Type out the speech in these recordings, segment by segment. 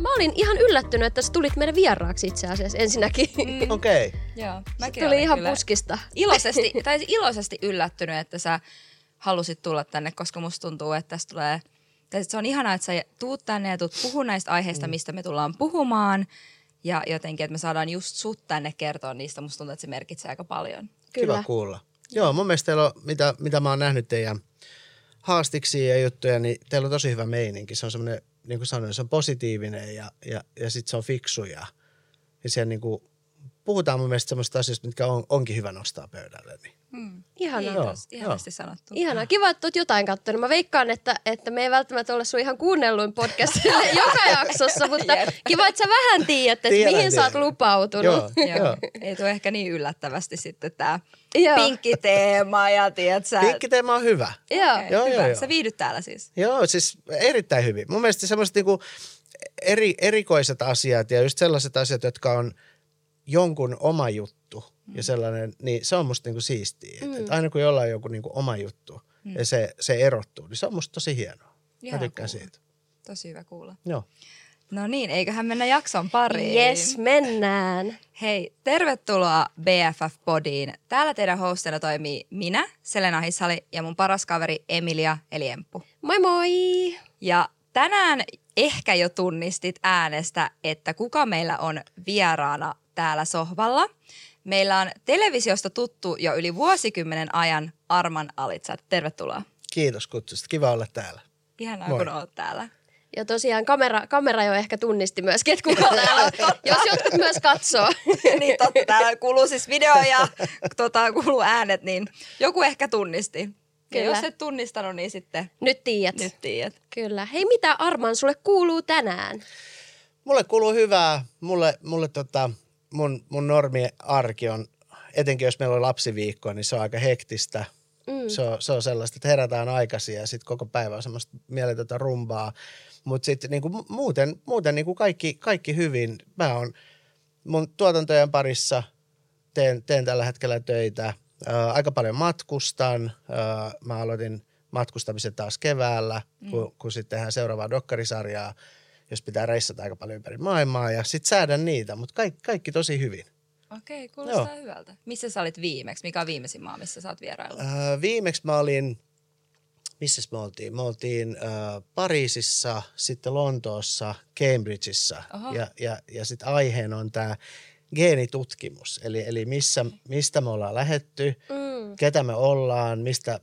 Mä olin ihan yllättynyt, että sä tulit meidän vieraaksi itse asiassa ensinnäkin. Mm. Okei. Okay. Joo, mäkin Tuli ihan kyllä puskista. Iloisesti, tai iloisesti yllättynyt, että sä halusit tulla tänne, koska musta tuntuu, että tästä tulee... Tai se on ihanaa, että sä tuut tänne ja tuut puhua näistä aiheista, mm. mistä me tullaan puhumaan. Ja jotenkin, että me saadaan just sut tänne kertoa niistä. Musta tuntuu, että se merkitsee aika paljon. Kyllä. Kiva kuulla. Joo, mun mielestä teillä on, mitä, mitä mä oon nähnyt teidän haastiksi ja juttuja, niin teillä on tosi hyvä meininki. Se on semmoinen, niin kuin sanoin, se on positiivinen ja, ja, ja sitten se on fiksu ja, ja siellä niin kuin, puhutaan mun mielestä semmoista asioista, mitkä on, onkin hyvä nostaa pöydälle. Niin. Mm. Ihanaa. Kiitos, ihanasti sanottu. Ihanaa. Kiva, että oot jotain katsonut. Mä veikkaan, että, että me ei välttämättä ole sun ihan kuunnelluin podcast joka jaksossa, mutta kiva, että sä vähän tiedät, että Tiedän, mihin sä oot tiedän. lupautunut. Joo, Joo. Ei tule ehkä niin yllättävästi sitten tämä Joo. pinkki teema ja tiedät sä... Pinkkiteema on hyvä. Joo. Okei, Joo, hyvä. joo, joo. Sä viihdyt täällä siis. Joo, siis erittäin hyvin. Mun mielestä semmoiset niinku eri, erikoiset asiat ja just sellaiset asiat, jotka on jonkun oma juttu ja sellainen, niin se on musta niinku siistiä. Mm. Et aina kun jollain on joku niinku oma juttu mm. ja se, se erottuu, niin se on musta tosi hienoa. Ihana Mä tykkään kuulla. siitä. Tosi hyvä kuulla. Joo. No niin, eiköhän mennä jakson pariin. Yes, mennään. Hei, tervetuloa BFF-podiin. Täällä teidän hostina toimii minä, Selena Hissali, ja mun paras kaveri Emilia eli Emppu. Moi moi! Ja tänään ehkä jo tunnistit äänestä, että kuka meillä on vieraana täällä sohvalla. Meillä on televisiosta tuttu jo yli vuosikymmenen ajan Arman Alitsat. Tervetuloa. Kiitos kutsusta. Kiva olla täällä. Ihanaa, Moi. kun oot täällä. Ja tosiaan kamera, kamera jo ehkä tunnisti myöskin, että kuka täällä on. Jos jotkut myös katsoo. niin totta, täällä kuuluu siis video ja tota, kuuluu äänet, niin joku ehkä tunnisti. Ja Kyllä. jos et tunnistanut, niin sitten Nyt tiedät. nyt tiedät. Kyllä. Hei, mitä Arman sulle kuuluu tänään? Mulle kuuluu hyvää. Mulle, mulle tota, mun, mun normi arki on, etenkin jos meillä on lapsiviikko, niin se on aika hektistä. Mm. Se, on, se on sellaista, että herätään aikaisin ja sitten koko päivä on semmoista mieletöntä rumbaa. Mutta sitten niinku, muuten, muuten niinku kaikki, kaikki hyvin. Mä oon mun tuotantojen parissa, teen, teen tällä hetkellä töitä. Ää, aika paljon matkustan. Ää, mä aloitin matkustamisen taas keväällä, mm. kun, kun sitten tehdään seuraavaa dokkarisarjaa, jos pitää reissata aika paljon ympäri maailmaa ja sitten säädän niitä, mutta kaikki, kaikki tosi hyvin. Okei, kuulostaa Joo. hyvältä. Missä sä olit viimeksi? Mikä on viimeisin maa, missä sä oot vieraillut? Ää, viimeksi mä olin, missä me oltiin? Me oltiin ää, Pariisissa, sitten Lontoossa, Cambridgeissa Oho. ja, ja, ja sitten aiheena on tämä geenitutkimus, eli, eli missä, mistä me ollaan lähetty, Mm. ketä me ollaan, mistä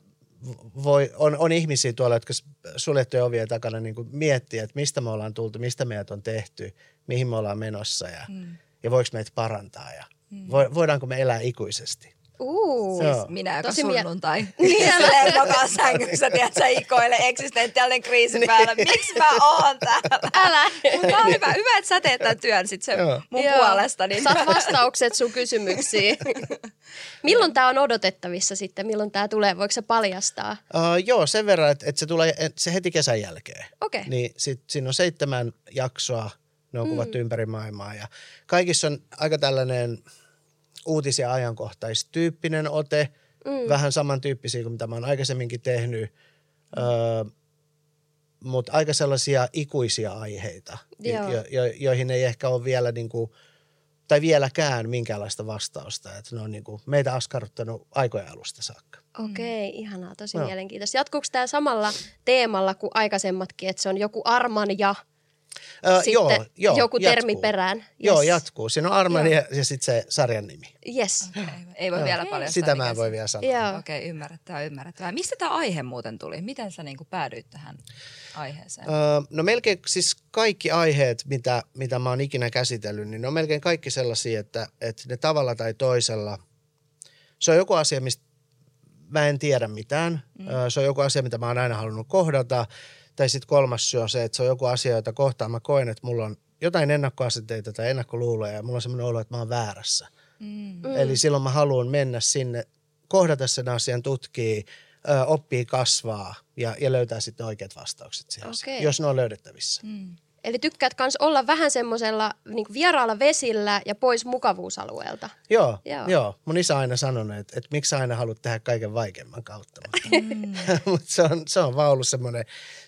voi, on, on ihmisiä tuolla, jotka suljettujen ovien takana niin kuin miettii, että mistä me ollaan tultu, mistä meidät on tehty, mihin me ollaan menossa ja, mm. ja voiko meitä parantaa ja mm. vo, voidaanko me elää ikuisesti. Uh. Siis minä, joka Tosi mie- sunnuntai. Niin, Silleen makaa sängyssä, tiedät sä, ikoilee eksistentiaalinen kriisi päällä. Miksi mä oon täällä? Älä. Mutta on hyvä, hyvä, että sä teet tämän työn sit sen Joo. mun Joo. puolesta. Niin Saat vastaukset sun kysymyksiin. Milloin tämä on odotettavissa sitten? Milloin tämä tulee? Voiko se paljastaa? Uh, joo, sen verran, että, että se tulee et, se heti kesän jälkeen. Okei. Niin sit, siinä on seitsemän jaksoa, ne on kuvattu ympäri maailmaa ja kaikissa on aika tällainen uutis- ja ajankohtaistyyppinen ote, mm. vähän samantyyppisiä kuin mitä mä oon aikaisemminkin tehnyt, öö, mutta aika sellaisia ikuisia aiheita, Joo. jo, jo, joihin ei ehkä ole vielä niin kuin, tai vieläkään minkäänlaista vastausta. Että ne on niin kuin meitä askarruttanut aikojen alusta saakka. Okei, ihanaa, tosi Joo. mielenkiintoista. Jatkuuko tämä samalla teemalla kuin aikaisemmatkin, että se on joku Arman ja Öö, sitten joo, joo, joku jatkuu. termi perään? Joo, Yes. jatkuu. Siinä on Armani ja, ja sitten se sarjan nimi. Yes. Okay, ei voi vielä paljastaa. Sitä mä en voi vielä sanoa. Joo. Okei, okay, ymmärrettävää, ymmärrettävää. Mistä tämä aihe muuten tuli? Miten sä niinku päädyit tähän aiheeseen? Öö, no melkein siis kaikki aiheet, mitä, mitä mä oon ikinä käsitellyt, niin ne on melkein kaikki sellaisia, että, että ne tavalla tai toisella, se on joku asia, mistä mä en tiedä mitään. Mm. Öö, se on joku asia, mitä mä oon aina halunnut kohdata. Tai sitten kolmas syy on se, että se on joku asia, jota kohtaan mä koen, että mulla on jotain ennakkoasenteita tai ennakkoluuloja ja mulla on semmoinen olo, että mä oon väärässä. Mm. Mm. Eli silloin mä haluan mennä sinne, kohdata sen asian, tutkii, ö, oppii kasvaa ja, ja löytää sitten oikeat vastaukset siihen asiaan, jos ne on löydettävissä. Mm. Eli tykkäät kans olla vähän semmoisella niin vieraalla vesillä ja pois mukavuusalueelta. Joo, Joo. joo. Mun isä on aina sanonut, että, että miksi aina haluat tehdä kaiken vaikeimman kautta. Mutta se, on, se on vaan ollut semmoinen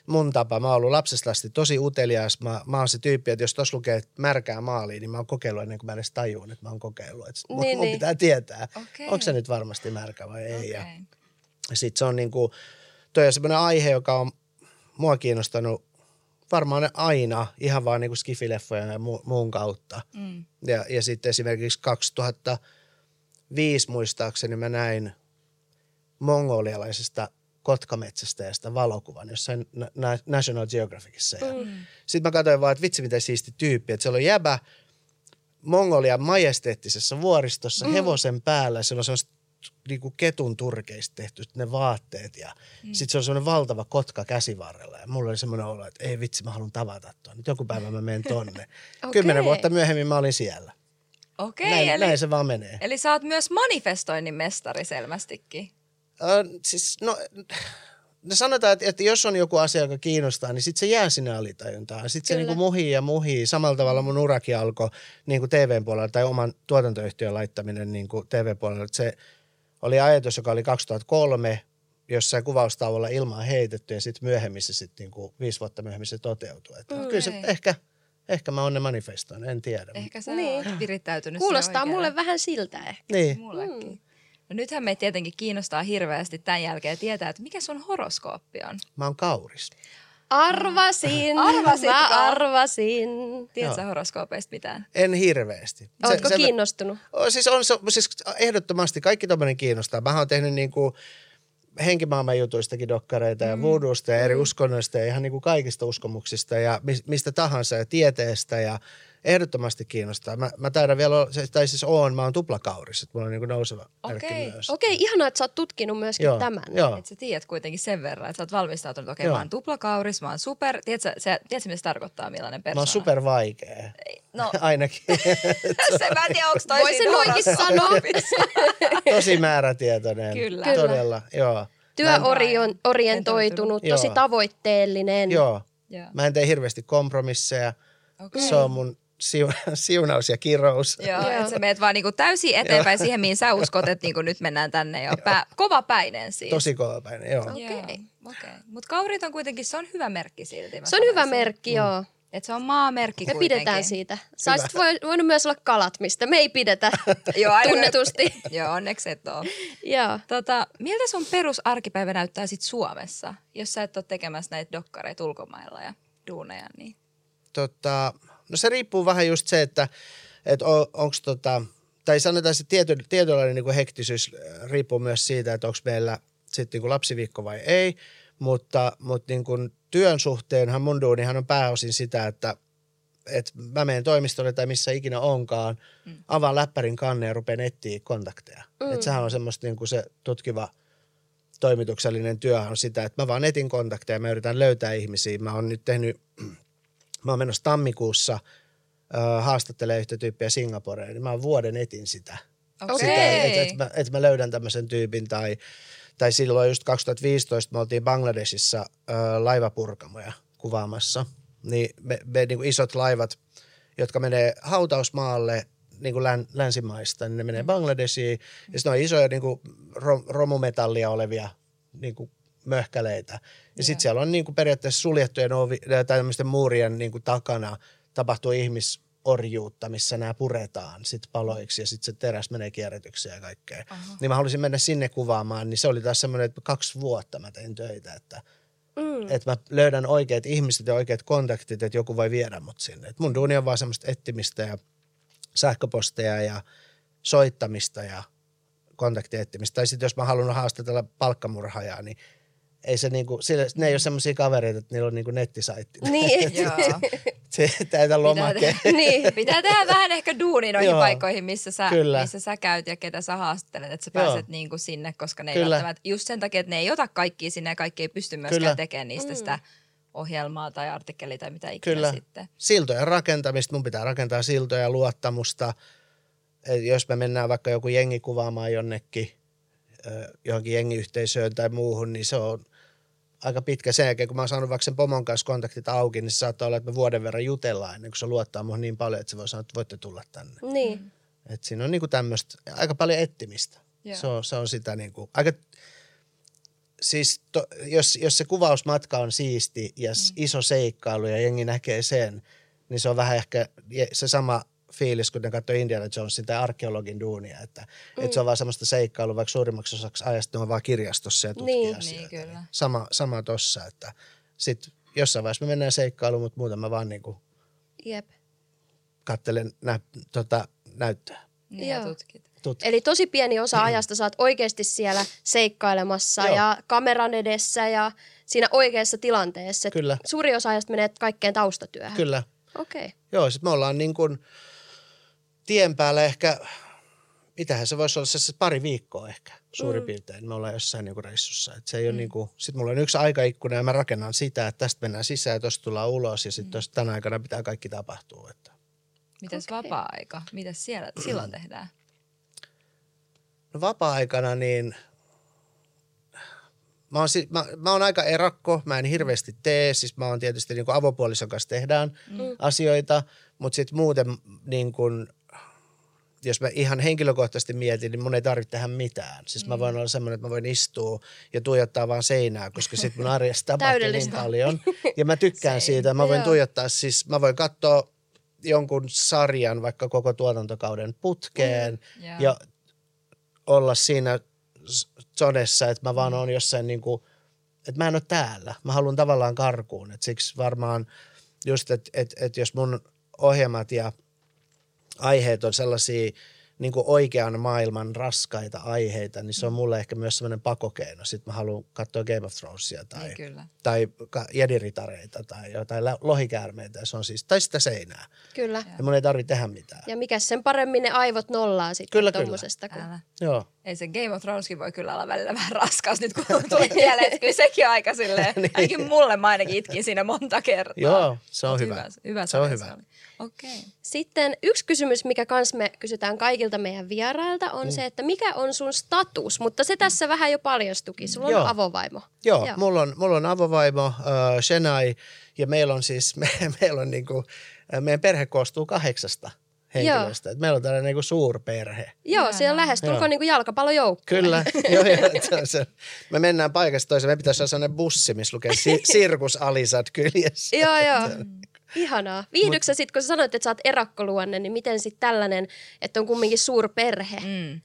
mun tapa. Mä oon ollut lapsesta asti tosi utelias. Mä, mä oon se tyyppi, että jos tuossa lukee märkää maaliin, niin mä oon kokeillut ennen kuin mä edes tajuun, että mä oon kokeillut. Et mun, Niin, mun niin. pitää tietää, Okei. onko se nyt varmasti märkä vai ei. Okei. Ja sitten se on niinku, toi on semmoinen aihe, joka on mua kiinnostanut varmaan aina ihan vaan niinku skifileffojen ja mu- muun kautta. Mm. Ja, ja sitten esimerkiksi 2005 muistaakseni mä näin mongolialaisesta kotkametsästäjästä valokuvan jossain Na- Na- National Geographicissa. Ja Mm. Sitten mä katsoin vaan, että vitsi miten siisti tyyppi, että siellä on jäbä Mongolian majesteettisessa vuoristossa mm. hevosen päällä. Siellä on sellaiset niinku ketun turkeista tehty ne vaatteet ja mm. sitten se on semmoinen valtava kotka käsivarrella. Ja mulla oli semmoinen olo, että ei vitsi, mä haluan tavata tuon. Nyt joku päivä mä menen tonne. Kymmenen Okei. vuotta myöhemmin mä olin siellä. Okei, näin, eli, näin se vaan menee. eli sä oot myös manifestoinnin mestari selvästikin. Ö, siis, no, no sanotaan, että, että jos on joku asia, joka kiinnostaa, niin sitten se jää sinne alitajuntaan. Sitten se niinku muhii ja muhii. Samalla tavalla mun urakin alkoi niinku TVn puolella tai oman tuotantoyhtiön laittaminen niinku TV-puolella. Et Se oli ajatus, joka oli 2003, jossain kuvaustauolla ilmaan heitetty ja sitten myöhemmin se sitten niinku, viisi vuotta myöhemmin se toteutui. Että Kyllä se ehkä, ehkä mä oon ne manifestoin, en tiedä. Ehkä sä Niin. oot virittäytynyt Kuulostaa mulle vähän siltä ehkä. Niin. Mullekin. No nythän meitä tietenkin kiinnostaa hirveästi tämän jälkeen tietää, että mikä sun horoskooppi on. Mä oon kauris. Arvasin. Arvasitko? Mä arvasin. Tiedätkö horoskoopeista mitään? En hirveästi. Ootko se- kiinnostunut? O, Siis on se, siis ehdottomasti kaikki tommonen kiinnostaa. Mä oon tehnyt niinku henkimaailman jutuistakin dokkareita ja voodoosta ja eri uskonnoista ja ihan niinku kaikista uskomuksista ja mis- mistä tahansa ja tieteestä ja ehdottomasti kiinnostaa. Mä, mä taidan vielä olla, se- tai siis oon, mä oon tuplakauris, että mulla on niinku nouseva merkki Okei. myös. Okei, ihanaa, että sä oot tutkinut myöskin Joo, tämän. joo. Että sä tiedät kuitenkin sen verran, että sä oot valmistautunut, okei, Joo. mä oon tuplakauris, mä oon super. Tiedätkö, sä, tiedätkö mitä se tarkoittaa, millainen Mä persoona? oon super vaikea. No, Ainakin. se mä en tiedä, onko toi Voi sen noinkin sanoa. Tosi määrätietoinen. Kyllä. Kyllä. Todella, joo. Työorientoitunut, tosi tavoitteellinen. Joo. Joo. Mä en tee hirveästi kompromisseja. Okei. Se on mun siunaus ja kirous. Joo, Joo. että sä meet vaan niinku täysin eteenpäin siihen, mihin sä uskot, että niinku nyt mennään tänne jo. Pää, kova päinen siis. Tosi kovapäinen, joo. Okei. Joo, okei. Mutta kaurit on kuitenkin, se on hyvä merkki silti. Se on hyvä merkki, joo. Että se on maamerkki Me kuitenkin. pidetään siitä. Sä olisit voi- voinut myös olla kalat, mistä me ei pidetä Joo, tunnetusti. Joo, onneksi et ole. Joo. Tota, miltä sun perusarkipäivä näyttää sit Suomessa, jos sä et ole tekemässä näitä dokkareita ulkomailla ja duuneja? Niin. Tota, no se riippuu vähän just se, että et on, onko tota, tai sanotaan se tieto, tietynlainen niin hektisyys äh, riippuu myös siitä, että onko meillä sitten niin lapsiviikko vai ei, mutta, mutta niin kuin työn suhteenhan mun duunihan on pääosin sitä, että että mä menen toimistolle tai missä ikinä onkaan, mm. avaan läppärin kannen ja rupean etsiä kontakteja. Mm. Että sehän on semmoista niin kuin se tutkiva toimituksellinen työ on sitä, että mä vaan etin kontakteja, mä yritän löytää ihmisiä. Mä oon nyt tehnyt, mä oon menossa tammikuussa äh, haastattelee yhtä tyyppiä Singaporeen, niin mä oon vuoden etin sitä. Okei. sitä että et mä, et mä löydän tämmöisen tyypin tai, tai silloin just 2015 me oltiin Bangladesissa äh, laivapurkamoja kuvaamassa. Niin me, me niin kuin isot laivat, jotka menee hautausmaalle niin kuin län, länsimaista, niin ne menee Bangladesiin. Ja sitten on isoja niin kuin rom, romumetallia olevia niin kuin möhkäleitä. Ja sitten siellä on niin kuin periaatteessa suljettujen ovi, tai tämmöisten muurien niin kuin takana tapahtuu ihmisorjuutta, missä nämä puretaan sit paloiksi ja sitten se teräs menee kierrätykseen ja kaikkea. Aha. Niin mä halusin mennä sinne kuvaamaan, niin se oli taas semmoinen, että kaksi vuotta mä tein töitä, että, Mm. että mä löydän oikeat ihmiset ja oikeat kontaktit, että joku voi viedä mut sinne. Et mun duuni on vaan semmoista etsimistä ja sähköposteja ja soittamista ja kontaktiettimistä. Tai sitten jos mä haluan haastatella palkkamurhajaa, niin ei se niinku, sille, ne ei ole semmoisia kavereita, että niillä on niinku nettisaitti. Niin. Joo. Se täytä lomake. tehdä- niin. Pitää tehdä vähän ehkä duuni noihin Joo. paikkoihin, missä sä, Kyllä. missä sä käyt ja ketä sä haastattelet, että sä Joo. pääset niinku sinne, koska ne ei Kyllä. välttämättä, just sen takia, että ne ei ota kaikkia sinne ja kaikki ei pysty myöskään Kyllä. tekemään niistä Mm. sitä ohjelmaa tai artikkelia tai mitä ikinä Kyllä. sitten. Siltojen rakentamista, mun pitää rakentaa siltoja, luottamusta. Et jos me mennään vaikka joku jengi kuvaamaan jonnekin, johonkin jengiyhteisöön tai muuhun, niin se on aika pitkä sen jälkeen, kun mä oon saanut vaikka sen pomon kanssa kontaktit auki, niin se saattaa olla, että me vuoden verran jutellaan ennen kuin se luottaa muun niin paljon, että se voi sanoa, että voitte tulla tänne. Niin. Et siinä on niinku tämmöistä aika paljon ettimistä. Se on, se on sitä niinku, aika, siis to, jos, jos se kuvausmatka on siisti ja mm. iso seikkailu ja jengi näkee sen, niin se on vähän ehkä se sama fiilis, kun ne katsoo Indiana Jonesin tai arkeologin duunia, että, mm. että se on vaan semmoista seikkailua, vaikka suurimmaksi osaksi ajasta ne on vaan kirjastossa ja tutkii Niin. asioita. Niin, kyllä. Sama, sama tossa, että sit jossain vaiheessa me mennään seikkailuun, mutta muuten mä vaan niinku Jep. kattelen nä, tota, näyttöä. Niin ja Joo. tutkit. Tutki. Eli tosi pieni osa ajasta sä oot oikeasti siellä seikkailemassa Joo. ja kameran edessä ja siinä oikeassa tilanteessa. Kyllä. Suuri osa ajasta menee kaikkeen taustatyöhön. Kyllä. Okei. Okay. Joo, sitten me ollaan niin kuin tien päällä ehkä, mitähän se voisi olla, se, se pari viikkoa ehkä suurin mm. piirtein. Me ollaan jossain niin kuin reissussa. Et se ei mm. ole niin kuin, sit mulla on yksi aikaikkuna ja mä rakennan sitä, että tästä mennään sisään ja tuosta tullaan ulos ja sitten mm. tänä aikana pitää kaikki tapahtua. Että. Mitäs Okei. vapaa-aika? Mitäs siellä silloin tehdään? No vapaa-aikana niin mä oon, si- mä, mä oon aika erakko, mä en hirveästi tee, siis mä oon tietysti niin kuin avopuolison kanssa tehdään mm. asioita, mutta sitten muuten niin kuin, jos mä ihan henkilökohtaisesti mietin, niin mun ei tarvitse tehdä mitään. Siis mä voin olla semmoinen, että mä voin istua ja tuijottaa vaan seinää, koska sitten mun arjessa tapahtuu niin paljon. Ja mä tykkään siitä, mä voin tuijottaa siis, mä voin katsoa jonkun sarjan vaikka koko tuotantokauden putkeen Mm, joo. ja olla siinä zonessa, että mä vaan oon jossain niin kuin, että mä en ole täällä. Mä haluan tavallaan karkuun. Et siksi varmaan just, että et, et jos mun ohjelmat ja aiheet on sellaisia niin kuin oikean maailman raskaita aiheita, niin se on mulle ehkä myös semmoinen pakokeino. Sitten mä haluan katsoa Game of Thronesia tai, Niin kyllä. tai jediritareita tai jotain lohikäärmeitä. Se on siis, tai sitä seinää. Kyllä. Ja mun ei tarvitse tehdä mitään. Ja mikä sen paremmin ne aivot nollaa sitten Kyllä, kyllä. tommosesta. Kun... Älä. Joo. Ei se Game of Throneskin voi kyllä olla välillä vähän raskas nyt, kun tuli mieleen, että kyllä sekin on aika silleen, Niin. ainakin mulle mä ainakin itkin siinä monta kertaa. Joo, se on Mut hyvä. Hyvä, hyvä Se on hyvä. oli. Okei. Okay. Sitten yksi kysymys, mikä kans me kysytään kaikilta meidän vierailta, on mm. se, että mikä on sun status? Mutta se tässä vähän jo paljastukin. Sulla on Joo. avovaimo. Joo, Joo. Joo. Mulla, on, mulla on avovaimo uh, Shenai ja meillä on siis, me, meillä on niinku, äh, meidän perhe koostuu kahdeksasta henkilöstä. Et meillä on tällainen niinku suurperhe. Joo, Ihanaa. se on lähestulkoon Joo. niin kuin jalkapallojoukkue. Kyllä, joo, joo, se on se. Me mennään paikasta toiseen. Me pitäisi olla sellainen bussi, missä lukee si- Sirkus Alisat kyljessä. Joo, joo. Ihanaa. Viihdyksä sitten, kun sä sanoit, että sä oot erakkoluonne, niin miten sitten tällainen, että on kumminkin suurperhe? Mm. Mm.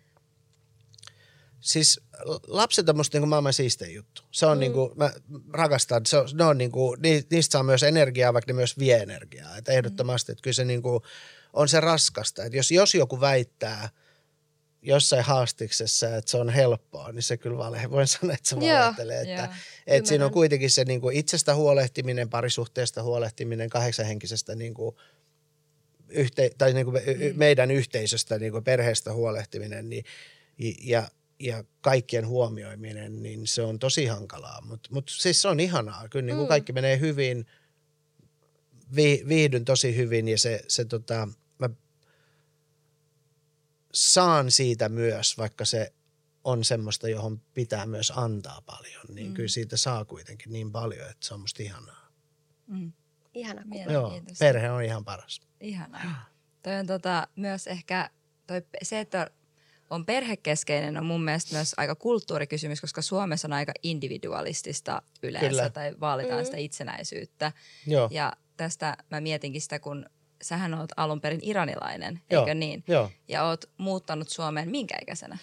Siis lapset on musta niinku maailman siistein juttu. Se on mm. niinku, mä rakastan, se on, ne on niinku, ni- niistä saa myös energiaa, vaikka ne myös vie energiaa. Et ehdottomasti, että kyllä se niinku, on se raskasta. Et jos, jos joku väittää jossain haastiksessa, että se on helppoa, niin se kyllä vale. Voin sanoa, että se valehtelee. Että, joo. että siinä on kuitenkin se niinku itsestä huolehtiminen, parisuhteesta huolehtiminen, kahdeksanhenkisestä niinku, yhte, tai niinku me, mm. meidän yhteisöstä, niinku perheestä huolehtiminen, niin, ja, ja kaikkien huomioiminen, niin se on tosi hankalaa. Mutta mut siis se on ihanaa. Kyllä niin kuin Mm. kaikki menee hyvin, vi, viihdyn tosi hyvin ja se, se tota, saan siitä myös, vaikka se on semmoista, johon pitää myös antaa paljon, niin mm. kyllä siitä saa kuitenkin niin paljon, että se on musta ihanaa. Mm. Ihana kuulla. Joo, perhe on ihan paras. Ihanaa. Toi on tota, myös ehkä toi, se, että on perhekeskeinen on mun mielestä myös aika kulttuurikysymys, koska Suomessa on aika individualistista yleensä Kyllä. tai vaalitaan Mm. sitä itsenäisyyttä. Joo, Ja tästä mä mietinkin sitä, kun sähän oot alun perin iranilainen, Joo. eikö niin? joo. Ja oot muuttanut Suomeen minkä ikäisenä?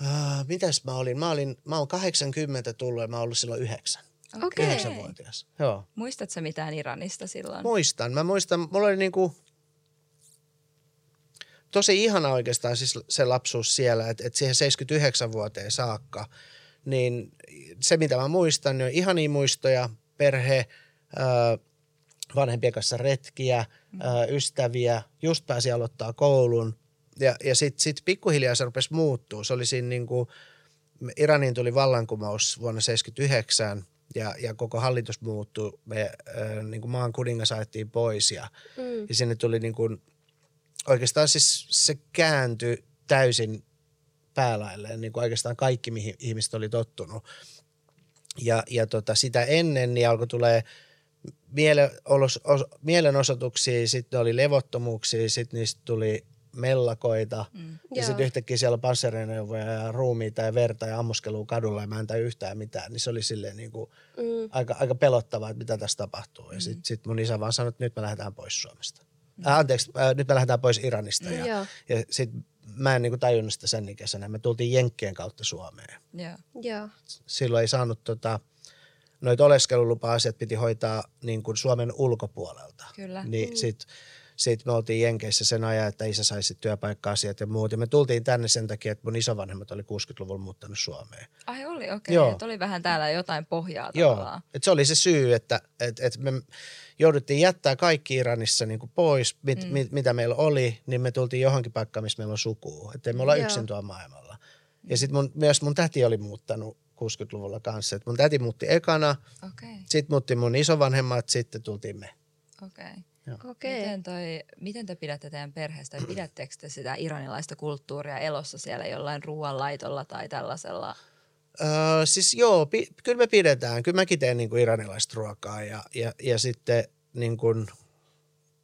Uh, mitäs mä olin? Mä, olin? mä oon 80 tullut ja mä oon ollut silloin yhdeksän. Okei. Yhdeksänvuotias. Joo. Muistatko mitään Iranista silloin? Muistan. Mä muistan, mulla oli niinku tosi ihana oikeastaan siis se lapsuus siellä, että et siihen 79 vuoteen saakka, niin se mitä mä muistan, niin on ihania muistoja, perhe, ää, vanhempien kanssa retkiä, ää, ystäviä, just pääsi aloittaa koulun ja, ja sitten sit pikkuhiljaa se rupesi muuttuu. Se oli siinä niinku, Iraniin tuli vallankumous vuonna 79 ja, ja koko hallitus muuttui. Me äh, niin kuin maan kuningas ajettiin pois ja, Mm. ja sinne tuli niin kuin, oikeastaan siis se kääntyi täysin päälailleen, niin kuin oikeastaan kaikki, mihin ihmiset oli tottunut. Ja, ja tota, sitä ennen niin alkoi tulee mielenosoituksia, sitten oli levottomuuksia, sitten niistä tuli mellakoita. Mm. Ja sitten yhtäkkiä siellä on panssarineuvoja ja ruumiita ja verta ja ammuskelua kadulla ja mä en tajua yhtään mitään. Niin se oli silleen niin kuin Mm. aika, aika pelottavaa, että mitä tässä tapahtuu. Ja sitten sit mun isä vaan sanoi, että nyt me lähdetään pois Suomesta. Äh, anteeksi, äh, nyt me lähdetään pois Iranista. Ja, Joo. ja sitten mä en niin kuin tajunnut sitä sen ikäisenä. Me tultiin Jenkkien kautta Suomeen. Joo. Joo. Silloin ei saanut tota, noita oleskelulupa-asiat piti hoitaa niin kuin Suomen ulkopuolelta. Kyllä. Niin mm. sit, sit me oltiin Jenkeissä sen ajan, että isä saisi työpaikka-asiat ja muut. Ja me tultiin tänne sen takia, että mun isovanhemmat oli 60-luvulla muuttanut Suomeen. Ai oli, okei. Joo. Okay. Oli vähän täällä jotain pohjaa Joo, tavallaan. et se oli se syy, että et, et me jouduttiin jättää kaikki Iranissa niin kuin pois, mit, mm. mit, mitä meillä oli, niin me tultiin johonkin paikkaan, missä meillä on sukua. Että me olla Joo. yksin tuolla maailmalla. Ja sitten mun, myös mun täti oli muuttanut 60-luvulla kanssa. Et mun täti muutti ekana, Okei, okay. sitten muutti mun isovanhemmat, sitten tultiin me. okei. Okay. Okei. Miten, toi, miten te pidätte teidän perheestä pidättekö te sitä iranilaista kulttuuria elossa siellä jollain ruoanlaitolla tai tällaisella? Öö, siis joo, pi, kyllä me pidetään. Kyllä mäkin teen niin kuin iranilaista ruokaa ja, ja, ja sitten niin kuin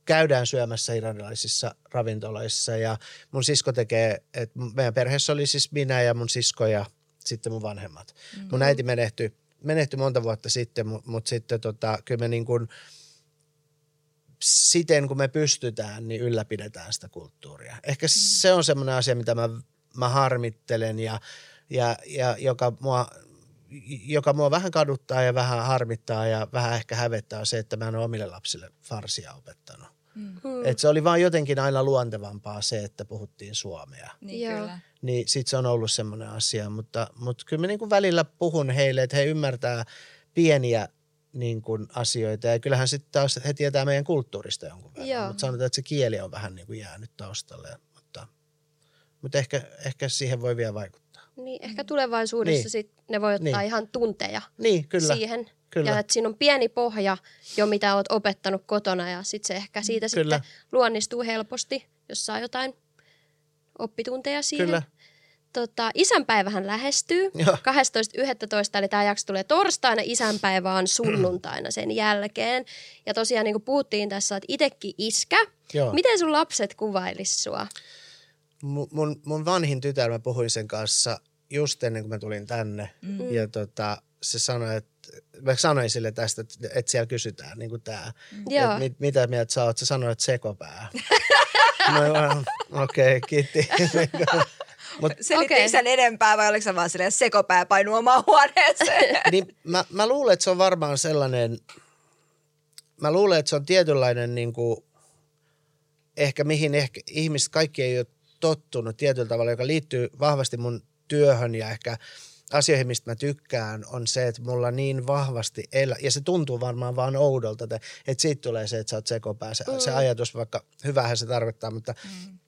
käydään syömässä iranilaisissa ravintoloissa ja mun sisko tekee, että meidän perheessä oli siis minä ja mun sisko ja sitten mun vanhemmat. Mm-hmm. Mun äiti menehtyi, menehtyi monta vuotta sitten, mutta mut sitten tota, kyllä me niin kuin siten kun me pystytään, niin ylläpidetään sitä kulttuuria. Ehkä mm. se on semmoinen asia, mitä mä, mä harmittelen ja, ja, ja joka, mua, joka mua vähän kaduttaa ja vähän harmittaa ja vähän ehkä hävettää on se, että mä en ole omille lapsille farsia opettanut. Mm. Et se oli vaan jotenkin aina luontevampaa se, että puhuttiin suomea. Niin Joo. kyllä. Niin sit se on ollut semmoinen asia, mutta, mutta kyllä mä niin kuin välillä puhun heille, että he ymmärtää pieniä niin kuin asioita. Ja kyllähän sitten taas he tietää meidän kulttuurista jonkun verran, Joo. mutta sanotaan, että se kieli on vähän niin kuin jäänyt taustalle. Mutta, mutta ehkä, ehkä siihen voi vielä vaikuttaa. Niin, ehkä tulevaisuudessa Niin. sit ne voi ottaa Niin. ihan tunteja Niin, kyllä. siihen. Kyllä. Ja että siinä on pieni pohja jo, mitä oot opettanut kotona ja sitten se ehkä siitä Kyllä. sitten luonnistuu helposti, jos saa jotain oppitunteja siihen. Kyllä. Tota, isänpäivähän lähestyy. Joo. 12.11. eli tämä jakso tulee torstaina, isänpäivä on sunnuntaina sen jälkeen. Ja tosiaan niin kuin puhuttiin tässä, että itsekin iskä. Joo. Miten sun lapset kuvailis sua? Mun, mun, mun vanhin tytär, mä puhuin sen kanssa just ennen kuin mä tulin tänne. Mm. Ja tota, se sanoi, että mä sanoin sille tästä, että, että siellä kysytään niin kuin tää. Joo. Että mit, mitä mieltä sä oot? Se sanoi, että sekopää. mä vaan, okei, okay, kiitti. Mut, Selitti Okei. okay. isän enempää vai oliko se vaan silleen sekopää painu omaan huoneeseen? niin mä, mä luulen, että se on varmaan sellainen, mä luulen, että se on tietynlainen niin kuin, ehkä mihin ehkä ihmiset kaikki ei ole tottunut tietyllä tavalla, joka liittyy vahvasti mun työhön ja ehkä asioihin, mistä mä tykkään, on se, että mulla niin vahvasti elä, ja se tuntuu varmaan vaan oudolta, että, että siitä tulee se, että sä oot sekopää, se, mm. se ajatus, vaikka hyvähän se tarkoittaa, mutta, mm.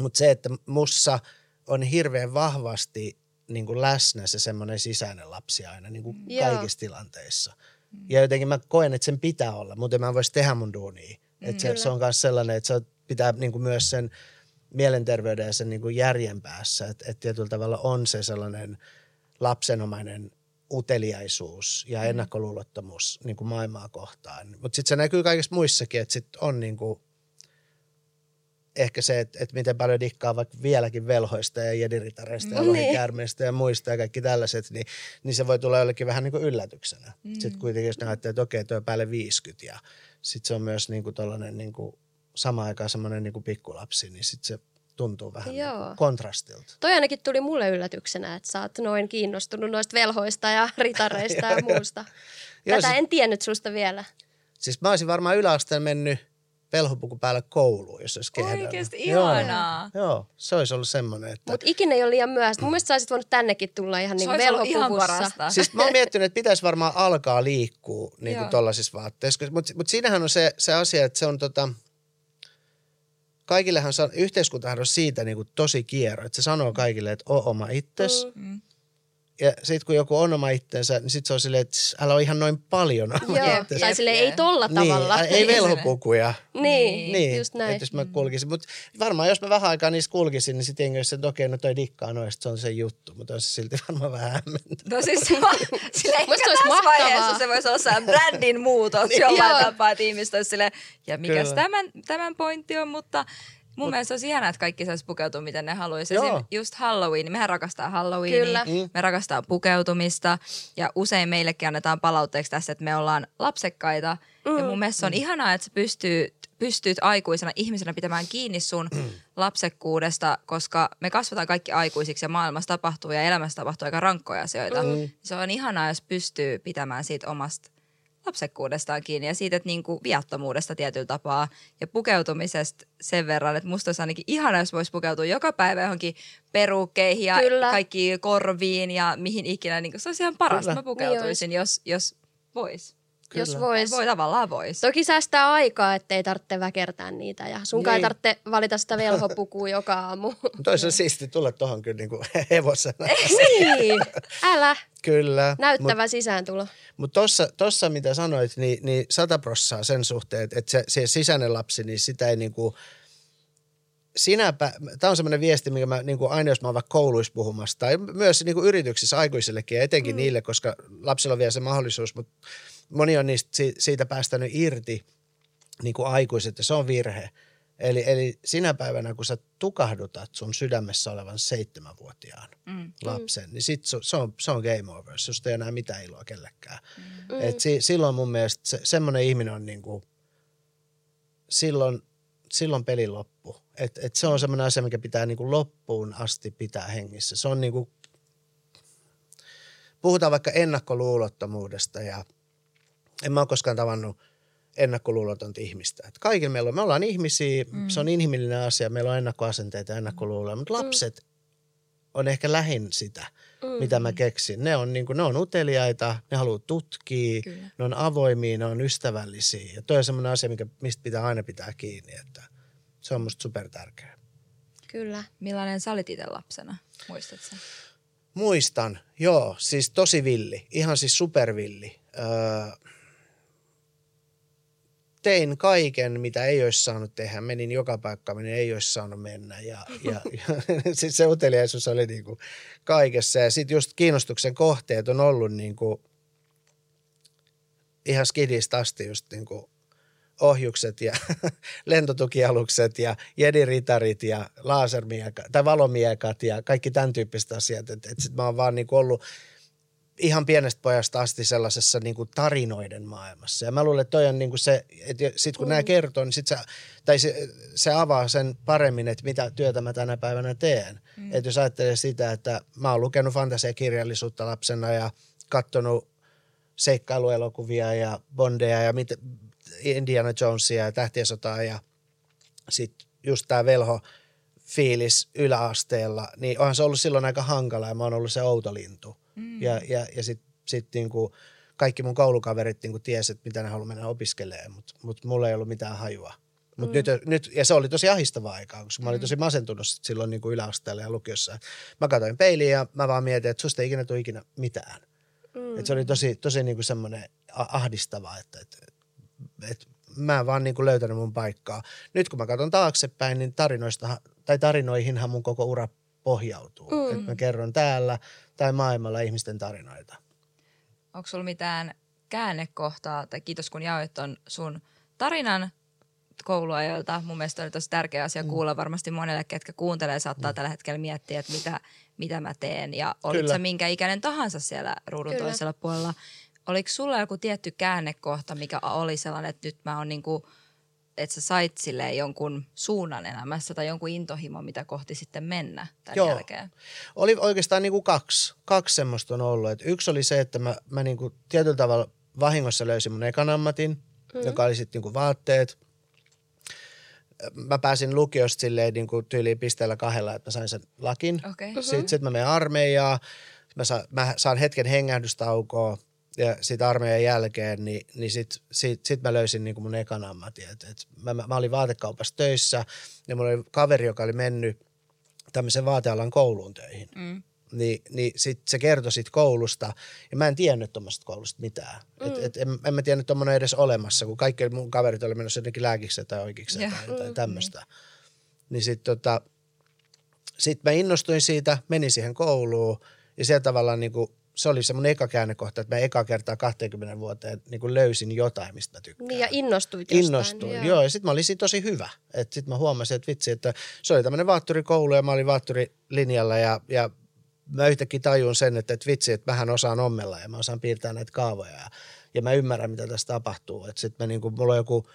mutta se, että mussa on hirveän vahvasti niin kuin läsnä se semmoinen sisäinen lapsi aina niin kuin Joo. kaikissa tilanteissa. Ja jotenkin mä koen, että sen pitää olla, muuten mä en voisi tehdä mun duunia. Että se, se on myös sellainen, että se pitää niin kuin myös sen mielenterveyden ja sen niin kuin järjen päässä, että, että tietyllä tavalla on se sellainen lapsenomainen uteliaisuus ja ennakkoluulottomuus niin kuin maailmaa kohtaan. Mutta sitten se näkyy kaikissa muissakin, että sitten on niin kuin ehkä se, että, että miten paljon dikkaa vaikka vieläkin velhoista ja jediritareista ja Niin. lohikäärmeistä ja muista ja kaikki tällaiset, niin, niin se voi tulla jollekin vähän niin kuin yllätyksenä. Mm. Sitten kuitenkin jos ne ajattelee, että okei, tuo päälle 50 ja sitten se on myös niin kuin tollainen niin kuin samaan aikaan semmoinen niin kuin pikkulapsi, niin sitten se tuntuu vähän niin Joo. kontrastilta. Toi ainakin tuli mulle yllätyksenä, että sä oot noin kiinnostunut noista velhoista ja ritareista ja muusta. Joo, Tätä se- en tiennyt susta vielä. Siis mä olisin varmaan yläasteen mennyt velhopuku päällä kouluun, jos olisi kehdannut. Oikeesti Joo. ihanaa. Joo, se olisi ollut semmoinen, että... Mutta ikinä ei ole liian myöhäistä. Mun mielestä sä olisit voinut tännekin tulla ihan niin ihan parasta. Siis mä oon miettinyt, että pitäisi varmaan alkaa liikkua niin kuin Joo. tollaisissa vaatteissa. Mutta mut siinähän on se, se asia, että se on tota, kaikillehan yhteiskuntahan on siitä niin kuin tosi kierro, että se sanoo kaikille, että oo oma itses. Mm. Mm. Ja sitten kun joku on oma itsensä, niin sitten se on silleen, että älä ole ihan noin paljon oma Joo, itsensä. tai sille ei tolla tavalla. Niin, ei velhopukuja. Niin, Niin, just näin. että jos mä kulkisin. Mutta varmaan jos mä vähän aikaa niissä kulkisin, niin sitten jengi olisi, että okei, no toi dikkaa noista, se on se juttu. Mutta on se silti varmaan vähän hämmentävää. No siis sillä ehkä tässä olisi mahtavaa. vaiheessa se voisi olla sellainen brändin muutos jollain Joo. tapaa, että ihmiset olisi silleen, ja mikäs tämän, tämän pointti on, mutta mun mielestä olisi ihanaa, että kaikki saisi pukeutua miten ne haluaisi. Joo. Just Halloween, mehän rakastaa Halloweenia, Kyllä. Mm. me rakastaa pukeutumista ja usein meillekin annetaan palautteeksi tässä, että me ollaan lapsekkaita ja mun mielestä se on ihanaa, että sä pystyy, pystyt aikuisena ihmisenä pitämään kiinni sun lapsekkuudesta, koska me kasvataan kaikki aikuisiksi ja maailmassa tapahtuu ja elämässä tapahtuu aika rankkoja asioita. Se on ihanaa, jos pystyy pitämään siitä omasta lapsekkuudestaan kiinni ja siitä, että niinku viattomuudesta tietyllä tapaa ja pukeutumisesta sen verran, että musta olisi ainakin ihana, jos voisi pukeutua joka päivä johonkin perukkeihin ja Kyllä. kaikki korviin ja mihin ikinä. Niin se olisi ihan parasta, Kyllä. mä pukeutuisin, jos, jos vois. Jos Kyllä. vois. Voi tavallaan vois. Toki säästää aikaa, ettei tarvitse väkertää niitä ja sun ei Niin. tarvitse valita sitä velhopukua joka aamu. Se siisti tulla tuohon kyllä niinku hevosena. niin, älä. Kyllä. Näyttävä Mut, sisääntulo. Mutta tossa, tossa, mitä sanoit, niin, niin sata prossaa sen suhteen, että et se, se sisäinen lapsi, niin sitä ei niinku, sinäpä, tämä on semmoinen viesti, mikä mä niinku aina, jos mä oon vaikka kouluissa puhumassa, tai myös niinku yrityksissä aikuisillekin ja etenkin mm. niille, koska lapsilla on vielä se mahdollisuus, mutta moni on niistä, si- siitä päästänyt irti niin kuin aikuiset ja se on virhe. Eli, eli sinä päivänä, kun sä tukahdutat sun sydämessä olevan seitsemänvuotiaan Mm. lapsen, niin sit se, se, on, se on game over. Susta ei enää mitään iloa kellekään. Mm. Et si, silloin mun mielestä se, semmoinen ihminen on niinku, silloin, silloin peli loppu. Et, et se on semmoinen asia, mikä pitää niinku loppuun asti pitää hengissä. Se on niinku, puhutaan vaikka ennakkoluulottomuudesta ja en mä ole koskaan tavannut ennakkoluulotonta ihmistä. Et kaikilla meillä on, me ollaan ihmisiä, mm. se on inhimillinen asia, meillä on ennakkoasenteita ja ennakkoluuloja, mutta lapset on ehkä lähin sitä, mm. mitä mä keksin. Ne on, niin kuin, ne on uteliaita, ne haluaa tutkia, Kyllä. ne on avoimia, ne on ystävällisiä. Ja toi on semmoinen asia, mikä, mistä pitää aina pitää kiinni, että se on musta super tärkeää. Kyllä. Millainen sä olit itse lapsena? Muistatko? Muistan, joo, siis tosi villi, ihan siis supervilli. Öö, tein kaiken, mitä ei olisi saanut tehdä. Menin joka paikka, minne ei olisi saanut mennä. Ja, ja, ja sit se uteliaisuus oli niinku kaikessa. Ja sitten just kiinnostuksen kohteet on ollut niinku ihan skidistä asti just niinku ohjukset ja lentotukialukset ja jediritarit ja lasermiekat tai valomiekat ja kaikki tämän tyyppiset asiat. Et, et sit mä oon vaan niinku ollut ihan pienestä pojasta asti sellaisessa niinku tarinoiden maailmassa. Ja mä luulen, että toi on niinku se, että sitten kun mm. nämä kertoo, niin sit se, tai se, se avaa sen paremmin, että mitä työtä mä tänä päivänä teen. Mm. Että jos ajattelee sitä, että mä oon lukenut fantasiakirjallisuutta lapsena ja katsonut seikkailuelokuvia ja Bondeja ja mit, Indiana Jonesia ja Tähtien sotaa ja sitten just tämä velho fiilis yläasteella, niin onhan se ollut silloin aika hankala ja mä oon ollut se outo lintu. Mm. Ja, ja, ja sitten sit niinku kaikki mun koulukaverit niinku tiesi, että mitä ne haluaa mennä opiskelemaan, mutta mut mulla ei ollut mitään hajua. Mut mm. nyt, nyt, ja se oli tosi ahdistavaa aikaa, koska mä olin tosi masentunut sit silloin niinku yläasteella ja lukiossa. Mä katsoin peiliin ja mä vaan mietin, että susta ei ikinä tule ikinä mitään. Mm. Et se oli tosi, tosi niinku semmoinen ahdistavaa, että, että, että mä en vaan niinku löytänyt mun paikkaa. Nyt kun mä katson taaksepäin, niin tarinoista, tai tarinoihinhan mun koko ura pohjautuu. Mm. Että mä kerron täällä tai maailmalla ihmisten tarinoita. Onko sulla mitään käännekohtaa, tai kiitos kun jaoit ton sun tarinan kouluajoilta. Mun mielestä oli tosi tärkeä asia Mm. kuulla varmasti monelle, ketkä kuuntelee, saattaa tällä hetkellä miettiä, että mitä, mitä mä teen. Ja olit Kyllä. sä minkä ikäinen tahansa siellä ruudun Kyllä. toisella puolella. Oliko sulla joku tietty käännekohta, mikä oli sellainen, että nyt mä oon niinku, että sä sait silleen jonkun suunnan elämässä tai jonkun intohimon, mitä kohti sitten mennä tämän Joo. jälkeen? Oli oikeastaan niin kuin kaksi. Kaksi semmoista on ollut. Et yksi oli se, että mä, mä niin kuin tietyllä tavalla vahingossa löysin mun ekan ammatin, mm. joka oli sitten niin kuin vaatteet. Mä pääsin lukiosta silleen niin kuin tyyliin pisteellä kahdella, että mä sain sen lakin. Okei. Mm-hmm. Sitten sit mä menen armeijaan, mä, sa, mä saan hetken hengähdystaukoa ja sitten armeijan jälkeen, niin, niin sitten sit, sit mä löysin niin kuin mun ekan ammatin. Et, et mä, mä, mä olin vaatekaupassa töissä ja mulla oli kaveri, joka oli mennyt tämmöisen vaatealan kouluun töihin. Mm. niin, niin sit se kertoi siitä koulusta. Ja mä en tiennyt tuommoista koulusta mitään. Mm. Et, et, en, en mä tiennyt tuommoinen edes olemassa, kun kaikki mun kaverit oli menossa jotenkin lääkikseen tai oikeikseen Joo. tai, tai tämmöistä. Niin sitten tota, sit mä innostuin siitä, menin siihen kouluun ja siellä tavallaan niin kuin, se oli se mun eka käännekohta, että mä eka kertaa 20 vuoteen niin kuin löysin jotain, mistä mä tykkään. Niin ja innostuit jostain. Innostuin, joo. joo. Ja sitten mä olin tosi hyvä. Että sitten mä huomasin, että vitsi, että se oli tämmöinen vaatturikoulu ja mä olin vaatturilinjalla ja, ja mä yhtäkkiä tajun sen, että, että vitsi, että mähän osaan ommella ja mä osaan piirtää näitä kaavoja ja, ja mä ymmärrän, mitä tässä tapahtuu. Että sitten mä niinku, mulla on joku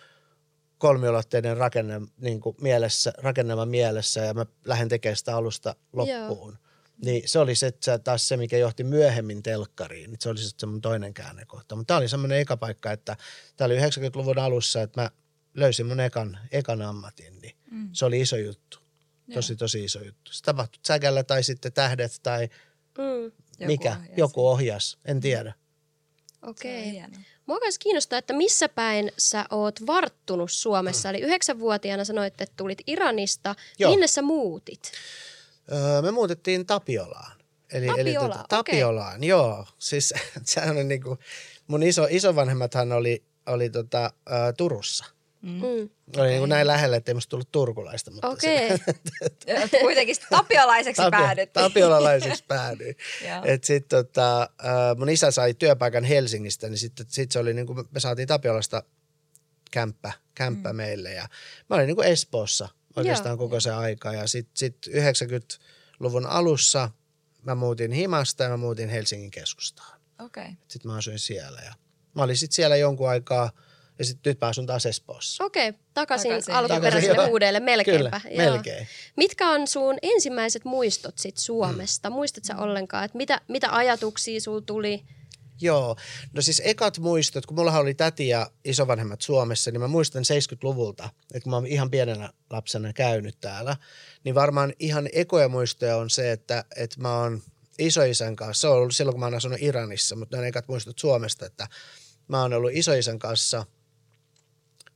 kolmiulotteinen rakenne, niin kuin mielessä, rakennelma mielessä ja mä lähden tekemään sitä alusta loppuun. Niin se oli se, että taas se, mikä johti myöhemmin telkkariin. Niin se oli sitten se mun toinen käännekohta. Mutta tämä oli semmoinen eka paikka, että tämä oli 90-luvun alussa, että mä löysin mun ekan, ekan ammatin. Niin mm. Se oli iso juttu. Tosi, tosi iso juttu. Se tapahtui säkällä tai sitten tähdet tai Mm. Joku mikä, ohjasi. joku ohjas, en tiedä. Okei. Okay. Mua myös kiinnostaa, että missä päin sä oot varttunut Suomessa. Eli yhdeksänvuotiaana sanoit, että tulit Iranista. Joo. Minne sä muutit? Öö, me muutettiin Tapiolaan. Eli, eli Tapiolaan, tota, Tapiolaan, joo. Siis sehän on niinku, mun iso, isovanhemmathan oli, oli tota, ö, Turussa. Mm. Oli niinku näin lähellä, ettei musta tullut turkulaista. Mutta Okei. se- Ja Kuitenkin tapiolaiseksi Tapio- päädyttiin. Tapiolalaiseksi päädyin. Et sit tota, mun isä sai työpaikan Helsingistä, niin sitten sit se oli niinku, me saatiin Tapiolasta kämppä, kämppä mm. meille. Ja mä olin niinku Espoossa oikeastaan Joo. koko se aika. Ja sitten sit 90-luvun alussa mä muutin Himasta ja mä muutin Helsingin keskustaan. Okei. Okay. Sitten mä asuin siellä ja mä olin sitten siellä jonkun aikaa ja sitten nyt mä asun taas Espoossa. Okei, okay, takaisin, Takaisin. alkuperäiselle Takaisin, joo. huudeelle melkeinpä. Kyllä, joo. melkein. Mitkä on sun ensimmäiset muistot sit Suomesta? Mm. Muistat sä ollenkaan, että mitä, mitä ajatuksia sul tuli? Joo, no siis ekat muistot, kun mullahan oli täti ja isovanhemmat Suomessa, niin mä muistan 70-luvulta, että kun mä oon ihan pienenä lapsena käynyt täällä, niin varmaan ihan ekoja muistoja on se, että, että mä oon isoisän kanssa, se on ollut silloin kun mä oon asunut Iranissa, mutta ne on ekat muistot Suomesta, että mä oon ollut isoisän kanssa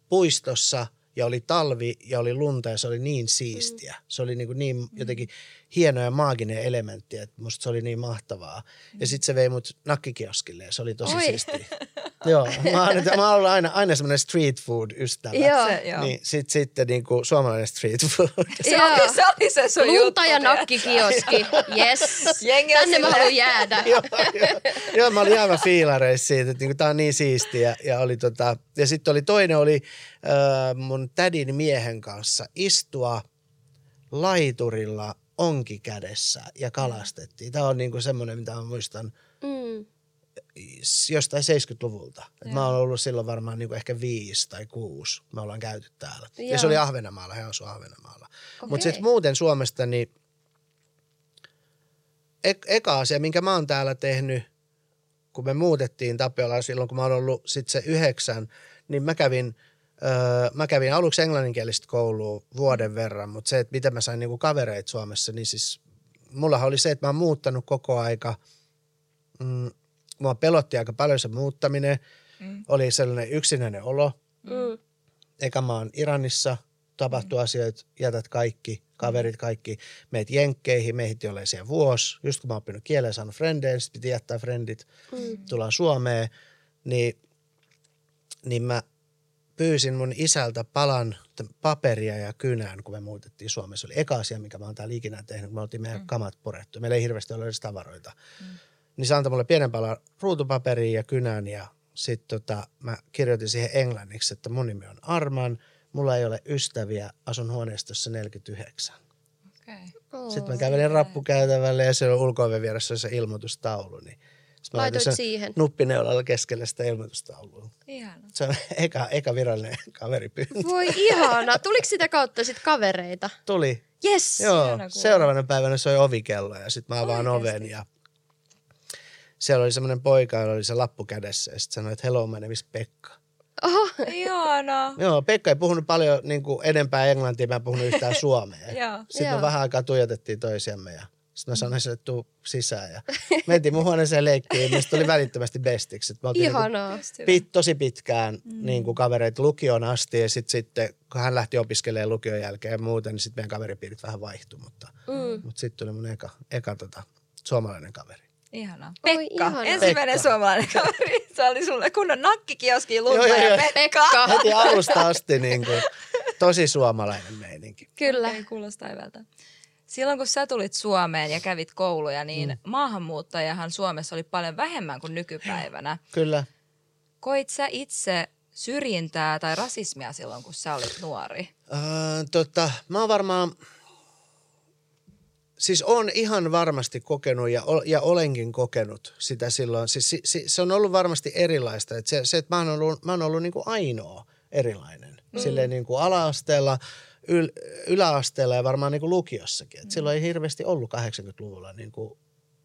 puistossa ja oli talvi ja oli lunta ja se oli niin siistiä. Se oli niin, kuin niin jotenkin hieno ja maaginen elementti, että musta se oli niin mahtavaa. Ja sitten se vei mut nakkikioskille ja se oli tosi Oi. siistiä. joo, mä oon, mä oon ollut aina, aina semmoinen street food ystävä. Joo. Se, joo. Niin sit, sitten niin kuin suomalainen street food. Se, Joo. oli, se oli se sun juttu. Lunta ja tiedätkö? nakkikioski. Yes. Jengi Tänne mä haluan jäädä. joo, joo. joo, mä olin aivan fiilareissa siitä, että niinku, tää on niin siistiä. Ja, oli tota, ja sitten oli toinen oli äh, mun tädin miehen kanssa istua laiturilla onki kädessä ja kalastettiin. Tämä on niinku semmoinen, mitä mä muistan Mm. Jostain 70-luvulta. Et mä oon ollut silloin varmaan niinku ehkä viisi tai kuusi. Me ollaan käyty täällä. Ja Joo. se oli Ahvenanmaalla, hän asui Ahvenanmaalla. Mutta Okei. sitten muuten Suomesta, niin ek- eka asia, minkä mä oon täällä tehnyt, kun me muutettiin Tapiolaan silloin, kun mä oon ollut sit se yhdeksän, niin mä kävin, öö, mä kävin aluksi englanninkielistä koulua vuoden verran, mutta se, että miten mä sain niinku kavereita Suomessa, niin siis mullahan oli se, että mä oon muuttanut koko aika. Mm, mua pelotti aika paljon se muuttaminen. Mm. Oli sellainen yksinäinen olo. Mm. Eka mä oon Iranissa, tapahtuu mm. asioita, jätät kaikki, kaverit kaikki, meet jenkkeihin, meitä ei ole siellä vuosi. Just kun mä oon oppinut kielen, saanut frendejä, sit piti jättää frendit, mm. tullaan Suomeen, niin, niin mä pyysin mun isältä palan paperia ja kynän, kun me muutettiin Suomessa. Se oli eka asia, mikä mä oon täällä ikinä tehnyt, kun me oltiin meidän mm. kamat purettu. Meillä ei hirveästi ole edes tavaroita. Mm. Niin se antoi mulle pienen palan ruutupaperia ja kynän ja sitten tota, mä kirjoitin siihen englanniksi, että mun nimi on Arman, mulla ei ole ystäviä, asun huoneistossa 49. Okei. Oh. Sitten mä kävelin rappukäytävälle ja siellä ulko vieressä oli se ilmoitustaulu. Niin sit mä Laitoit sen siihen. Nuppineulalla keskelle sitä ilmoitustaulua. Ihana. Se on eka, eka virallinen kaveripyyntö. Voi ihana. Tuliko sitä kautta sit kavereita? Tuli. Yes. Joo, seuraavana päivänä soi ovikello ja sitten mä avaan Oikeesti? oven ja siellä oli semmoinen poika, jolla oli se lappu kädessä ja sitten sanoi, että hello, my name is Pekka. Oho. Ihana. Joo, Pekka ei puhunut paljon niin kuin enempää englantia, mä en puhunut yhtään suomea. Joo. Sitten Joo. me vähän aikaa tuijotettiin toisiamme ja sitten mä sanoin sille, että tuu sisään ja mentiin mun huoneeseen leikkiin sitten tuli välittömästi bestiksi. Me niinku Ihanaa. Hyvä. pit, tosi pitkään mm. niin kuin kavereita lukioon asti ja sitten, sitten kun hän lähti opiskelemaan lukion jälkeen ja muuten, niin sitten meidän kaveripiirit vähän vaihtui, mutta, Mm. mutta sitten tuli mun eka, eka tota, suomalainen kaveri. Ihanaa. Oi, Pekka, ihanaa. ensimmäinen Pekka. suomalainen kaveri. Se oli sulle kunnon nakkikioski lunta Joo, joo, ja joo. Pekka. Heti alusta asti niin kuin, tosi suomalainen meininki. Kyllä. Okei, kuulostaa hyvältä. Silloin kun sä tulit Suomeen ja kävit kouluja, niin mm. maahanmuuttajahan Suomessa oli paljon vähemmän kuin nykypäivänä. Kyllä. Koit sä itse syrjintää tai rasismia silloin, kun sä olit nuori? Öö, tota, mä oon varmaan, siis on ihan varmasti kokenut ja, ol- ja olenkin kokenut sitä silloin. Siis, si, si, se on ollut varmasti erilaista. Et se, se, että mä oon ollut, mä oon ollut niin kuin ainoa erilainen. Mm. Silleen niin kuin ala-asteella, yl, yläasteella ja varmaan niin kuin lukiossakin. Et silloin ei hirveästi ollut 80-luvulla niin kuin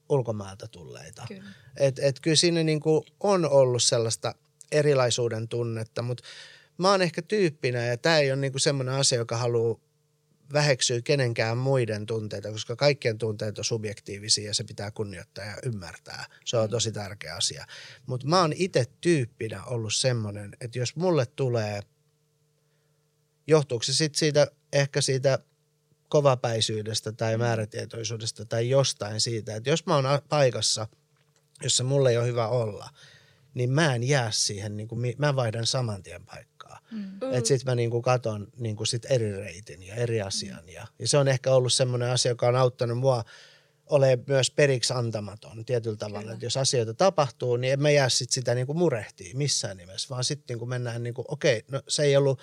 ulkomailta tulleita. Kyllä. Et, et kyllä siinä niin kuin on ollut sellaista erilaisuuden tunnetta, mutta mä oon ehkä tyyppinä ja tämä ei ole niin kuin semmoinen asia, joka haluaa väheksyä kenenkään muiden tunteita, koska kaikkien tunteet on subjektiivisia ja se pitää kunnioittaa ja ymmärtää. Se on tosi tärkeä asia. Mutta mä oon itse tyyppinä ollut semmoinen, että jos mulle tulee, johtuuko se sitten siitä, ehkä siitä kovapäisyydestä tai määrätietoisuudesta tai jostain siitä, että jos mä oon paikassa, jossa mulle ei ole hyvä olla, niin mä en jää siihen, niin kuin, mä vaihdan saman tien paikkaa. Mm. Että sit mä niin kuin katon niin kuin sit eri reitin ja eri asian. Ja, ja se on ehkä ollut semmoinen asia, joka on auttanut mua ole myös periksi antamaton tietyllä tavalla. Että jos asioita tapahtuu, niin en mä jää sit sitä niin kuin murehtiin missään nimessä, vaan sitten niin kuin mennään niin kuin, okei, no se ei ollut,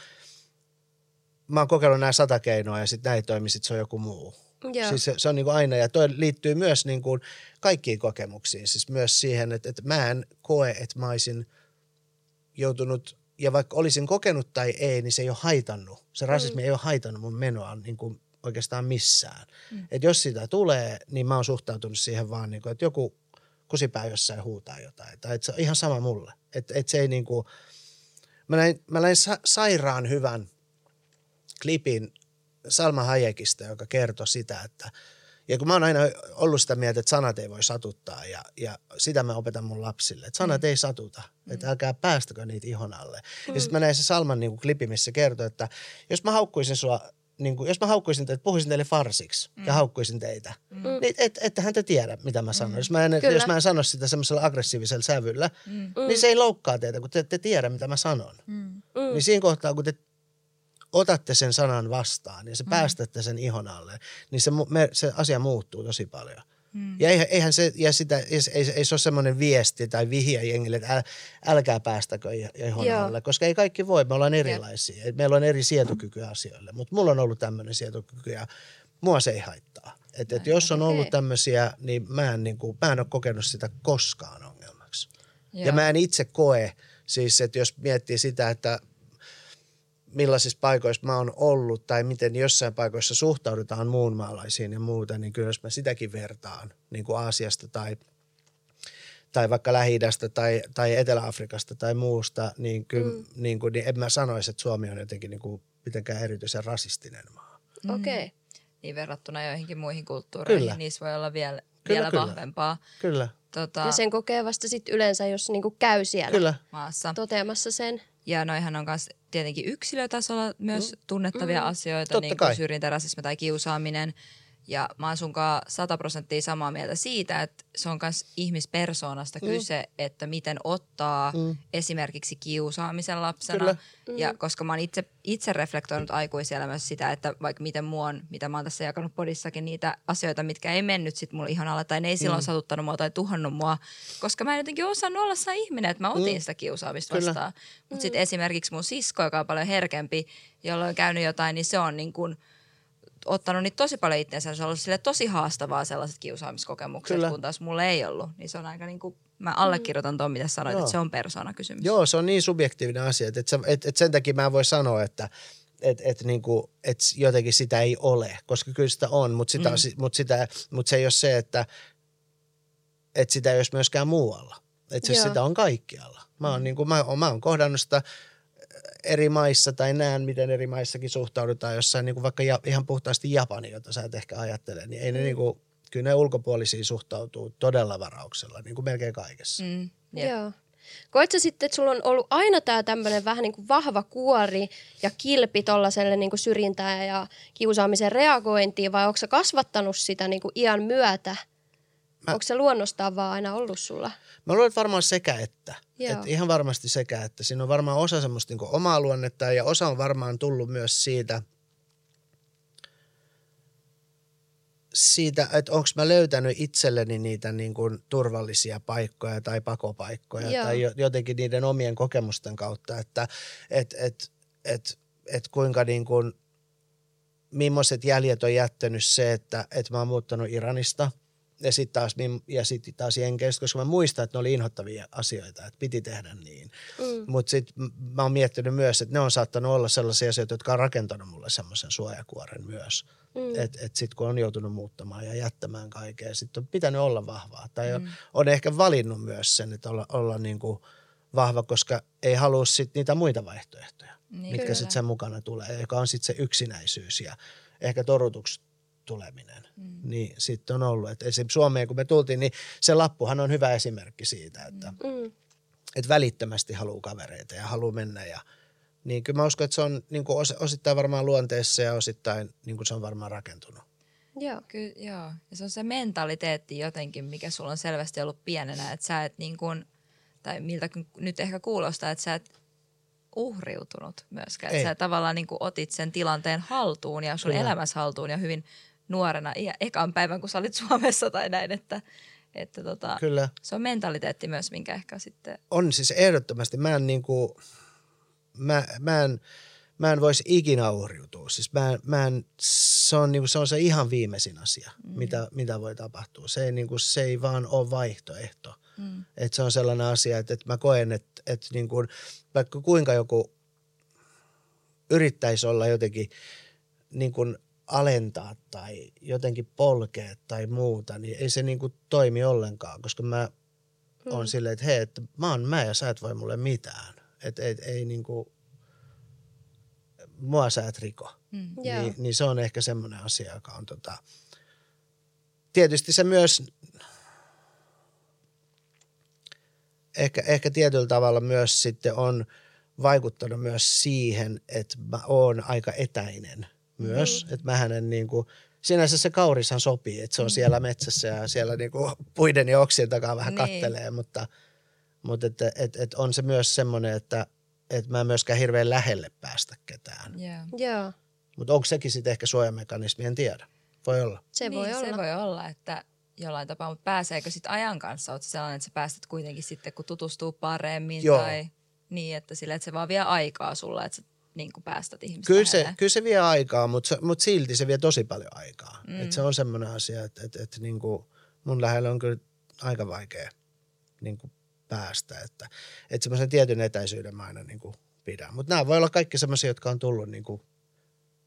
mä oon kokeillut nämä sata keinoa ja sitten näin toimi, sit se on joku muu. Joo. Siis se, se on niin kuin aina, ja toi liittyy myös niin kuin kaikkiin kokemuksiin, siis myös siihen, että, että mä en koe, että mä olisin joutunut, ja vaikka olisin kokenut tai ei, niin se ei ole haitannut, se rasismi mm. ei ole haitannut mun menoa niin kuin oikeastaan missään. Mm. Että jos sitä tulee, niin mä oon suhtautunut siihen vaan, niin kuin, että joku kusipää jossain huutaa jotain, tai että se on ihan sama mulle. Että, että se ei niin kuin, mä näin, mä näin sa- sairaan hyvän klipin Salma Hayekista, joka kertoi sitä, että ja kun mä oon aina ollut sitä mieltä, että sanat ei voi satuttaa ja, ja sitä mä opetan mun lapsille, että sanat mm. ei satuta, mm. että älkää päästäkö niitä ihon alle. Mm. Ja sitten mä näin se Salman niin kuin klipi, missä kertoi, että jos mä haukkuisin sua, niin kuin, jos mä haukkuisin teitä, puhuisin teille farsiksi mm. ja haukkuisin teitä, mm. niin et, ettehän te tiedä, mitä mä sanon. Mm. Jos, mä en, Kyllä. jos mä en sano sitä semmoisella aggressiivisella sävyllä, mm. niin se ei loukkaa teitä, kun te ette tiedä, mitä mä sanon. Mm. Mm. Niin siinä kohtaa, kun te otatte sen sanan vastaan ja se mm. päästätte sen ihon alle, niin se, me, se asia muuttuu tosi paljon. Mm. Ja eihän, eihän se, ja sitä, ei, ei, ei se ole semmoinen viesti tai vihje jengille, että äl, älkää päästäkö ih- ihon Joo. alle, koska ei kaikki voi, me ollaan erilaisia. Et Meillä on eri sietokyky asioille, mutta mulla on ollut tämmöinen sietokyky ja mua se ei haittaa. Et, et jos on ollut tämmöisiä, niin mä en, niin kuin, mä en ole kokenut sitä koskaan ongelmaksi. Joo. Ja mä en itse koe, siis että jos miettii sitä, että millaisissa paikoissa mä oon ollut tai miten jossain paikoissa suhtaudutaan muunmaalaisiin ja muuta, niin kyllä jos mä sitäkin vertaan niin kuin Aasiasta tai, tai vaikka lähi tai, tai Etelä-Afrikasta tai muusta, niin, kyllä, mm. niin, kuin, niin en mä sanoisi, että Suomi on jotenkin niin kuin mitenkään erityisen rasistinen maa. Okei. Okay. Niin verrattuna joihinkin muihin kulttuureihin, Kyllä. niissä voi olla vielä, Kyllä, vielä kyllä. vahvempaa Kyllä, tota, Ja sen kokee vasta sit yleensä, jos niinku käy siellä kyllä. maassa. toteamassa sen. Ja noihan on myös tietenkin yksilötasolla myös tunnettavia asioita, Totta niin kai. kuin syrjintä, rasismi tai kiusaaminen. Ja mä oon sunkaan sata prosenttia samaa mieltä siitä, että se on myös ihmispersoonasta kyse, että miten ottaa Mm. esimerkiksi kiusaamisen lapsena. Kyllä. Ja koska mä oon itse, itse reflektoinut aikuiselämässä sitä, että vaikka miten mua on, mitä mä oon tässä jakanut podissakin, niitä asioita, mitkä ei mennyt sit mulle ihan alle, tai ne ei silloin satuttanut mua tai tuhannut mua, koska mä en jotenkin osannut olla se ihminen, että mä otin sitä kiusaamista Kyllä. vastaan. Mutta sitten esimerkiksi mun sisko, joka on paljon herkempi, jolla on käynyt jotain, niin se on niin kuin ottanut niitä tosi paljon itseensä. Se on ollut sille tosi haastavaa sellaiset kiusaamiskokemukset, Kyllä. kun taas mulle ei ollut. Niin se on aika niin kuin, mä allekirjoitan tuon, mitä sanoit, Joo. että se on persoonakysymys. Joo, se on niin subjektiivinen asia, että et, sä- et, sen takia mä en voi sanoa, että et, et niinku, et jotenkin sitä ei ole, koska kyllä sitä on, mutta, sitä, mm. mut sitä, mut se ei ole se, että et sitä ei olisi myöskään muualla. Että sitä on kaikkialla. Mä oon, niinku, mä, mä oon kohdannut sitä eri maissa tai näen, miten eri maissakin suhtaudutaan jossain niinku vaikka ja, ihan puhtaasti Japani, jota sä et ehkä ajattele, niin ei ne niinku, kyllä ne ulkopuolisiin suhtautuu todella varauksella, niin kuin melkein kaikessa. Mm, jep. Joo. Koet sä sitten, että sulla on ollut aina tämä tämmöinen vähän niin kuin vahva kuori ja kilpi tuollaiselle niin kuin syrjintään ja kiusaamisen reagointiin vai onko sä kasvattanut sitä niin kuin iän myötä Mä- Onko se luonnostaan vaan aina ollut sulla? Mä luulen, että varmaan sekä että. Joo. Et ihan varmasti sekä että. Siinä on varmaan osa semmoista niin omaa luonnetta ja osa on varmaan tullut myös siitä, siitä, että onko mä löytänyt itselleni niitä niin kuin turvallisia paikkoja tai pakopaikkoja Joo. tai jo- jotenkin niiden omien kokemusten kautta, että et, et, et, et kuinka niin kuin, millaiset jäljet on jättänyt se, että, että mä oon muuttanut Iranista ja sitten taas, mim- ja sit taas Jenkeistä, koska mä muistan, että ne oli inhottavia asioita, että piti tehdä niin. Mm. Mutta sitten mä oon miettinyt myös, että ne on saattanut olla sellaisia asioita, jotka on rakentanut mulle semmoisen suojakuoren myös. Mm. Että et sitten kun on joutunut muuttamaan ja jättämään kaikkea, sitten on pitänyt olla vahvaa. Tai on, on ehkä valinnut myös sen, että olla, olla niinku vahva, koska ei halua sit niitä muita vaihtoehtoja, Niin, mitkä sitten sen mukana tulee, joka on sitten se yksinäisyys ja ehkä torutuksi tuleminen. Mm. Niin sitten on ollut, että esimerkiksi Suomeen kun me tultiin, niin se lappuhan on hyvä esimerkki siitä, että Mm. että välittömästi haluaa kavereita ja haluaa mennä ja niin kyllä mä uskon, että se on niin kuin os, osittain varmaan luonteessa ja osittain niin kuin se on varmaan rakentunut. Joo. Kyllä, joo. Ja se on se mentaliteetti jotenkin, mikä sulla on selvästi ollut pienenä, että sä et niin kuin, tai miltä nyt ehkä kuulostaa, että sä et uhriutunut myöskään. Ei. Että sä tavallaan niin kuin otit sen tilanteen haltuun ja sun Kyllä. elämässä haltuun ja hyvin nuorena, ja ekan päivän kun sä olit Suomessa tai näin, että, että tota, Kyllä se on mentaliteetti myös, minkä ehkä sitten, on siis ehdottomasti, mä en niin kuin, mä, mä en, mä en voisi ikinä uhriutua. Siis mä, mä en, se, on, niin kuin, se on se ihan viimeisin asia, mm. mitä, mitä voi tapahtua. Se ei, niin kuin, se ei vaan ole vaihtoehto. mm, Että se on sellainen asia, että, että mä koen, että, että niin kuin, vaikka kuinka joku yrittäisi olla jotenkin niin kuin alentaa tai jotenkin polkea tai muuta, niin ei se niin kuin toimi ollenkaan, koska mä mm. on silleen, että hei, että mä oon mä ja sä et voi mulle mitään. Että et, ei niin kuin, mua sä et riko. mm. Niin, niin se on ehkä semmoinen asia, joka on tota, tietysti se myös, ehkä, ehkä tietyllä tavalla myös sitten on vaikuttanut myös siihen, että mä oon aika etäinen myös, mm. että mähän en niin kuin, sinänsä se kaurishan sopii, että se on siellä metsässä ja siellä niin kuin puiden ja oksien takaa vähän Niin. kattelee, mutta, mutta että, et, et on se myös semmoinen, että, että mä en myöskään hirveän lähelle päästä ketään. joo. Joo. Mutta onko sekin sitten ehkä suojamekanismi, en tiedä. Voi olla. Se niin, voi olla. Se voi olla, että jollain tapaa, mutta pääseekö sitten ajan kanssa? Oletko sellainen, että sä päästät kuitenkin sitten, kun tutustuu paremmin Joo. tai niin, että sille, että se vaan vie aikaa sulla, että sä niin kuin päästät ihmistä Kyllä se, kyllä se vie aikaa, mutta, mutta silti se vie tosi paljon aikaa. Mm. Et se on semmoinen asia, että, että, että niin kuin mun lähellä on kyllä aika vaikea niin kuin päästä. Että, että semmoisen tietyn etäisyyden mä aina niin kuin pidän. Mutta nämä voi olla kaikki semmoisia, jotka on tullut niin kuin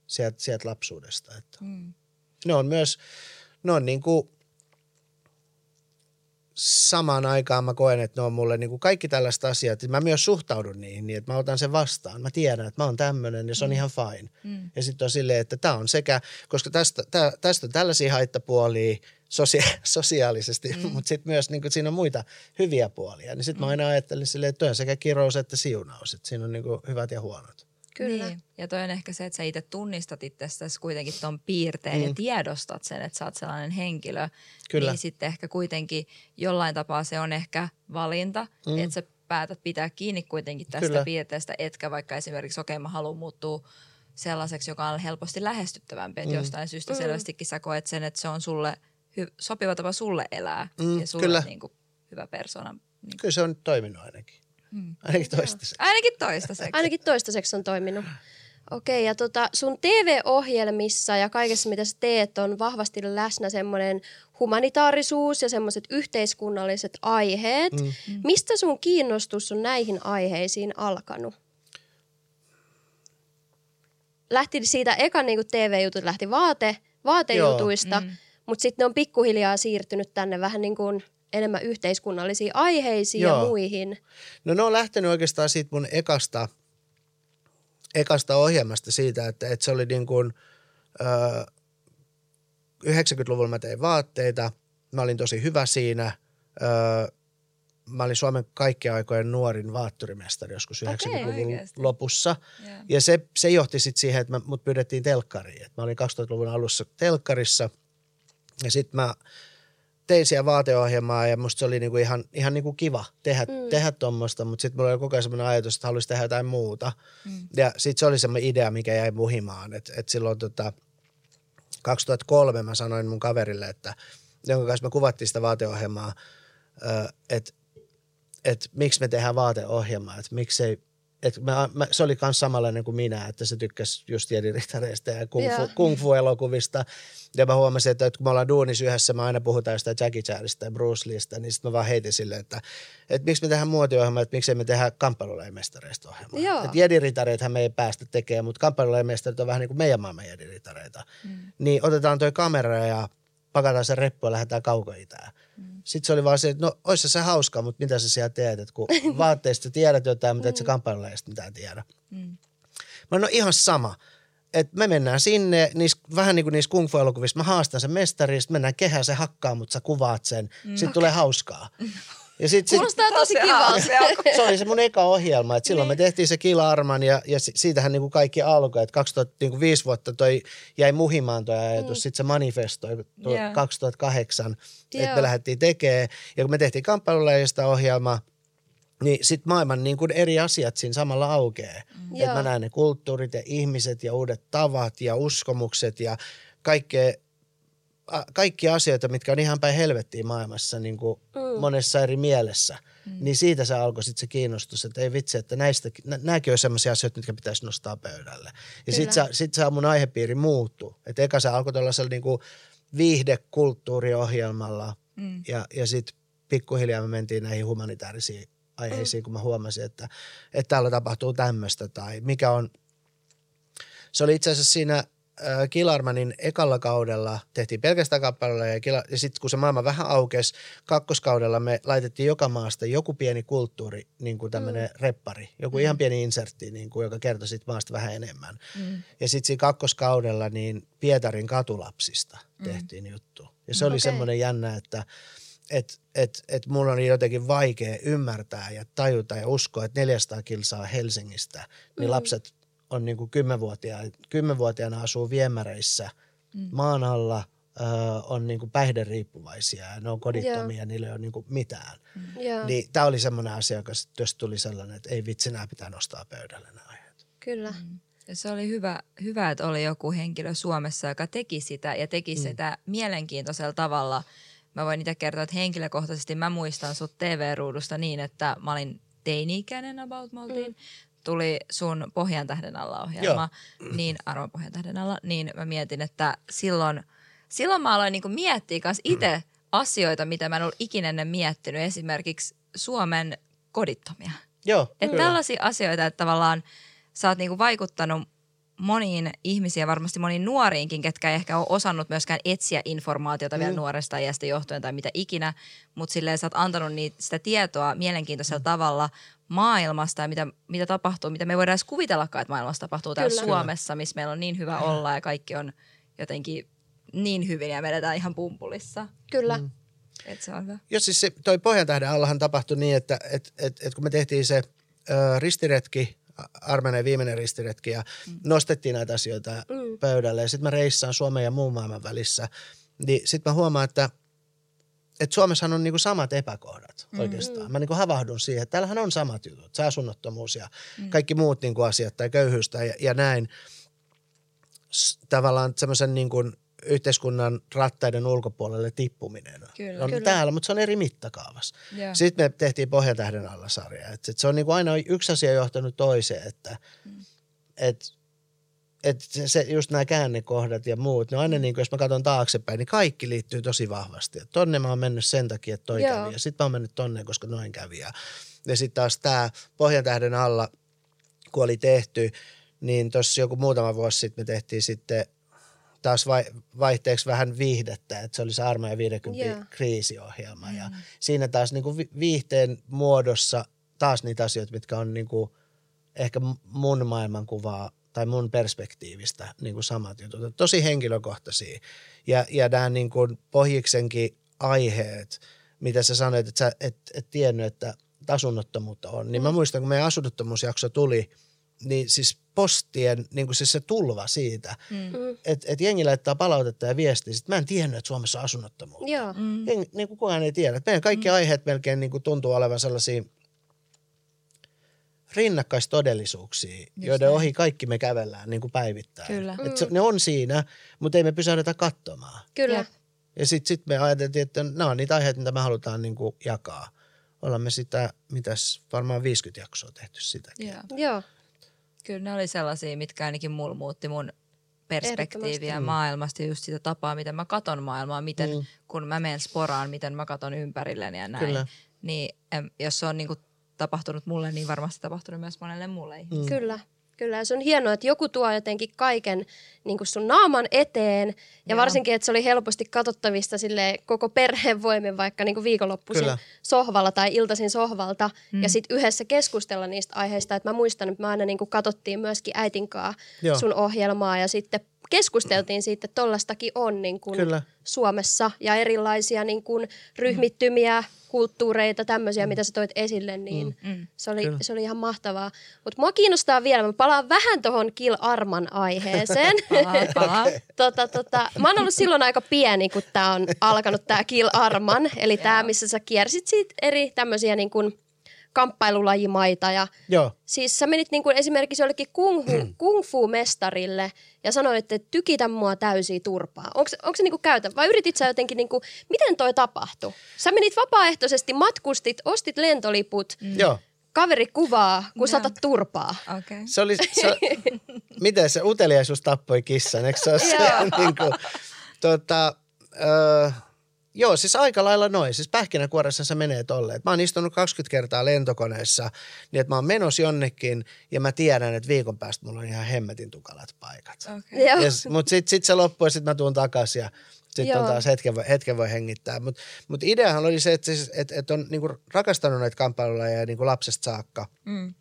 sieltä, sieltä lapsuudesta. Että Mm. ne on myös, ne on niin kuin, samaan aikaan mä koen, että ne on mulle niin kuin kaikki tällaiset asiat. Mä myös suhtaudun niihin niin, että mä otan sen vastaan. Mä tiedän, että mä oon tämmöinen ja se on mm. ihan fine. Mm. Ja sitten on silleen, että tämä on sekä, koska tästä, tää, tästä on tällaisia haittapuolia sosia- sosiaalisesti, mm. mutta sitten myös niin kuin, siinä on muita hyviä puolia. Niin sitten mm. mä aina ajattelin silleen, että on sekä kirous että siunaus. Että siinä on niin kuin hyvät ja huonot. Kyllä. Niin. Ja toi on ehkä se, että sä itse tunnistat itsestäsi kuitenkin ton piirteen mm. ja tiedostat sen, että sä oot sellainen henkilö. Kyllä. Niin sitten ehkä kuitenkin jollain tapaa se on ehkä valinta, mm. että sä päätät pitää kiinni kuitenkin tästä Kyllä. piirteestä, etkä vaikka esimerkiksi, okei okay, mä haluan muuttua sellaiseksi, joka on helposti lähestyttävämpi. Että Mm. jostain syystä selvästikin sä koet sen, että se on sulle hy- sopiva tapa sulle elää Mm, ja sulle kyllä. niin kuin hyvä persona. Niin Kyllä se on nyt toiminut ainakin. Mm. Ainakin toistaiseksi. Ainakin toistaiseksi. Ainakin toistaiseksi on toiminut. Okei, ja tota, sun TV-ohjelmissa ja kaikessa, mitä sä teet, on vahvasti läsnä semmoinen humanitaarisuus ja semmoiset yhteiskunnalliset aiheet. Mm. Mistä sun kiinnostus on näihin aiheisiin alkanut? Lähti siitä eka niin TV-jutut lähti vaate, vaatejutuista, mm. mutta sitten ne on pikkuhiljaa siirtynyt tänne vähän niin kuin enemmän yhteiskunnallisiin aiheisiin Joo. ja muihin. No ne on lähtenyt oikeastaan siitä mun ekasta, ekasta ohjelmasta siitä, että, että se oli niin kuin, ö, 90-luvulla mä tein vaatteita, mä olin tosi hyvä siinä. Ö, mä olin Suomen kaikkien aikojen nuorin vaatturimestari joskus Okei, 90-luvun oikeasti. lopussa. Joo. Ja se, se johti sitten siihen, että mä, mut pyydettiin telkkariin. Et mä olin 2000-luvun alussa telkkarissa ja sitten mä tein siellä vaateohjelmaa ja musta se oli niinku ihan, ihan niinku kiva tehdä, mm. tehdä tuommoista, mutta sitten mulla oli koko ajan semmoinen ajatus, että haluaisin tehdä jotain muuta. Mm. Ja sitten se oli semmoinen idea, mikä jäi muhimaan, että et silloin tota, 2003 mä sanoin mun kaverille, että jonka kanssa me kuvattiin sitä vaateohjelmaa, että et miksi me tehdään vaateohjelmaa, että miksei et mä, mä, se oli myös samanlainen kuin minä, että se tykkäsi just jedinritareista ja kung fu, kung elokuvista. Ja mä huomasin, että, että kun me ollaan duunis yhdessä, mä aina puhutaan jostain Jackie Chanista ja Bruce Leeista, niin sitten mä vaan heitin silleen, että, että miksi me tehdään muotiohjelmaa, että miksei me tehdä kamppailulajimestareista ohjelmaa. Että jedinritareithän me ei päästä tekemään, mutta kamppailulajimestarit on vähän niin kuin meidän maailman jedinritareita. Mm. Niin otetaan toi kamera ja pakataan se reppu ja lähdetään kaukoitään. Sitten se oli vaan se, että no olisi se hauskaa, mutta mitä sä siellä teet, että kun vaatteista tiedät jotain, mutta et sä mm. kamppailuleista mitään tiedä. Mm. Mä no ihan sama. Et me mennään sinne, niis, vähän niin kuin niissä kung fu-elokuvissa, mä haastan sen mestari, sitten mennään kehään, se hakkaa, mutta sä kuvaat sen. Mm. Sitten okay. tulee hauskaa. Ja sit, Kuulostaa sit, tosi kivalta. Se oli se mun eka ohjelma, että silloin niin. me tehtiin se Kila Arman ja, ja siitähän niin kuin kaikki alkoi, että 2005 niin vuotta toi jäi muhimaan toi ajatus, mm. sitten se manifestoi yeah. 2008, yeah. että me lähdettiin tekemään ja kun me tehtiin kamppailuleijasta ohjelma, niin sitten maailman niin kuin eri asiat siinä samalla aukeaa. Mm. Että mä näen ne kulttuurit ja ihmiset ja uudet tavat ja uskomukset ja kaikkea kaikki asioita, mitkä on ihan päin helvettiin maailmassa niin kuin mm. monessa eri mielessä, mm. niin siitä se alkoi sitten se kiinnostus, että ei vitsi, että näistä, nämäkin on sellaisia asioita, mitkä pitäisi nostaa pöydälle. Ja sitten se, sit se mun aihepiiri muuttuu. Että eka se alkoi tällaisella niin kuin viihdekulttuuriohjelmalla mm. ja, ja sitten pikkuhiljaa me mentiin näihin humanitaarisiin aiheisiin, mm. kun mä huomasin, että, että täällä tapahtuu tämmöistä tai mikä on – se oli itse asiassa siinä äh, Kilarmanin ekalla kaudella tehtiin pelkästään kappaleilla ja, Kila, ja sitten kun se maailma vähän aukesi, kakkoskaudella me laitettiin joka maasta joku pieni kulttuuri, niin kuin tämmöinen mm. reppari, joku mm. ihan pieni insertti, niin kuin, joka kertoi sitten maasta vähän enemmän. Mm. Ja sitten siinä kakkoskaudella niin Pietarin katulapsista mm. tehtiin juttu. Ja se oli okay. semmoinen jännä, että että et, et mun on jotenkin vaikea ymmärtää ja tajuta ja uskoa, että 400 kilsaa Helsingistä, niin mm. lapset on niin kuin kymmenvuotiaana, kymmenvuotiaana asuu viemäreissä mm. maan alla, ö, on niin kuin päihderiippuvaisia ja ne on kodittomia ja niille ei ole niin kuin mitään. Mm. Yeah. Niin tämä oli semmoinen asia, joka jos tuli sellainen, että ei vitsi, nämä pitää nostaa pöydälle nämä aiheet. Kyllä. Mm. Ja se oli hyvä, hyvä, että oli joku henkilö Suomessa, joka teki sitä ja teki mm. sitä mielenkiintoisella tavalla. Mä voin niitä kertoa, että henkilökohtaisesti mä muistan sut TV-ruudusta niin, että mä olin teini-ikäinen about, me oltiin. Mm tuli sun Pohjan tähden alla ohjelma, Joo. niin Arvon Pohjan tähden alla, niin mä mietin, että silloin, silloin mä aloin niinku miettiä myös itse mm. asioita, mitä mä en ollut ikinä ennen miettinyt, esimerkiksi Suomen kodittomia. Joo, että tällaisia asioita, että tavallaan sä oot niinku vaikuttanut moniin ihmisiä, varmasti moniin nuoriinkin, ketkä ei ehkä ole osannut myöskään etsiä informaatiota mm. vielä nuoresta iästä johtuen tai mitä ikinä, mutta silleen sä oot antanut niitä, sitä tietoa mielenkiintoisella mm. tavalla maailmasta ja mitä, mitä tapahtuu, mitä me voidaan edes kuvitellakaan, että maailmassa tapahtuu täällä Kyllä. Suomessa, missä meillä on niin hyvä olla ja kaikki on jotenkin niin hyvin ja me ihan pumpulissa. Kyllä. Mm. Et se on hyvä. Jos siis se, toi Pohjantähden allahan tapahtui niin, että et, et, et kun me tehtiin se ö, ristiretki, Armenen viimeinen ristiretki ja mm. nostettiin näitä asioita mm. pöydälle ja sitten mä reissaan Suomen ja muun maailman välissä, niin sitten mä huomaan, että – että Suomessahan on niinku samat epäkohdat mm. oikeastaan. Mä niinku havahdun siihen, että täällähän on samat jutut, asunnottomuus ja mm. kaikki muut niinku asiat tai köyhyys tai, ja, ja näin. S- tavallaan semmoisen niinku yhteiskunnan rattaiden ulkopuolelle tippuminen kyllä, on kyllä. täällä, mutta se on eri mittakaavassa. Yeah. Sitten me tehtiin Pohjatähden alla sarja. Et, et se on niinku aina yksi asia johtanut toiseen, että mm. et että se, just nämä käännekohdat ja muut, ne on aina niin kuin, jos mä katson taaksepäin, niin kaikki liittyy tosi vahvasti. Et tonne mä oon mennyt sen takia, että toi Joo. kävi ja sitten mä oon mennyt tonne, koska noin kävi. Ja, ja sitten taas tämä Pohjantähden alla, kun oli tehty, niin tuossa joku muutama vuosi sitten me tehtiin sitten taas vai, vaihteeksi vähän viihdettä, että se oli se Armeijan 50 yeah. kriisiohjelma. Mm. Ja siinä taas niin kuin viihteen muodossa taas niitä asioita, mitkä on niin kuin ehkä mun maailmankuvaa tai mun perspektiivistä niin kuin samat jutut. Tosi henkilökohtaisia. Ja, ja nämä niin kuin pohjiksenkin aiheet, mitä sä sanoit, että sä et, et tiennyt, että asunnottomuutta on. Niin mä mm. muistan, kun meidän asunnottomuusjakso tuli, niin siis postien niin kuin siis se tulva siitä, Mm. Mm. että et jengi laittaa palautetta ja viestiä. Sitten mä en tiennyt, että Suomessa on asunnottomuutta. Joo. Mm. Jengi, niin kuin kukaan ei tiedä. Meidän kaikki mm. aiheet melkein niin kuin tuntuu olevan sellaisia rinnakkaistodellisuuksia, Just joiden näin. ohi kaikki me kävellään niin kuin päivittäin. Kyllä. Et se, ne on siinä, mutta ei me pysähdytä katsomaan. Kyllä. Ja sitten sit me ajateltiin, että nämä on niitä aiheita, mitä me halutaan niin kuin jakaa. Ollaan me sitä, mitäs, varmaan 50 jaksoa tehty sitäkin. Joo. Joo. Kyllä ne oli sellaisia, mitkä ainakin mulla muutti mun perspektiiviä maailmasta ja just sitä tapaa, miten mä katon maailmaa, miten Mm. mm. kun mä menen sporaan, miten mä katon ympärilleni ja näin. Kyllä. Niin jos se on niinku tapahtunut mulle, niin varmasti tapahtunut myös monelle muulle ihmiselle. Mm. Kyllä. Kyllä, ja se on hienoa, että joku tuo jotenkin kaiken niin kuin sun naaman eteen, ja Joo. varsinkin, että se oli helposti katsottavista sille koko perheen voimin, vaikka niin kuin viikonloppuisin Kyllä. sohvalla tai iltaisin sohvalta, Mm. ja sitten yhdessä keskustella niistä aiheista. Et mä muistan, että mä aina niin kuin katsottiin myöskin äitinkaa Joo. sun ohjelmaa, ja sitten keskusteltiin siitä, että tollastakin on niin kuin Kyllä. Suomessa, ja erilaisia niin kuin ryhmittymiä, kulttuureita, tämmöisiä, mitä sä toit esille, niin Mm. se oli, Kyllä. se oli ihan mahtavaa. Mutta mua kiinnostaa vielä, mä palaan vähän tuohon Kill Arman aiheeseen. Palaa, palaa. tota, tota, mä oon ollut silloin aika pieni, kun tää on alkanut tää Kill Arman, eli tää, Joo. missä sä kiersit siitä eri tämmöisiä niin kuin kamppailulajimaita ja Joo, Siis sä menit niin kuin esimerkiksi jollekin kung, fu, kung fu mestarille ja sanoit, että tykitä mua täysiä turpaa. Onko, onko se niin kuin käytä vai yritit sä jotenkin, niin kuin, miten toi tapahtui? Sä menit vapaaehtoisesti, matkustit, ostit lentoliput, mm. joo. kaveri kuvaa, kun saatat turpaa. Okei. Okay. Se oli, se, miten se uteliaisuus tappoi kissan, eikö se ole se? Niin kuin, tota, öö, joo, siis aika lailla noin. Siis pähkinäkuoressa se menee tolleen. Mä oon istunut 20 kertaa lentokoneessa, niin että mä oon menossa jonnekin ja mä tiedän, että viikon päästä mulla on ihan hemmetin tukalat paikat. Okay. Mutta sitten sit se loppuu ja sitten mä tuun takaisin ja sitten on taas hetken voi, hetken voi hengittää. Mutta mut ideahan oli se, että siis, et, et on niinku rakastanut näitä kamppailulajeja niinku lapsesta saakka. Mm.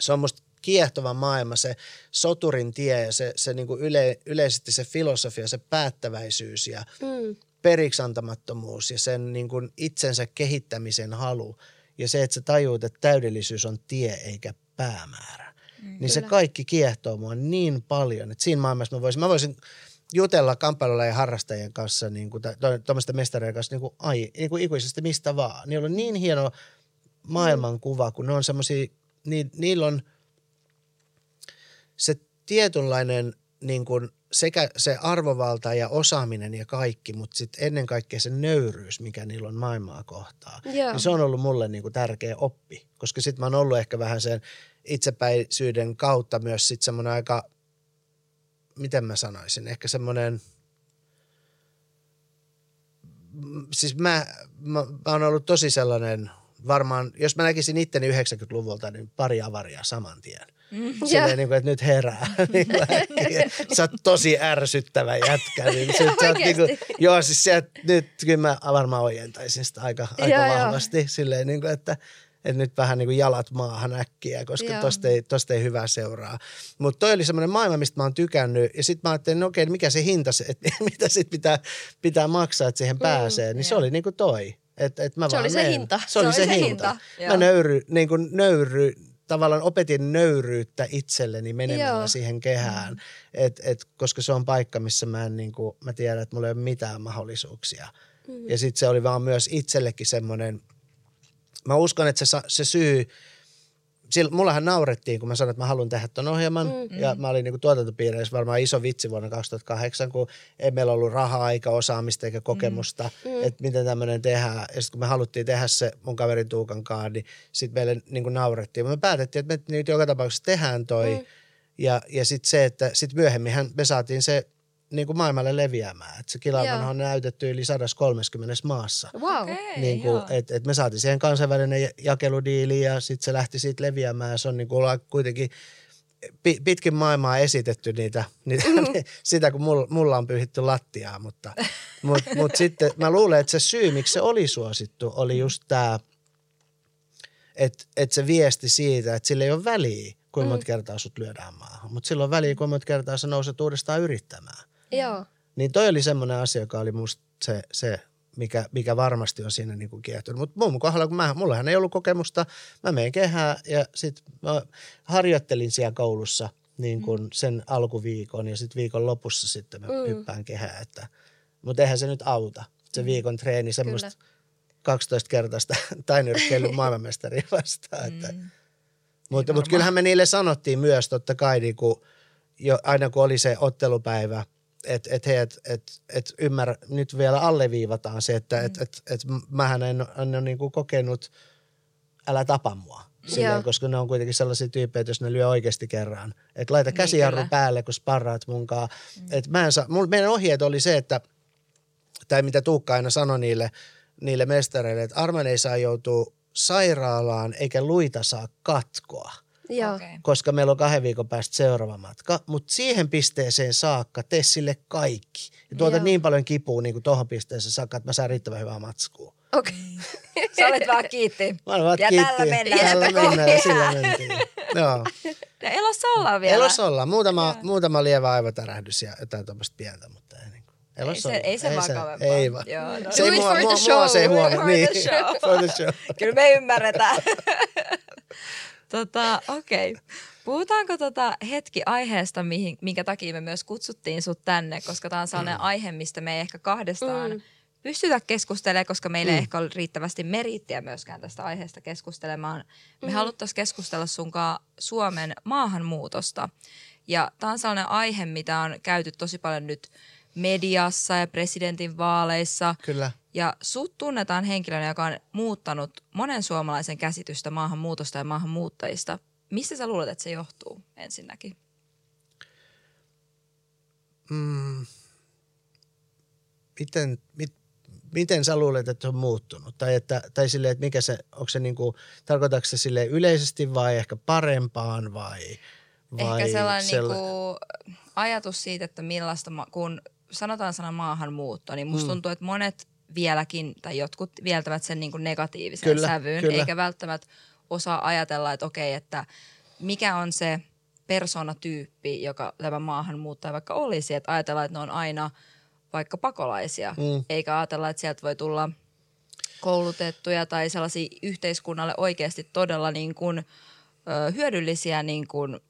Se on musta kiehtova maailma, se soturin tie ja se, se niinku yle, yleisesti se filosofia, se päättäväisyys ja Mm. Periksantamattomuus ja sen niin kuin itsensä kehittämisen halu ja se, että sä tajuut, että täydellisyys on tie eikä päämäärä. Mm, niin se Kyllä. kaikki kiehtoo mua niin paljon, että siinä maailmassa mä voisin, mä voisin jutella kamppailulajen harrastajien kanssa, niin kuin, tuommoisten mestarien kanssa niin kuin, ai, niin kuin ikuisesti mistä vaan. Niillä on niin hieno maailmankuva, kun ne on semmoisia, ni, niillä on se tietynlainen niin kuin sekä se arvovalta ja osaaminen ja kaikki, mutta sitten ennen kaikkea se nöyryys, mikä niillä on maailmaa kohtaa. Joo. Niin se on ollut mulle niin kuin tärkeä oppi, koska sitten mä oon ollut ehkä vähän sen itsepäisyyden kautta myös sitten semmoinen aika, miten mä sanoisin, ehkä semmoinen, mm, siis mä, mä, mä oon ollut tosi sellainen, varmaan, jos mä näkisin itteni 90-luvulta, niin pari avaria saman tien. Mm. Silleen, niin kuin, että nyt herää. niin äkkiä. sä oot tosi ärsyttävä jätkä. Niin, sit, sä oot, niin kuin, joo, siis se, että nyt kyllä mä varmaan ojentaisin sitä aika, aika Joo, joo. vahvasti. Silleen, niin kuin, että, että nyt vähän niin kuin jalat maahan äkkiä, koska Joo. tosta ei, tosta ei hyvää seuraa. Mutta toi oli semmoinen maailma, mistä mä oon tykännyt. Ja sitten mä ajattelin, no okei, mikä se hinta, se, että mitä sit pitää, pitää maksaa, että siihen pääsee. Niin se joo. oli niin kuin toi. Et, et mä Se vaan oli se hinta. Se oli se, hinta. hinta, Mä joo. nöyry, niin kuin nöyry, tavallaan opetin nöyryyttä itselleni menemällä Joo. siihen kehään. Et, et, koska se on paikka, missä mä, en, niin kuin, mä tiedän, että mulla ei ole mitään mahdollisuuksia. Mm. Ja sitten se oli vaan myös itsellekin semmoinen, mä uskon, että se, se syy, sillä, mullahan naurettiin, kun mä sanoin, että mä haluan tehdä ton ohjelman. Mm. Ja mä olin niin kuin tuotantopiireissä varmaan iso vitsi vuonna 2008, kun ei meillä ollut rahaa eikä osaamista eikä kokemusta, mm. että miten tämmöinen tehdään. Ja sitten kun me haluttiin tehdä se mun kaverin Tuukan kanssa, niin sitten meille niin kuin naurettiin. Me päätettiin, että me nyt joka tapauksessa tehdään toi. Mm. Ja, ja sitten se, että sitten myöhemminhän me saatiin se niin kuin maailmalle leviämään. Että se Kilavan on näytetty yli 130 maassa Wow. Okei, niin kuin, et, et me saatiin siihen kansainvälinen ja- jakeludiili ja sitten se lähti siitä leviämään. Se on niin kuin kuitenkin pi- pitkin maailmaa esitetty niitä, niitä sitä kun mulla, mulla on pyyhitty lattiaa, mutta mut, mut sitten mä luulen, että se syy, miksi se oli suosittu, oli just tämä, että et se viesti siitä, että sillä ei ole väliä, kuinka monta kertaa sut lyödään maahan, mutta sillä on väliä, kuinka monta kertaa sä nouset uudestaan yrittämään. Joo. Niin toi oli semmoinen asia, joka oli musta se, se mikä, mikä varmasti on siinä niin kuin kiehtonut. Mutta mun kohdalla, kun mä, mullahan ei ollut kokemusta, mä menen kehään ja sitten mä harjoittelin siellä koulussa niin kuin mm. sen alkuviikon ja sitten viikon lopussa sitten mä mm. hyppään kehään. Että, mutta eihän se nyt auta, se mm. viikon treeni, semmoista Kyllä. 12 kertaista tainyrkkeilyn maailmanmestaria vastaan. Että, mm. Mutta mut kyllähän me niille sanottiin myös totta kai, niin kuin, jo, aina kun oli se ottelupäivä, että et, et, et, et ymmärrä, nyt vielä alleviivataan se, että mm. et, et, et mähän en, en ole niin kuin kokenut, älä tapa mua. Silleen, koska ne on kuitenkin sellaisia tyyppejä, että jos ne lyö oikeasti kerran. Että laita niin, käsijarru niin, päälle, kun sparraat munkaan. Mm. Et mä en saa, mulla, meidän ohjeet oli se, että, tai mitä Tuukka aina sanoi niille, niille mestareille, että Arman ei saa joutua sairaalaan eikä luita saa katkoa. Joo. Okay. Koska meillä on kahden viikon päästä seuraava matka. Mutta siihen pisteeseen saakka tee sille kaikki. Ja tuota Joo. niin paljon kipua niin kuin tuohon pisteeseen saakka, että mä saan riittävän hyvää matskua. Okei. Okay. Sä olet vaan kiitti. Mä olen vaan ja kiitti. tällä mennään. Tällä mennään ja sillä mentiin. Joo. Ja elossa ollaan vielä. Elossa ollaan. Muutama, muutama lievä aivotärähdys ja jotain tuommoista pientä, mutta ei niin kuin. Elossa ei se, ei se ei vakavampaa. Ei vaan. Joo, no. Se ei mua, mua, mua, se ei huono. Niin. for the show. Kyllä me ymmärretään. tota, okei. Okay. Puhutaanko tota hetki aiheesta, mihin, minkä takia me myös kutsuttiin sut tänne, koska tämä on sellainen mm. aihe, mistä me ei ehkä kahdestaan mm. pystytä keskustelemaan, koska meillä mm. ei ehkä ole riittävästi merittiä myöskään tästä aiheesta keskustelemaan. Me mm. haluttaisiin keskustella sunkaan Suomen maahanmuutosta. Ja tämä on sellainen aihe, mitä on käyty tosi paljon nyt mediassa ja presidentin vaaleissa. Kyllä. Ja sut tunnetaan henkilönä, joka on muuttanut monen suomalaisen käsitystä maahanmuutosta ja maahanmuuttajista – Mistä sä luulet, että se johtuu ensinnäkin? Mm, miten, mit, miten sä luulet, että se on muuttunut? Tai, että, tai sille, että mikä se, onko se niinku, tarkoitatko se sille yleisesti vai ehkä parempaan vai? vai ehkä sellainen sell... niinku ajatus siitä, että millaista, kun sanotaan sana maahanmuutto, niin musta mm. tuntuu, että monet vieläkin tai jotkut vieltävät sen niinku negatiivisen kyllä, sävyyn, kyllä. eikä välttämättä osaa ajatella, että okei, että mikä on se persoonatyyppi, joka tämä maahanmuuttaja vaikka olisi. Että ajatellaan, että ne on aina vaikka pakolaisia, mm. eikä ajatella, että sieltä voi tulla koulutettuja tai sellaisia yhteiskunnalle oikeasti todella niin kuin, ö, hyödyllisiä niin kuin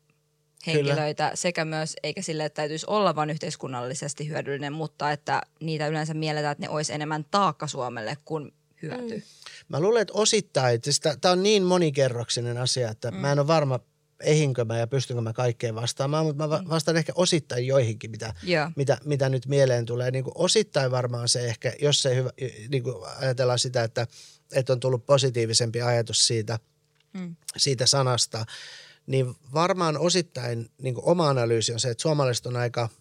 henkilöitä Kyllä. sekä myös, eikä sille, että täytyisi olla vain yhteiskunnallisesti hyödyllinen, mutta että niitä yleensä mielletään, että ne olisi enemmän taakka Suomelle kuin hyöty. Mm. Mä luulen, että osittain, että tämä on niin monikerroksinen asia, että mm. mä en ole varma, ehinkö mä ja pystynkö mä kaikkeen vastaamaan, mutta mä mm. vastaan ehkä osittain joihinkin, mitä, yeah. mitä, mitä nyt mieleen tulee. Niin kuin osittain varmaan se ehkä, jos se hyvä, niin kuin ajatellaan sitä, että, että on tullut positiivisempi ajatus siitä, mm. siitä sanasta, niin varmaan osittain niin kuin oma analyysi on se, että suomalaiset on aika –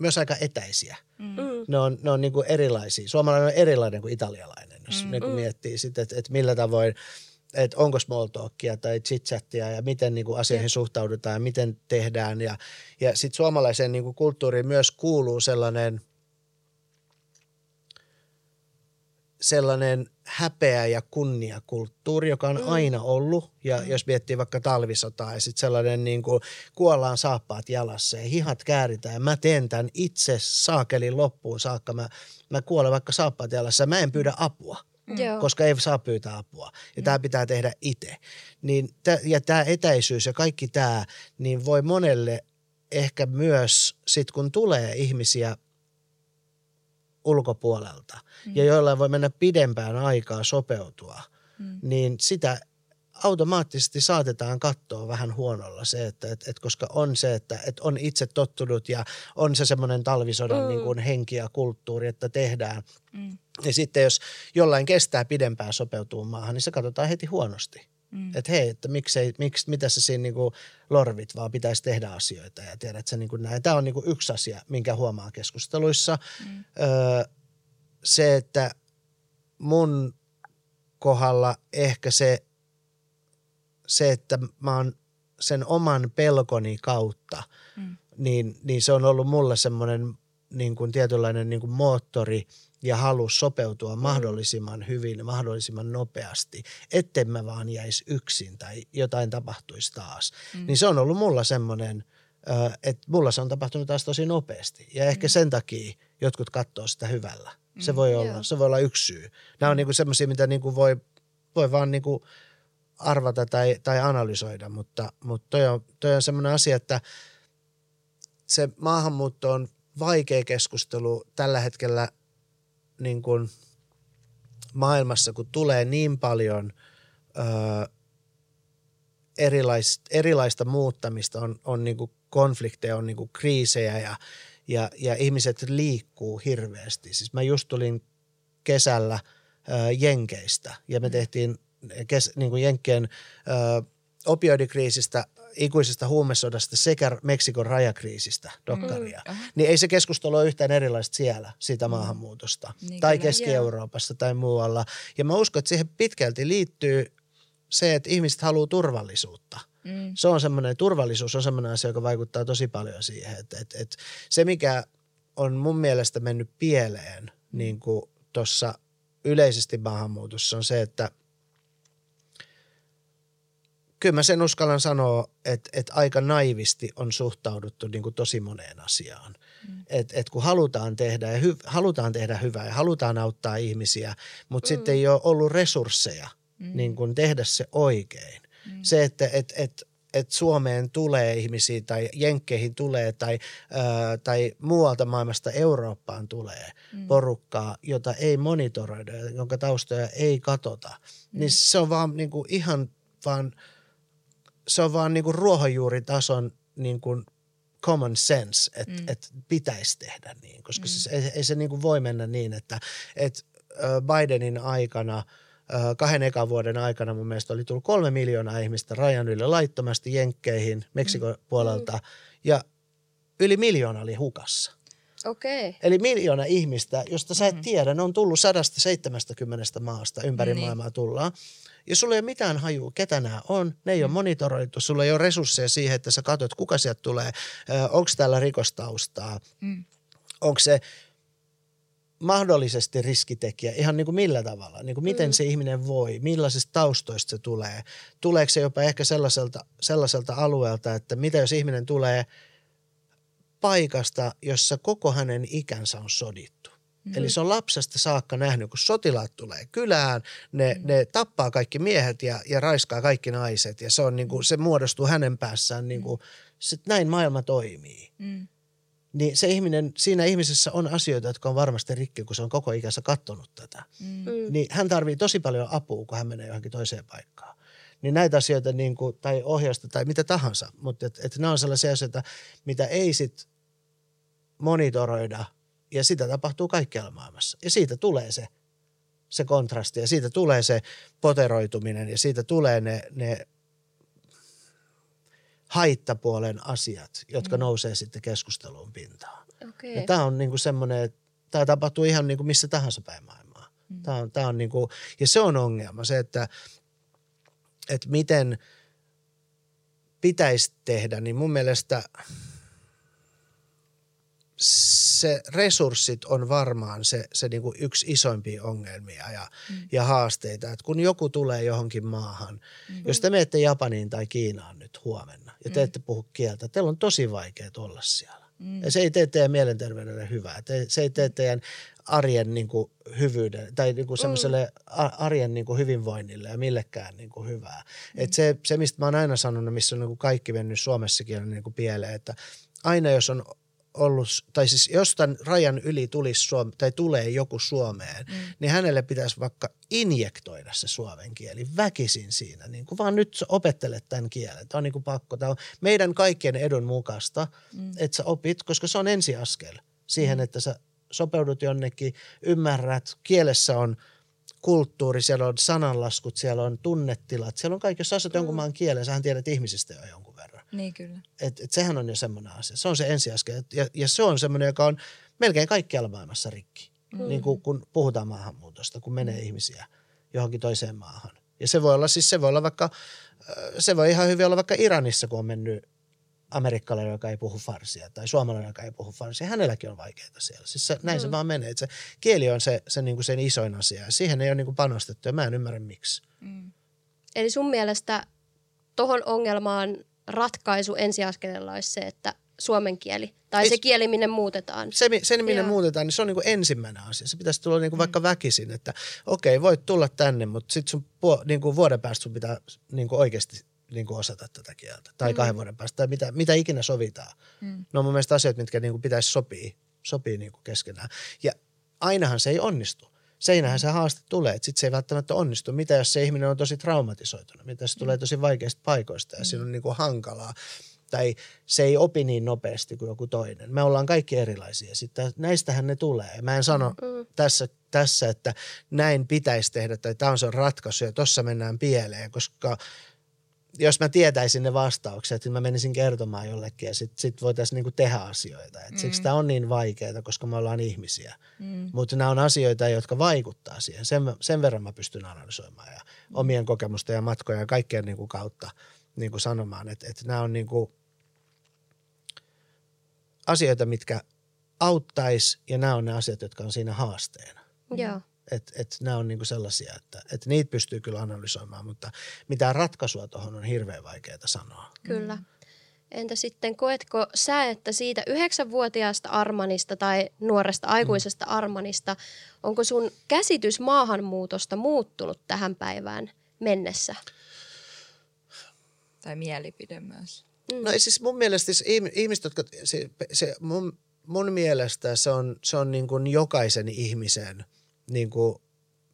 myös aika etäisiä. Mm. mm. Ne on, ne on niin kuin erilaisia. Suomalainen on erilainen kuin italialainen, jos mm. niin kuin miettii sitten, että, että millä tavoin, että onko small talkia tai chit-chattia ja miten niin kuin asioihin yeah. suhtaudutaan ja miten tehdään. Ja, ja sitten suomalaiseen niin kuin kulttuuriin myös kuuluu sellainen – sellainen häpeä ja kunniakulttuuri, joka on mm. aina ollut. Ja mm. jos miettii vaikka talvisotaa ja sitten sellainen niin kuin kuollaan saappaat jalassa ja hihat kääritään. Ja mä teen tämän itse saakelin loppuun saakka. Mä, mä kuolen vaikka saappaat jalassa. Mä en pyydä apua. Mm. koska ei saa pyytää apua. Ja mm. tämä pitää tehdä itse. Niin, ja tämä etäisyys ja kaikki tämä, niin voi monelle ehkä myös, sit kun tulee ihmisiä ulkopuolelta mm. ja joilla voi mennä pidempään aikaa sopeutua, mm. niin sitä automaattisesti saatetaan katsoa vähän huonolla se, että et, et koska on se, että et on itse tottunut ja on se semmoinen talvisodan mm. niin kuin henki ja kulttuuri, että tehdään. Mm. Ja sitten jos jollain kestää pidempään sopeutua maahan, niin se katsotaan heti huonosti. Mm. Että hei, että miksei, miksi, mitä se siinä niinku lorvit, vaan pitäisi tehdä asioita ja tiedät se niinku näin. Tämä on niinku yksi asia, minkä huomaa keskusteluissa. Mm. Öö, se, että mun kohdalla ehkä se, se että mä oon sen oman pelkoni kautta, mm. niin, niin se on ollut mulle semmoinen niin kuin tietynlainen niin kuin moottori – ja halus sopeutua mm. mahdollisimman hyvin ja mahdollisimman nopeasti, etten mä vaan jäisi yksin tai jotain tapahtuisi taas. Mm. Niin se on ollut mulla semmoinen, että mulla se on tapahtunut taas tosi nopeasti. Ja ehkä mm. sen takia jotkut katsoo sitä hyvällä Se voi olla, Joo. se voi olla yksi syy. Nämä on niinku semmoisia, mitä niinku voi, voi vaan niinku arvata tai, tai analysoida, mutta, mutta toi on, toi on semmoinen asia, että se maahanmuutto on vaikea keskustelu tällä hetkellä niin kuin maailmassa, kun tulee niin paljon ö, erilaista, erilaista muuttamista, on, on niin kuin konflikteja, on niin kuin kriisejä ja, ja, ja ihmiset liikkuu hirveästi. Siis mä just tulin kesällä ö, Jenkeistä ja me tehtiin kes, niin kuin Jenkkien ö, opioidikriisistä, ikuisesta huumesodasta sekä Meksikon rajakriisistä dokkaria. Mm. Niin ei se keskustelu ole yhtään erilaista siellä siitä maahanmuutosta Niin tai. Keski-Euroopassa tai muualla. Ja mä uskon, että siihen pitkälti liittyy se, että ihmiset haluaa turvallisuutta. Mm. Se on semmoinen, turvallisuus on semmoinen asia, joka vaikuttaa tosi paljon siihen. Että, että, että se, mikä on mun mielestä mennyt pieleen niin tuossa yleisesti maahanmuutossa on se, että kyllä mä sen uskallan sanoa, että, että aika naivisti on suhtauduttu niin kuin tosi moneen asiaan. Mm. Et, et kun halutaan tehdä, ja hy, halutaan tehdä hyvää ja halutaan auttaa ihmisiä, mutta mm. sitten ei ole ollut resursseja mm. niin kuin tehdä se oikein. Mm. Se, että et, et, et Suomeen tulee ihmisiä tai Jenkkeihin tulee tai, ää, tai muualta maailmasta Eurooppaan tulee mm. porukkaa, jota ei monitoroida, jonka taustoja ei katota, mm. niin se on vaan niin kuin ihan vaan, se on vaan niin kuin ruohonjuuritason niin kuin common sense, että mm. et pitäisi tehdä niin, koska mm. siis ei, ei se niin kuin voi mennä niin, että et Bidenin aikana – kahden ekan vuoden aikana mun mielestä oli tullut kolme miljoonaa ihmistä rajan yli laittomasti Jenkkeihin Meksikon mm. puolelta ja yli miljoona oli hukassa. Okei. Okay. Eli miljoona ihmistä, josta sä et tiedä, ne on tullut 170 maasta ympäri niin. maailmaa tullaan. Ja sulla ei ole mitään hajua, ketä nämä on. Ne ei mm. ole monitoroitu, sulla ei ole resursseja siihen, että sä katsot, kuka sieltä tulee. Onko täällä rikostaustaa? Mm. Onko se mahdollisesti riskitekijä ihan niin kuin millä tavalla, niin kuin miten mm. se ihminen voi, millaisista taustoista se tulee. Tuleeko se jopa ehkä sellaiselta, sellaiselta alueelta, että mitä jos ihminen tulee paikasta, jossa koko hänen ikänsä on sodittu. Mm. Eli se on lapsesta saakka nähnyt, kun sotilaat tulee kylään, ne, mm. ne tappaa kaikki miehet ja, ja raiskaa kaikki naiset ja se, on niin kuin, se muodostuu hänen päässään, niin kuin, sit näin maailma toimii. Mm niin se ihminen, siinä ihmisessä on asioita, jotka on varmasti rikki, kun se on koko ikänsä kattonut tätä. Mm. Niin hän tarvii tosi paljon apua, kun hän menee johonkin toiseen paikkaan. Niin näitä asioita, niin kuin, tai ohjausta tai mitä tahansa, mutta et, et nämä on sellaisia asioita, mitä ei sit monitoroida, ja sitä tapahtuu kaikkialla maailmassa. Ja siitä tulee se, se kontrasti, ja siitä tulee se poteroituminen, ja siitä tulee ne, ne haittapuolen asiat, jotka mm. nousee sitten keskusteluun pintaan. Okay. Ja tämä on niinku semmoinen, että tämä tapahtuu ihan niinku missä tahansa päin maailmaa. Mm. Tää on, tää on niinku, ja se on ongelma, se, että, että miten pitäisi tehdä, niin mun mielestä se resurssit on varmaan se, se niinku yksi isoimpia ongelmia ja, mm. ja haasteita. Et kun joku tulee johonkin maahan, mm-hmm. jos te menette Japaniin tai Kiinaan nyt huomenna ja te ette puhu kieltä, teillä on tosi vaikea olla siellä. Mm. Ja se ei tee teidän mielenterveydelle hyvää. Te, se ei tee teidän arjen niin kuin, hyvyyden tai niin kuin semmoiselle arjen niin kuin, hyvinvoinnille ja millekään niin kuin, hyvää. Mm. Et se, se, mistä mä oon aina sanonut, missä on niin kuin, kaikki mennyt Suomessakin on niin kuin, pieleen, että aina jos on ollut, tai siis jos tämän rajan yli tulisi Suome, tai tulee joku Suomeen, mm. niin hänelle pitäisi vaikka injektoida se suomen kieli väkisin siinä, niin kuin vaan nyt sä opettelet tämän kielen. Tämä on niin kuin pakko. Tämä on meidän kaikkien edun mukaista, mm. että sä opit, koska se on ensiaskel siihen, mm. että sä sopeudut jonnekin, ymmärrät, kielessä on kulttuuri, siellä on sananlaskut, siellä on tunnetilat, siellä on kaikki, jos sä asut mm. jonkun maan kielen, sähän tiedät ihmisistä jo jonkun verran. Niin kyllä. Et, et sehän on jo semmoinen asia. Se on se ensiaskel. Ja, ja se on semmoinen, joka on melkein kaikkialla maailmassa rikki. Mm. Niin kuin, kun puhutaan maahanmuutosta, kun menee mm. ihmisiä johonkin toiseen maahan. Ja se voi olla siis, se voi olla vaikka, se voi ihan hyvin olla vaikka Iranissa, kun on mennyt amerikkalainen, joka ei puhu farsia, tai suomalainen, joka ei puhu farsia. Hänelläkin on vaikeaa siellä. Siis se, näin mm. se vaan menee. Että se kieli on se, se, niin kuin sen isoin asia. Ja siihen ei ole niin kuin panostettu, ja mä en ymmärrä miksi. Mm. Eli sun mielestä tohon ongelmaan ratkaisu ensiaskeleella olisi se, että suomen kieli. Tai Ei- se kieli, minne muutetaan. se, sen minne Joo. muutetaan, niin se on niin kuin ensimmäinen asia. Se pitäisi tulla niin kuin vaikka väkisin, että okei, voit tulla tänne, mutta sitten sun puo, niin kuin vuoden päästä sun pitää niin kuin oikeasti niin kuin osata tätä kieltä. Tai kahden vuoden päästä, tai mitä, mitä ikinä sovitaan. Mm. Ne on mun mielestä asioita, mitkä niin kuin pitäisi sopia, sopia niin kuin keskenään. Ja ainahan se ei onnistu. Seinähän se haaste tulee, että sitten se ei välttämättä onnistu. Mitä jos se ihminen on tosi traumatisoitunut? Mitä jos se tulee tosi vaikeista paikoista ja siinä on niin kuin hankalaa? Tai se ei opi niin nopeasti kuin joku toinen. Me ollaan kaikki erilaisia. Sitten näistähän ne tulee. Mä en sano mm. tässä, tässä, että näin pitäisi tehdä tai tämä on se ratkaisu ja tossa mennään pieleen, koska jos mä tietäisin ne vastaukset, niin mä menisin kertomaan jollekin ja sitten sit voitaisiin niinku tehdä asioita. Et Siksi tämä on niin vaikeaa, koska me ollaan ihmisiä. Mm. Mutta nämä on asioita, jotka vaikuttaa siihen. Sen, sen verran mä pystyn analysoimaan ja omien kokemusten ja matkojen ja kaikkien niinku kautta niinku sanomaan, että, että nämä on niinku asioita, mitkä auttais ja nämä on ne asiat, jotka on siinä haasteena. Joo. Että et nämä on niinku sellaisia, että et niitä pystyy kyllä analysoimaan, mutta mitään ratkaisua tuohon on hirveän vaikeaa sanoa. Kyllä. Entä sitten, koetko sä, että siitä yhdeksänvuotiaasta Armanista tai nuoresta aikuisesta Armanista, onko sun käsitys maahanmuutosta muuttunut tähän päivään mennessä? Tai mielipide myös. No siis mun mielestä siis ihm- ihmiset, jotka, se, se mun, mun mielestä se on, se on niin kuin jokaisen ihmisen niin kuin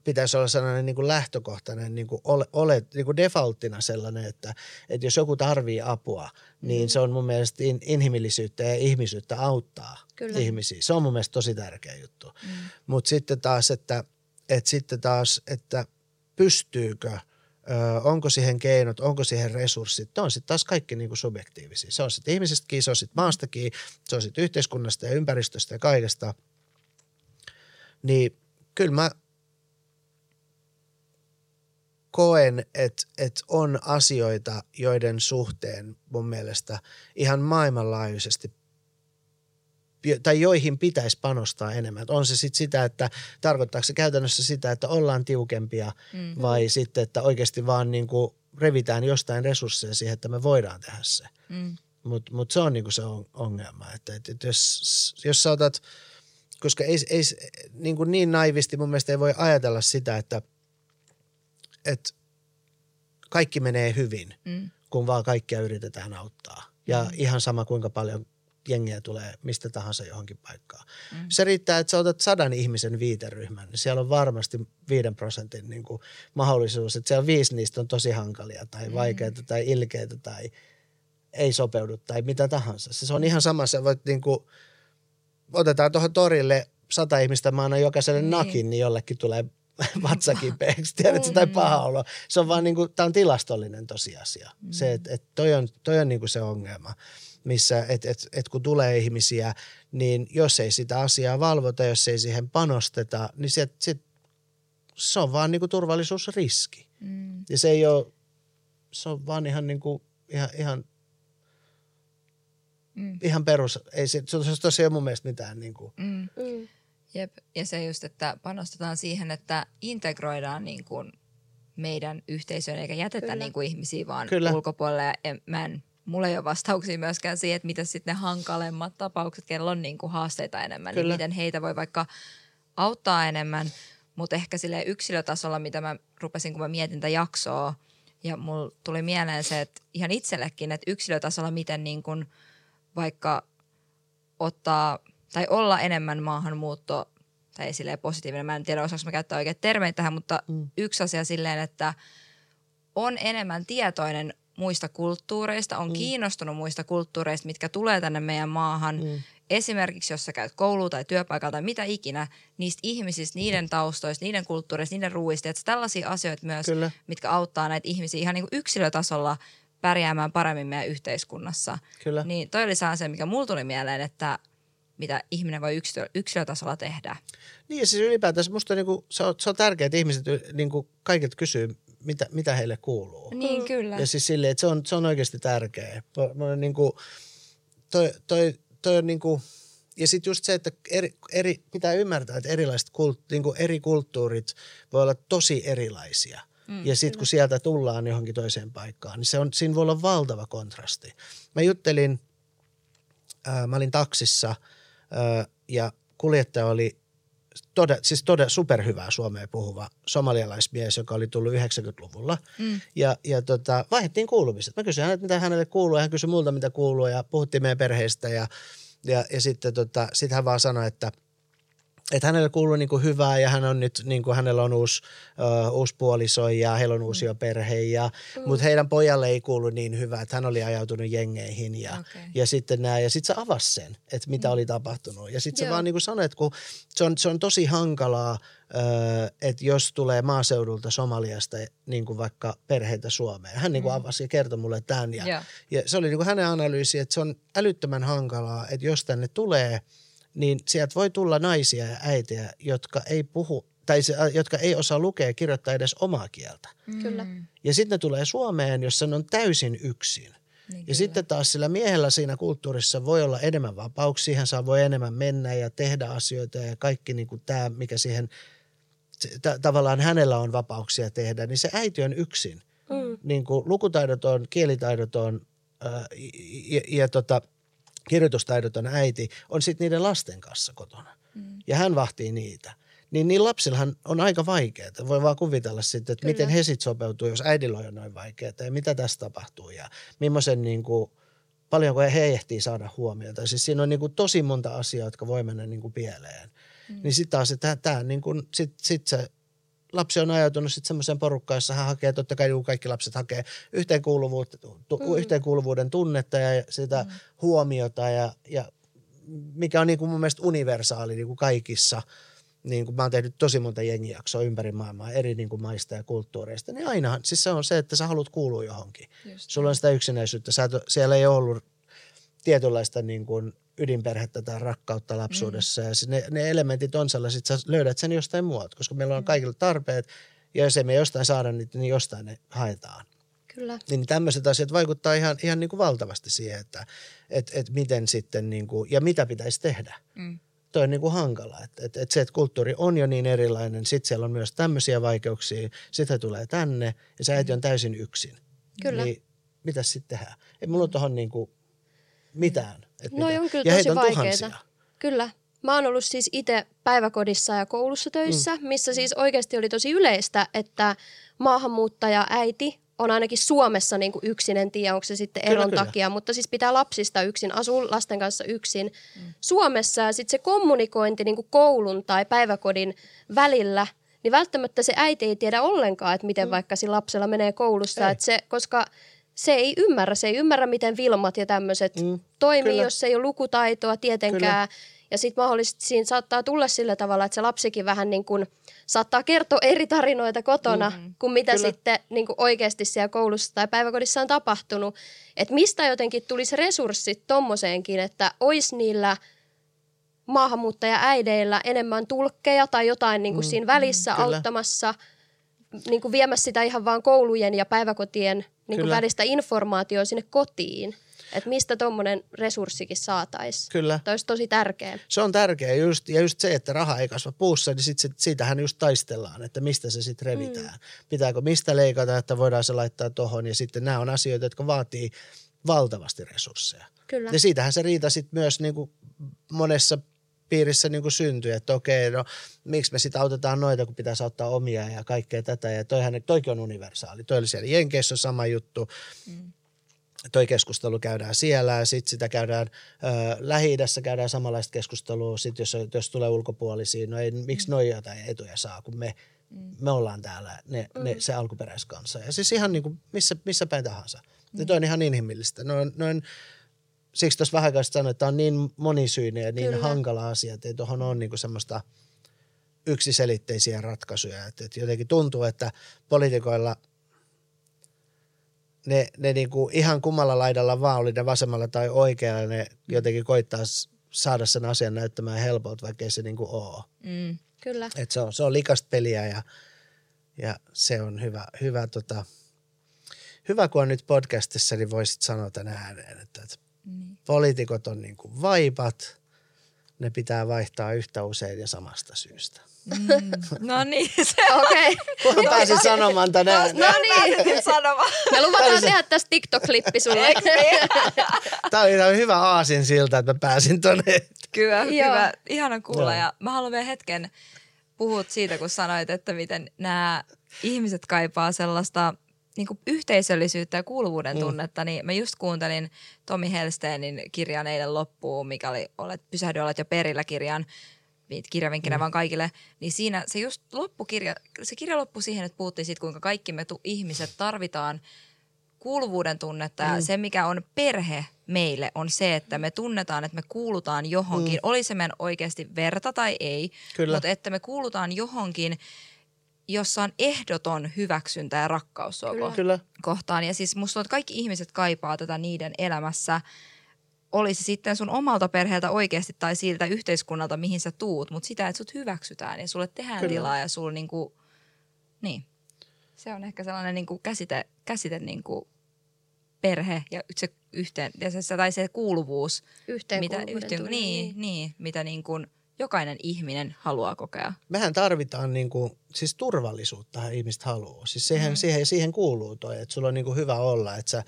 pitäisi olla sellainen niin kuin lähtökohtainen niin kuin ole, ole niin kuin defaulttina sellainen, että, että jos joku tarvii apua, niin se on mun mielestä in, inhimillisyyttä ja ihmisyyttä auttaa Kyllä. ihmisiä. Se on mun mielestä tosi tärkeä juttu. Mm. Mutta sitten taas, että, että sitten taas, että pystyykö, ö, onko siihen keinot, onko siihen resurssit, ne on sitten taas kaikki niin kuin subjektiivisia. Se on sitten ihmisestäkin, se on sitten maastakin, se on sitten yhteiskunnasta ja ympäristöstä ja kaikesta. Niin kyllä mä koen, että, että on asioita, joiden suhteen mun mielestä ihan maailmanlaajuisesti tai joihin pitäisi panostaa enemmän. Et on se sitten sitä, että tarkoittaako se käytännössä sitä, että ollaan tiukempia mm. vai sitten, että oikeasti vaan niin kuin revitään jostain resursseja siihen, että me voidaan tehdä se. Mm. Mutta mut se on niinku se on- ongelma, että et, et jos, jos sä otat, koska ei, ei niinku niin naivisti mun mielestä ei voi ajatella sitä, että et kaikki menee hyvin, Mm. kun vaan kaikkia yritetään auttaa. Ja mm. ihan sama kuinka paljon jengiä tulee mistä tahansa johonkin paikkaan. Mm. Se riittää, että sä otat sadan ihmisen viiteryhmän, niin siellä on varmasti viiden prosentin niin kuin mahdollisuus, että siellä viisi niistä on tosi hankalia tai vaikeita tai ilkeitä tai ei sopeudu tai mitä tahansa. Se on ihan sama, sä voit niin kuin, otetaan tuohon torille sata ihmistä, mä annan jokaiselle niin. nakin, niin jollekin tulee vatsa kipeäksi, tiedätkö, tai paha olo. Se on vaan niin kuin, tämä on tilastollinen tosiasia. Mm. Se, että et toi on, toi on niin kuin se ongelma, missä, että et, et kun tulee ihmisiä, niin jos ei sitä asiaa valvota, jos ei siihen panosteta, niin sit, sit, se on vaan niin kuin turvallisuusriski. Mm. Ja se ei ole, se on vaan ihan niin kuin, ihan, ihan, Mm. ihan perus. Ei se, se, se, se ei ole mun mielestä mitään niin kuin, Mm. Mm. Jep. Ja se just, että panostetaan siihen, että integroidaan niin kuin meidän yhteisöön eikä jätetä Kyllä. niin kuin ihmisiä vaan Kyllä. ulkopuolelle. Ja en, mä en, mulla ei ole vastauksia myöskään siihen, että mitä sitten ne hankalemmat tapaukset, kello on niin kuin haasteita enemmän, Kyllä. niin miten heitä voi vaikka auttaa enemmän. Mutta ehkä sille yksilötasolla, mitä mä rupesin, kun mä mietin tätä jaksoa, ja mulla tuli mieleen se, että ihan itsellekin, että yksilötasolla miten niin kuin vaikka ottaa tai olla enemmän maahanmuutto tai silleen positiivinen. Mä en tiedä, osaanko mä käyttää oikein termeitä tähän, mutta mm. yksi asia silleen, että on enemmän tietoinen muista kulttuureista, on mm. kiinnostunut muista kulttuureista, mitkä tulee tänne meidän maahan. Mm. Esimerkiksi jos sä käyt kouluun tai työpaikalla tai mitä ikinä, niistä ihmisistä, niiden taustoista, niiden kulttuureista, niiden ruuista. Että tällaisia asioita myös, Kyllä. mitkä auttaa näitä ihmisiä ihan niin kuin yksilötasolla pärjäämään paremmin meidän yhteiskunnassa. Kyllä. Niin toi oli se mikä mulla tuli mieleen, että mitä ihminen voi yksilö, yksilötasolla tehdä. Niin ja siis ylipäätänsä musta niinku, se, on, se on tärkeää, että ihmiset niinku, kaikilta kysyy, mitä, mitä heille kuuluu. Niin, kyllä. Ja siis silleen, että se on, se on oikeasti tärkeää. Niinku, toi, toi, toi on niinku, ja sitten just se, että eri, eri, pitää ymmärtää, että erilaiset kult, niinku eri kulttuurit voi olla tosi erilaisia. Mm, ja sitten kun sieltä tullaan johonkin toiseen paikkaan, niin se on, siinä voi olla valtava kontrasti. Mä juttelin ää, mä olin taksissa ää, ja kuljettaja oli tode, siis tode, superhyvää suomea puhuva somalialaismies, joka oli tullut 90-luvulla. Mm. Ja, ja tota, vaihdettiin kuulumiset. Mä kysyin häneltä, mitä hänelle kuuluu, ja hän kysyi multa, mitä kuuluu, ja puhuttiin meidän perheistä. Ja, ja, ja sitten tota, sit hän vaan sanoi, että – että hänelle kuuluu niin kuin hyvää ja hän on nyt, niin kuin hänellä on uusi, uh, uusi puoliso ja heillä on uusi mm. perhe. Ja, mm. Mutta heidän pojalle ei kuulu niin hyvää, että hän oli ajautunut jengeihin ja, okay. ja sitten nämä. Ja sitten se avasi sen, että mitä mm. oli tapahtunut. Ja sitten se vaan niin kuin sanoi, että kun se on, se on tosi hankalaa, että jos tulee maaseudulta Somaliasta niin kuin vaikka perheitä Suomeen. Hän niin kuin mm. avasi ja kertoi mulle tämän. Ja, yeah. ja se oli niin kuin hänen analyysi, että se on älyttömän hankalaa, että jos tänne tulee – niin sieltä voi tulla naisia ja äitejä, jotka ei puhu tai se, jotka ei osaa lukea ja kirjoittaa edes omaa kieltä. Mm. Kyllä. Ja sitten ne tulee Suomeen, jossa ne on täysin yksin. Niin, ja kyllä. sitten taas sillä miehellä siinä kulttuurissa voi olla enemmän vapauksia, siihen saa voi enemmän mennä ja tehdä asioita ja kaikki niin kuin tämä, mikä siihen t- tavallaan hänellä on vapauksia tehdä, niin se äiti on yksin. Mm. Niin kuin lukutaidoton, kielitaidoton ää, ja, ja, ja tota – kirjoitustaidoton äiti on sitten niiden lasten kanssa kotona. Mm. Ja hän vahtii niitä. Niin niin lapsillahan on aika vaikeaa. Voi vaan kuvitella sitten, että Kyllä. miten he sitten sopeutuu, jos äidillä on noin vaikeaa ja mitä tässä tapahtuu ja millaisen niin kuin, paljonko he ehtii saada huomiota. Siis siinä on niin kuin tosi monta asiaa, jotka voi mennä niin kuin pieleen. Mm. Niin sitten taas, että tämä niin kuin, sit, sit se lapsi on ajautunut sitten semmoiseen porukkaan, jossa hän hakee, totta kai kaikki lapset hakee yhteenkuuluvuutta, tu, mm. yhteenkuuluvuuden tunnetta ja sitä mm. huomiota ja, ja mikä on niin kuin mun mielestä universaali niin kuin kaikissa niin kuin mä oon tehnyt tosi monta jengijaksoa ympäri maailmaa eri niin kuin maista ja kulttuureista, niin ainahan, siis se on se, että sä haluat kuulua johonkin. Just Sulla on sitä yksinäisyyttä, sä et, siellä ei ollut tietynlaista niin kuin ydinperhettä tai rakkautta lapsuudessa. Mm. Ja ne, ne elementit on sellaiset, että sä löydät sen jostain muualta, koska meillä on mm. kaikilla tarpeet. Ja jos ei me jostain saada niitä, niin jostain ne haetaan. Kyllä. Niin tämmöiset asiat vaikuttaa ihan, ihan niin kuin valtavasti siihen, että et, et miten sitten niin kuin, ja mitä pitäisi tehdä. Mm. Toi on niin kuin hankala. Että et, et se, että kulttuuri on jo niin erilainen, sitten siellä on myös tämmöisiä vaikeuksia, sitten tulee tänne ja se äiti on täysin yksin. Kyllä. Niin mitä sitten tehdään? Ei mulla on tuohon niin kuin mitään. Et no on kyllä ja tosi vaikeita. Kyllä. Mä oon ollut siis itse päiväkodissa ja koulussa töissä, mm. missä siis oikeasti oli tosi yleistä, että maahanmuuttaja äiti on ainakin Suomessa niin kuin yksin, en tiedä onko se sitten eron kyllä, takia, kyllä. mutta siis pitää lapsista yksin, asuu lasten kanssa yksin mm. Suomessa ja sitten se kommunikointi niin kuin koulun tai päiväkodin välillä, niin välttämättä se äiti ei tiedä ollenkaan, että miten mm. vaikka sillä lapsella menee koulussa, että se, koska se ei ymmärrä, se ei ymmärrä, miten Vilmat ja tämmöiset mm, toimii, kyllä. jos ei ole lukutaitoa tietenkään. Kyllä. Ja sitten mahdollisesti siinä saattaa tulla sillä tavalla, että se lapsikin vähän niin kuin saattaa kertoa eri tarinoita kotona mm, kuin mitä kyllä. sitten niin kuin oikeasti siellä koulussa tai päiväkodissa on tapahtunut. Että mistä jotenkin tulisi resurssit tommoseenkin, että olisi niillä maahanmuuttaja-äideillä enemmän tulkkeja tai jotain niin kuin mm, siinä välissä mm, auttamassa – niin kuin viemässä sitä ihan vaan koulujen ja päiväkotien niin kuin välistä informaatiota sinne kotiin. Että mistä tuommoinen resurssikin saataisiin. Kyllä. Tämä olisi tosi tärkeä. Se on tärkeä just, ja just se, että raha ei kasva puussa, niin sit, sit, siitähän just taistellaan, että mistä se sitten revitään. Mm. Pitääkö mistä leikata, että voidaan se laittaa tuohon. Ja sitten nämä on asioita, jotka vaatii valtavasti resursseja. Kyllä. Ja siitähän se riita sitten myös niin kuin monessa piirissä niin kuin syntyi, että okei, no miksi me sitten autetaan noita, kun pitäisi auttaa omia ja kaikkea tätä. Ja toihan, toikin on universaali. Toi oli siellä Jenkeissä on sama juttu. Mm. Toi keskustelu käydään siellä ja sitten sitä käydään äh, lähi käydään samanlaista keskustelua. Sitten jos, jos tulee ulkopuolisia, no ei, miksi mm. noin jotain etuja saa, kun me, mm. me ollaan täällä ne, mm. ne, se alkuperäiskansa. Ja siis ihan niin kuin missä, missä päin tahansa. Mm. Ja toi on ihan inhimillistä. Noin, noin siksi tuossa vähän aikaa sanoin, että tämä on niin monisyinen ja niin Kyllä. hankala asia, että ei tuohon ole niinku semmoista yksiselitteisiä ratkaisuja. Että, että jotenkin tuntuu, että poliitikoilla ne, ne niinku ihan kummalla laidalla vaan, oli ne vasemmalla tai oikealla, ne jotenkin koittaa saada sen asian näyttämään helpolta, vaikka ei se niinku ole. Mm. Kyllä. Et se, on, se on likasta peliä ja, ja se on hyvä, hyvä, tota, hyvä, kun on nyt podcastissa, niin voisit sanoa tämän ääneen, että, että niin. Poliitikot on niin kuin vaipat, ne pitää vaihtaa yhtä usein ja samasta syystä. Mm. No niin, se Okei. Okay. Kunhan pääsin sanomaan tänään. No niin. pääsit sanomaan. Me luvataan tehdä tästä TikTok-klippi sulle. Tämä oli, tämä oli hyvä aasin siltä, että mä pääsin tonne. Kyllä, Joo. hyvä. Ihana kuulla. Joo. Ja mä haluan vielä hetken puhua siitä, kun sanoit, että miten nämä ihmiset kaipaa sellaista niin kuin yhteisöllisyyttä ja kuuluvuuden tunnetta, niin mä just kuuntelin Tomi Helsteenin kirjan eilen loppuun, mikä oli olet, Pysähdy olet jo perillä kirjan, kirjavinkkinä mm. vaan kaikille, niin siinä se just loppukirja, se kirja loppui siihen, että puhuttiin siitä, kuinka kaikki me tu- ihmiset tarvitaan kuuluvuuden tunnetta ja se, mikä on perhe meille, on se, että me tunnetaan, että me kuulutaan johonkin, mm. oli se meidän oikeasti verta tai ei, Kyllä. mutta että me kuulutaan johonkin, jossa on ehdoton hyväksyntä ja rakkaus sua Kyllä. Kyllä. kohtaan. Ja siis musta tuntuu, että kaikki ihmiset kaipaa tätä niiden elämässä, olisi sitten sun omalta perheeltä oikeasti tai siltä yhteiskunnalta, mihin sä tuut, mutta sitä, että sut hyväksytään ja sulle tehdään Kyllä. Tilaa ja sulla niinku, niin. Se on ehkä sellainen niinku käsite, käsite niinku perhe ja se yhteen, ja se, tai se kuuluvuus, mitä, Yhteenkuuluvuuden yhteen, tunne, niin, niin, mitä niin kuin jokainen ihminen haluaa kokea. Mehän tarvitaan niinku, siis turvallisuutta ihmiset haluaa. Siis siihen, mm. siihen, siihen kuuluu toi, että sulla on niinku hyvä olla, että sä,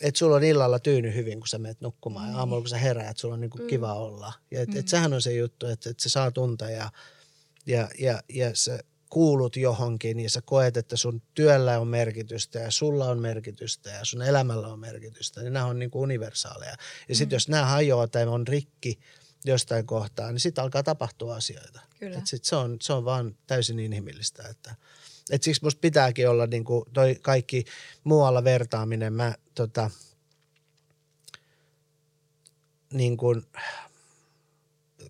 että sulla on illalla tyyny hyvin, kun sä menet nukkumaan mm. ja aamulla kun sä heräät, sulla on niinku mm. kiva olla. Ja et, mm. et sehän on se juttu, että et se saa tuntea ja, ja, ja, ja sä kuulut johonkin ja sä koet, että sun työllä on merkitystä ja sulla on merkitystä ja sun elämällä on merkitystä, niin nämä on niinku universaaleja. Ja sitten jos nämä hajoaa tai on rikki jostain kohtaa, niin sitten alkaa tapahtua asioita. Kyllä. Et sit se, on, se on vaan täysin inhimillistä, että et siksi musta pitääkin olla niinku toi kaikki muualla vertaaminen. Mä tota, niin kuin,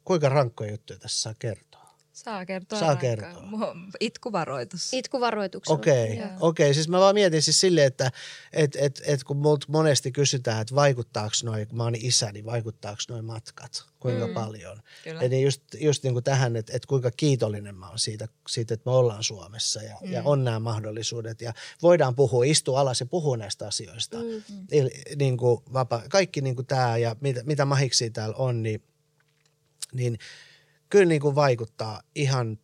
kuinka rankkoja juttuja tässä saa kertoa? Saa kertoa. Saa kertoa. Itkuvaroitus. Itkuvaroituksella. Okei, Joo. okei. Siis mä vaan mietin siis silleen, että et, et, et kun multa monesti kysytään, että vaikuttaako noin, kun mä oon isä, niin vaikuttaako noin matkat, kuinka mm. paljon. Kyllä. Eli just, just niin kuin tähän, että, että kuinka kiitollinen mä oon siitä, siitä, että me ollaan Suomessa ja, mm. ja on nämä mahdollisuudet. Ja voidaan puhua, istua alas ja puhua näistä asioista. Mm. Il, niin kuin vapa, kaikki niin kuin tämä ja mitä, mitä mahiksi täällä on, niin, niin kyllä niin kuin vaikuttaa ihan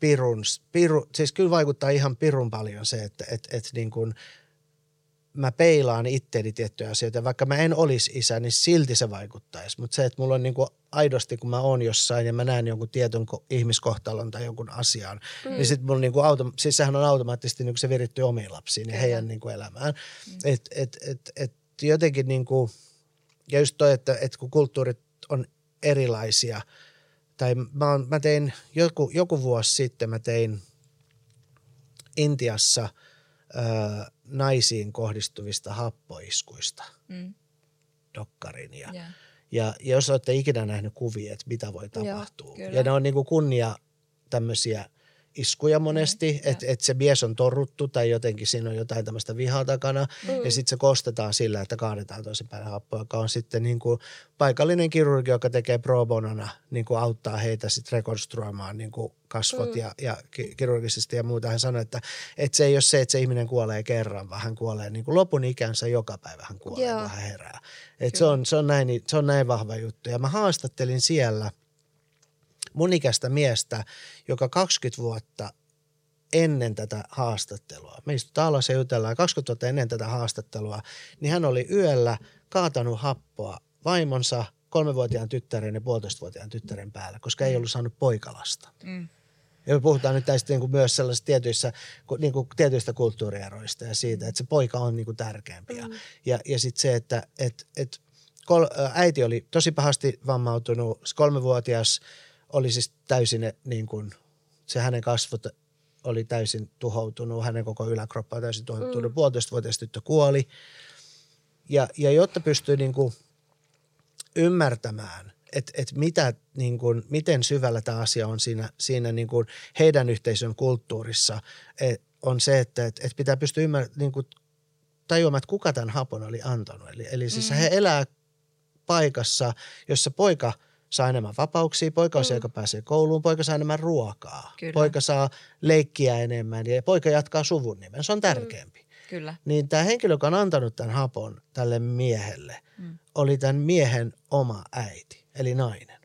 pirun, piru, siis kyllä vaikuttaa ihan pirun paljon se, että et, et niin kuin mä peilaan itteeni tiettyjä asioita. Vaikka mä en olisi isä, niin silti se vaikuttaisi. Mutta se, että mulla on niin kuin aidosti, kun mä oon jossain ja mä näen jonkun tietyn ko- ihmiskohtalon tai jonkun asian, mm. niin sitten mulla niin kuin auto, siis sehän on automaattisesti niin kuin se virittyy omiin lapsiin ja heidän niin kuin elämään. Mm. Et, et, et, et jotenkin niin kuin, ja just toi, että, että kun kulttuurit on erilaisia, tai mä, oon, mä tein joku, joku vuosi sitten, mä tein Intiassa ö, naisiin kohdistuvista happoiskuista Mm. dokkarin. Ja, Yeah. ja, ja jos olette ikinä nähnyt kuvia, että mitä voi tapahtua. kyllä. ja ne on niinku kunnia tämmöisiä iskuja monesti, mm, että et se mies on torruttu tai jotenkin siinä on jotain tämmöistä vihaa takana. Mm. Ja sitten se kostetaan sillä, että kaadetaan toisinpäin happoa, joka on sitten niin kuin paikallinen kirurgi, joka tekee pro bonona, niin kuin auttaa heitä sitten rekonstruoimaan niin kuin kasvot mm. ja, ja ki- kirurgisesti ja muuta. Hän sanoi, että, että se ei ole se, että se ihminen kuolee kerran, vaan hän kuolee niin kuin lopun ikänsä joka päivä hän kuolee, Joo. hän herää. Et se, on, se, on näin, se on näin vahva juttu. Ja mä haastattelin siellä mun ikäistä miestä, joka 20 vuotta ennen tätä haastattelua, me istutaan alas ja jutellaan, 20 vuotta ennen tätä haastattelua, niin hän oli yöllä kaatanut happoa vaimonsa, kolmevuotiaan tyttären ja puolitoistavuotiaan tyttären päällä, koska ei ollut saanut poikalasta. Mm. Ja me puhutaan nyt tästä niin kuin myös sellaisista tietyissä, niin kuin tietyistä kulttuurieroista ja siitä, että se poika on niin kuin tärkeämpi. Ja, ja, ja sitten se, että et, et kol, äiti oli tosi pahasti vammautunut, kolmevuotias oli siis täysin niin kuin, se hänen kasvot oli täysin tuhoutunut, hänen koko yläkroppa oli täysin tuhoutunut, mm. puolitoistavuotias tyttö kuoli. Ja, ja jotta pystyy niin kuin ymmärtämään, että et mitä, niin kuin, miten syvällä tämä asia on siinä, siinä niin kuin heidän yhteisön kulttuurissa, et, on se, että et, et pitää pystyä ymmär, niin kuin, tajuamaan, että kuka tämän hapon oli antanut. Eli, eli siis mm. he elää paikassa, jossa poika saa enemmän vapauksia, poika on se, joka pääsee kouluun, poika saa enemmän ruokaa, Kyllä. poika saa leikkiä enemmän ja poika jatkaa suvun nimen. Se on tärkeämpi. Kyllä. Niin tämä henkilö, joka on antanut tämän hapon tälle miehelle, mm. oli tämän miehen oma äiti, eli nainen.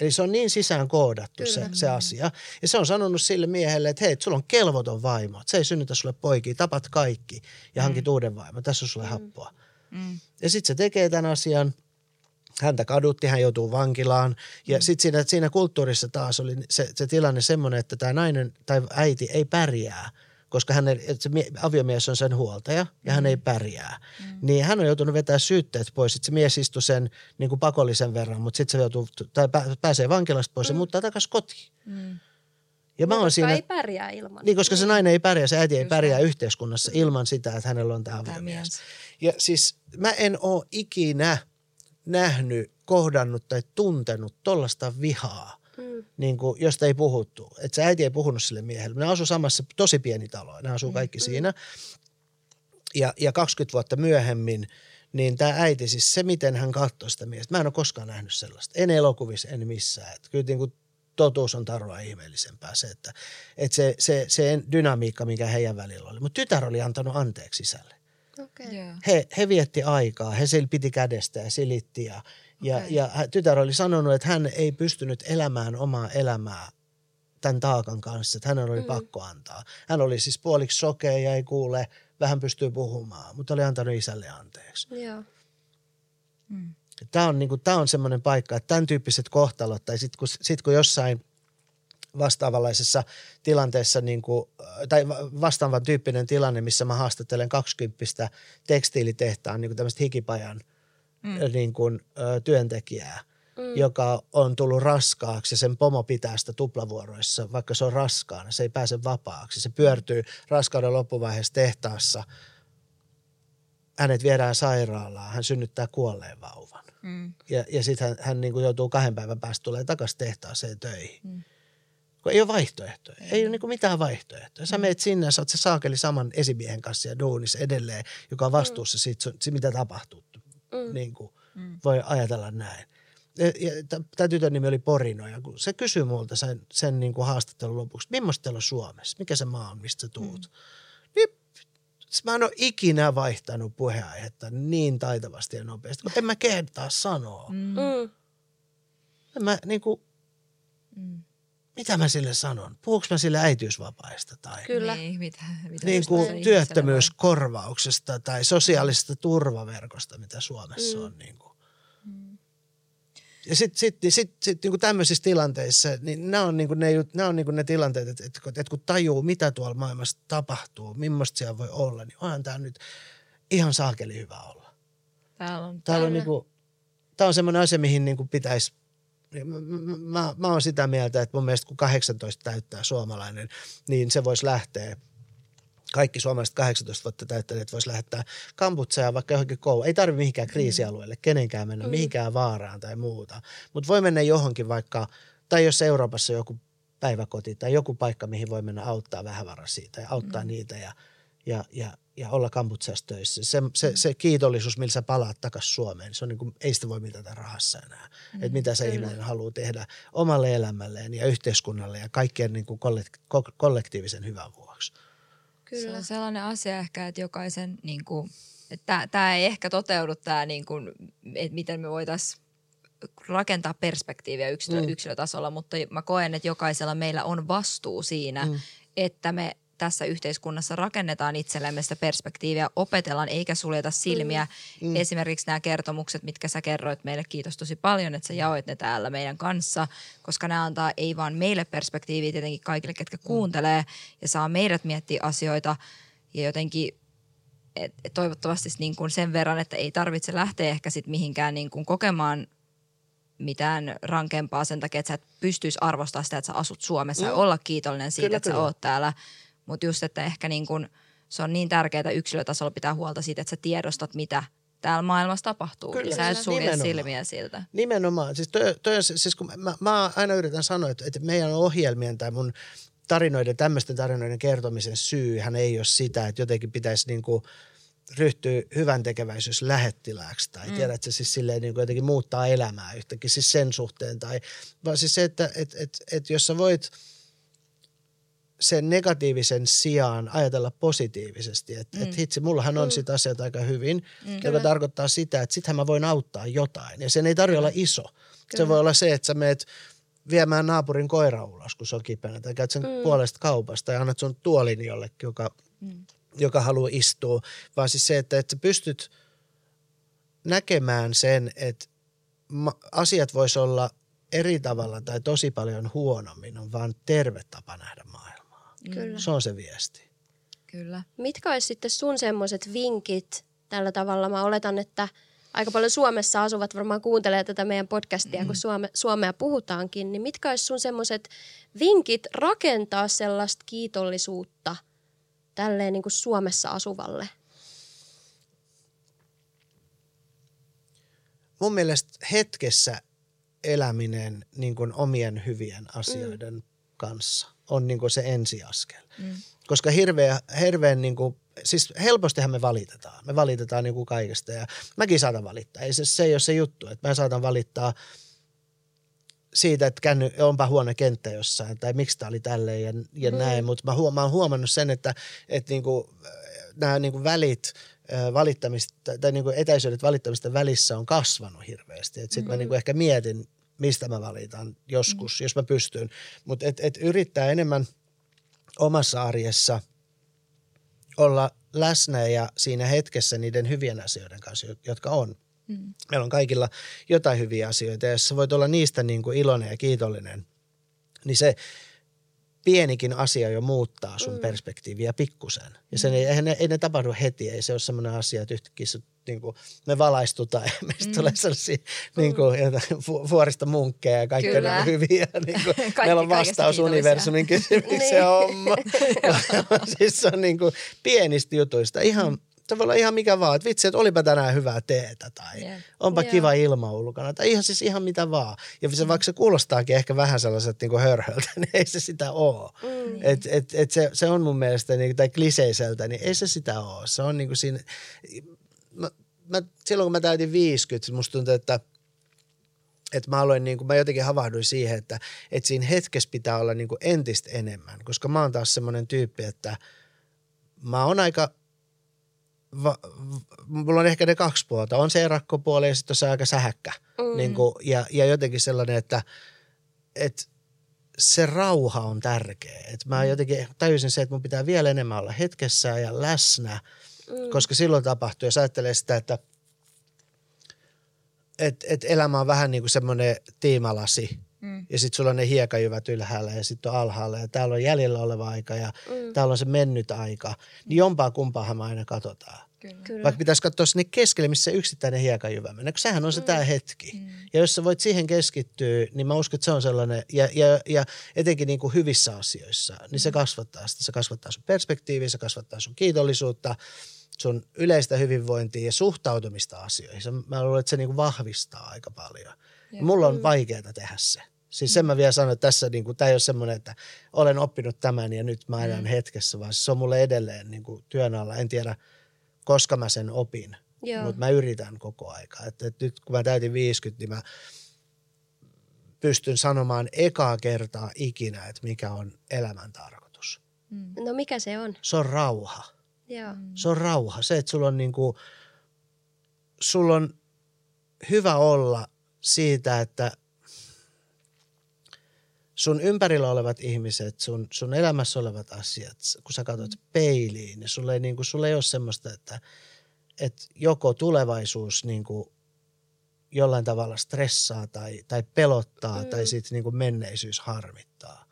Eli se on niin sisään koodattu se, se asia. Ja se on sanonut sille miehelle, että hei, sulla on kelvoton vaimo. Se ei synnytä sulle poikia, tapat kaikki ja hankit mm. uuden vaimon. Tässä on sulle mm. happoa. Mm. Ja sitten se tekee tämän asian. Häntä kadutti, hän joutuu vankilaan. Ja mm. sitten siinä, siinä kulttuurissa taas oli se, se tilanne semmoinen, että tämä nainen tai äiti ei pärjää – koska hän ei, se aviomies on sen huoltaja ja mm. hän ei pärjää. Mm. Niin hän on joutunut vetää syytteet pois. Sitten se mies istui sen niin kuin pakollisen verran, mutta sitten se joutuu, tai pääsee vankilasta pois mm. ja muuttaa takaisin kotiin. Mm. Ja mä oon siinä, ei pärjää ilman. Niin, koska se nainen ei pärjää, se äiti ei pärjää yhteiskunnassa ilman sitä, että hänellä on tämä aviomies. Ja siis mä en oo ikinä nähnyt, kohdannut tai tuntenut tollasta vihaa mm. niin kuin, josta ei puhuttu. Että se äiti ei puhunut sille miehelle. Ne asuu samassa, tosi pieni talo, ne asuu mm. kaikki mm. siinä. Ja, ja 20 vuotta myöhemmin, niin tämä äiti, siis se miten hän katsoi sitä miestä, mä en ole koskaan nähnyt sellaista. En elokuvissa, en missään. Että kyllä niin kuin totuus on tarua ihmeellisempää se, että, että se, se, se dynamiikka, mikä heidän välillä oli. Mutta tytär oli antanut anteeksi isälle. Okay. Yeah. He, he vietti aikaa, he piti kädestä ja silitti ja, ja, okay. ja tytär oli sanonut, että hän ei pystynyt elämään omaa elämää tämän taakan kanssa, että hänen oli mm. pakko antaa. Hän oli siis puoliksi sokea ja ei kuule, vähän pystyy puhumaan, mutta oli antanut isälle anteeksi. Joo. Mm. Tämä on, niin kuin, tämä on semmoinen paikka, että tämän tyyppiset kohtalot, tai sitten kun, sit kun jossain vastaavanlaisessa tilanteessa, niin kuin, tai vastaavan tyyppinen tilanne, missä mä haastattelen 20 tekstiilitehtaan niin kuin tämmöistä hikipajan – mm. niin kuin, ö, työntekijää, mm. joka on tullut raskaaksi ja sen pomo pitää sitä tuplavuoroissa, vaikka se on raskaana, se ei pääse vapaaksi. Se pyörtyy raskauden loppuvaiheessa tehtaassa. Hänet viedään sairaalaan, hän synnyttää kuolleen vauvan. Mm. Ja, ja sitten hän, hän niin kuin joutuu kahden päivän päästä tulee takaisin tehtaaseen töihin. Mm. Kun ei ole vaihtoehtoja. Ei, ole niin mitään vaihtoehtoja. Sä mm. meet sinne ja sä oot se saakeli saman esimiehen kanssa ja duunis edelleen, joka on vastuussa mm. siitä, siitä, mitä tapahtuu mm. niin kuin mm. voi ajatella näin. Tämä tytön nimi oli Porino ja kun se kysyi multa sen, sen niin kuin haastattelun lopuksi, millaista teillä on Suomessa, mikä se maa on, mistä sä tuut. Mm. Niin mä en ole ikinä vaihtanut puheenaihetta niin taitavasti ja nopeasti, kun en mä kehtaa sanoa. Mm. mm. En mä niin kuin, mm mitä mä sille sanon? Puhuuko mä sille äitiysvapaista tai Kyllä. Niin, mitä, mitä niin kuin työttömyyskorvauksesta tai sosiaalisesta turvaverkosta, mitä Suomessa mm. on. Niin kuin. Mm. Ja sitten sit, sit, sit, niin kuin tämmöisissä tilanteissa, niin nämä on, niin kuin ne, nämä on niin kuin ne tilanteet, että, että, että kun tajuu, mitä tuolla maailmassa tapahtuu, millaista siellä voi olla, niin onhan tämä nyt ihan saakeli hyvä olla. Täällä on, täällä on, niin kuin, tämä on semmoinen asia, mihin niin kuin pitäisi niin mä, mä, mä oon sitä mieltä, että mun mielestä kun 18 täyttää suomalainen, niin se voisi lähteä kaikki suomalaiset 18 vuotta täyttäneet voisi lähettää kamputseen vaikka johonkin kouluun. Ei tarvitse mihinkään kriisialueelle, kenenkään mennä mm. mihinkään vaaraan tai muuta. Mutta voi mennä johonkin vaikka, tai jos Euroopassa joku päiväkoti tai joku paikka, mihin voi mennä auttaa vähävaraisia tai auttaa mm. niitä ja, ja, ja ja olla kamputsassa töissä. Se, se, se kiitollisuus, millä sä palaat takaisin Suomeen, se on niin kuin, ei sitä voi mitata rahassa enää. Mm, että mitä se ihminen haluaa tehdä omalle elämälleen ja yhteiskunnalle ja kaikkien niin kuin kollektiivisen hyvän vuoksi. Kyllä. Se on sellainen asia ehkä, että jokaisen, niin kuin, että tämä ei ehkä toteudu tämä, niin kuin, että miten me voitaisiin rakentaa perspektiiviä yksilö, mm. yksilötasolla, mutta mä koen, että jokaisella meillä on vastuu siinä, mm. että me tässä yhteiskunnassa rakennetaan itsellemme sitä perspektiiviä, opetellaan eikä suljeta silmiä. Mm. Mm. Esimerkiksi nämä kertomukset, mitkä sä kerroit meille, kiitos tosi paljon, että sä jaoit ne täällä meidän kanssa, koska nämä antaa ei vaan meille perspektiiviä tietenkin kaikille, ketkä mm. kuuntelee ja saa meidät miettiä asioita ja jotenkin et, et toivottavasti niin kuin sen verran, että ei tarvitse lähteä ehkä sit mihinkään niin kuin kokemaan mitään rankempaa sen takia, että sä et pystyisi arvostamaan sitä, että sä asut Suomessa mm. ja olla kiitollinen siitä, kyllä, että kyllä. sä oot täällä mutta just, että ehkä niin kun, se on niin tärkeää yksilötasolla pitää huolta siitä, että sä tiedostat, mitä täällä maailmassa tapahtuu. Kyllä, sä et sulje nimenomaan. silmiä siltä. Nimenomaan. Siis, toi, toi, siis kun mä, mä aina yritän sanoa, että, että meidän ohjelmien tai mun tarinoiden, tämmöisten tarinoiden kertomisen syyhän ei ole sitä, että jotenkin pitäisi niin kuin ryhtyä hyvän tekeväisyys lähettilääksi tai mm. tiedät se siis silleen niin kuin jotenkin muuttaa elämää yhtäkkiä siis sen suhteen. Tai, vaan siis se, että et, et, et jos sä voit – sen negatiivisen sijaan ajatella positiivisesti. Että mm. et hitsi, mullahan on mm. sit asiat aika hyvin, mm. joka Kyllä. tarkoittaa sitä, että sittenhän mä voin auttaa jotain. Ja sen ei tarvitse olla iso. Kyllä. Se voi olla se, että sä meet viemään naapurin koira ulos, kun se on kipeänä, tai käyt sen mm. puolesta kaupasta ja annat sun tuolin jollekin, joka, mm. joka haluaa istua. Vaan siis se, että, että sä pystyt näkemään sen, että asiat vois olla eri tavalla tai tosi paljon huonommin, on vaan terve tapa nähdä maailmaa. Kyllä. Se on se viesti. Kyllä. Mitkä olisi sitten sun semmoiset vinkit tällä tavalla? Mä oletan, että aika paljon Suomessa asuvat varmaan kuuntelee tätä meidän podcastia, mm. kun Suome, Suomea puhutaankin. Niin mitkä olisi sun semmoiset vinkit rakentaa sellaista kiitollisuutta tälleen niin kuin Suomessa asuvalle? Mun mielestä hetkessä eläminen niin kuin omien hyvien asioiden mm. kanssa on niin kuin se ensiaskel. Mm. Koska hirveä, hirveän niin kuin, siis helpostihan me valitetaan. Me valitetaan niin kuin kaikesta ja mäkin saatan valittaa. Ei se, se ei ole se juttu, että mä saatan valittaa siitä, että känny, onpa huono kenttä jossain tai miksi tämä oli tälleen ja, ja mm. näin. Mutta mä, huom, mä oon huomannut sen, että, että niin kuin, nämä niin kuin välit – valittamista, tai niin kuin etäisyydet valittamista välissä on kasvanut hirveästi. Sitten mm-hmm. mä niin kuin ehkä mietin, mistä mä valitan joskus, mm-hmm. jos mä pystyn. Mutta et, et yrittää enemmän omassa arjessa olla läsnä ja siinä hetkessä niiden hyvien asioiden kanssa, jotka on. Mm. Meillä on kaikilla jotain hyviä asioita ja jos sä voit olla niistä niin kuin iloinen ja kiitollinen, niin se – pienikin asia jo muuttaa sun mm. perspektiiviä pikkusen. Ja sen ei, ei, ne, ei ne tapahdu heti, ei se ole semmoinen asia, että yhtäkkiä niin kuin, me valaistutaan ja meistä mm. tulee sellaisia niin kuin, mm. vuorista munkkeja ja kaikki Kyllä. on hyviä. Niin kuin, meillä on vastaus universumin kysymykseen niin. homma. siis se on niin kuin, pienistä jutuista ihan mm se voi olla ihan mikä vaan, että vitsi, että olipa tänään hyvää teetä tai yeah. onpa yeah. kiva ilma ulkona tai ihan siis ihan mitä vaan. Ja se, mm. vaikka se kuulostaakin ehkä vähän sellaiset niin hörhöltä, niin ei se sitä ole. Mm. Et, et, et se, se on mun mielestä, niin, tai kliseiseltä, niin ei se sitä ole. Se on niin kuin siinä, mä, mä, silloin kun mä täytin 50, musta tuntuu, että että mä aloin, niin kuin, mä jotenkin havahduin siihen, että, että siinä hetkessä pitää olla niin kuin entistä enemmän, koska mä oon taas semmoinen tyyppi, että mä oon aika va, mulla on ehkä ne kaksi puolta. On se erakkopuoli ja sitten on se aika sähäkkä. Mm. Niin kuin, ja, ja jotenkin sellainen, että, että se rauha on tärkeä. Että mä mm. jotenkin tajusin se, että mun pitää vielä enemmän olla hetkessä ja läsnä, mm. koska silloin tapahtuu, jos ajattelee sitä, että et, et elämä on vähän niin kuin semmoinen tiimalasi – Mm. Ja sitten sulla on ne hiekajyvät ylhäällä ja sitten on alhaalla ja täällä on jäljellä oleva aika ja mm. täällä on se mennyt aika. Niin jompaa kumpaahan me aina katsotaan. Kyllä. Vaikka pitäisi katsoa sinne keskelle, missä se yksittäinen hiekajyvä menee, kun sehän on se mm. tämä hetki. Mm. Ja jos sä voit siihen keskittyä, niin mä uskon, että se on sellainen, ja, ja, ja etenkin niin kuin hyvissä asioissa, niin mm. se kasvattaa sitä. Se kasvattaa sun perspektiiviä, se kasvattaa sun kiitollisuutta, sun yleistä hyvinvointia ja suhtautumista asioihin. Mä luulen, että se niin kuin vahvistaa aika paljon. Ja mulla on mm. vaikeaa tehdä se. Siis sen mä vielä sanon, että tässä niin kuin, tämä ei ole semmoinen, että olen oppinut tämän ja nyt mä elän mm. hetkessä, vaan se on mulle edelleen niin kuin työn alla. En tiedä, koska mä sen opin, mutta mä yritän koko aika. Et, et nyt kun mä täytin 50, niin mä pystyn sanomaan ekaa kertaa ikinä, että mikä on elämän tarkoitus. Mm. No mikä se on? Se on rauha. Joo. Se on rauha. Se, että sulla on, niin kuin, sulla on hyvä olla siitä, että sun ympärillä olevat ihmiset, sun, sun elämässä olevat asiat, kun sä katsot peiliin, niin sulle ei, niin kuin, sulle ei ole semmoista, että, että joko tulevaisuus niin kuin jollain tavalla stressaa tai, tai pelottaa mm. tai sitten niin kuin menneisyys harmittaa.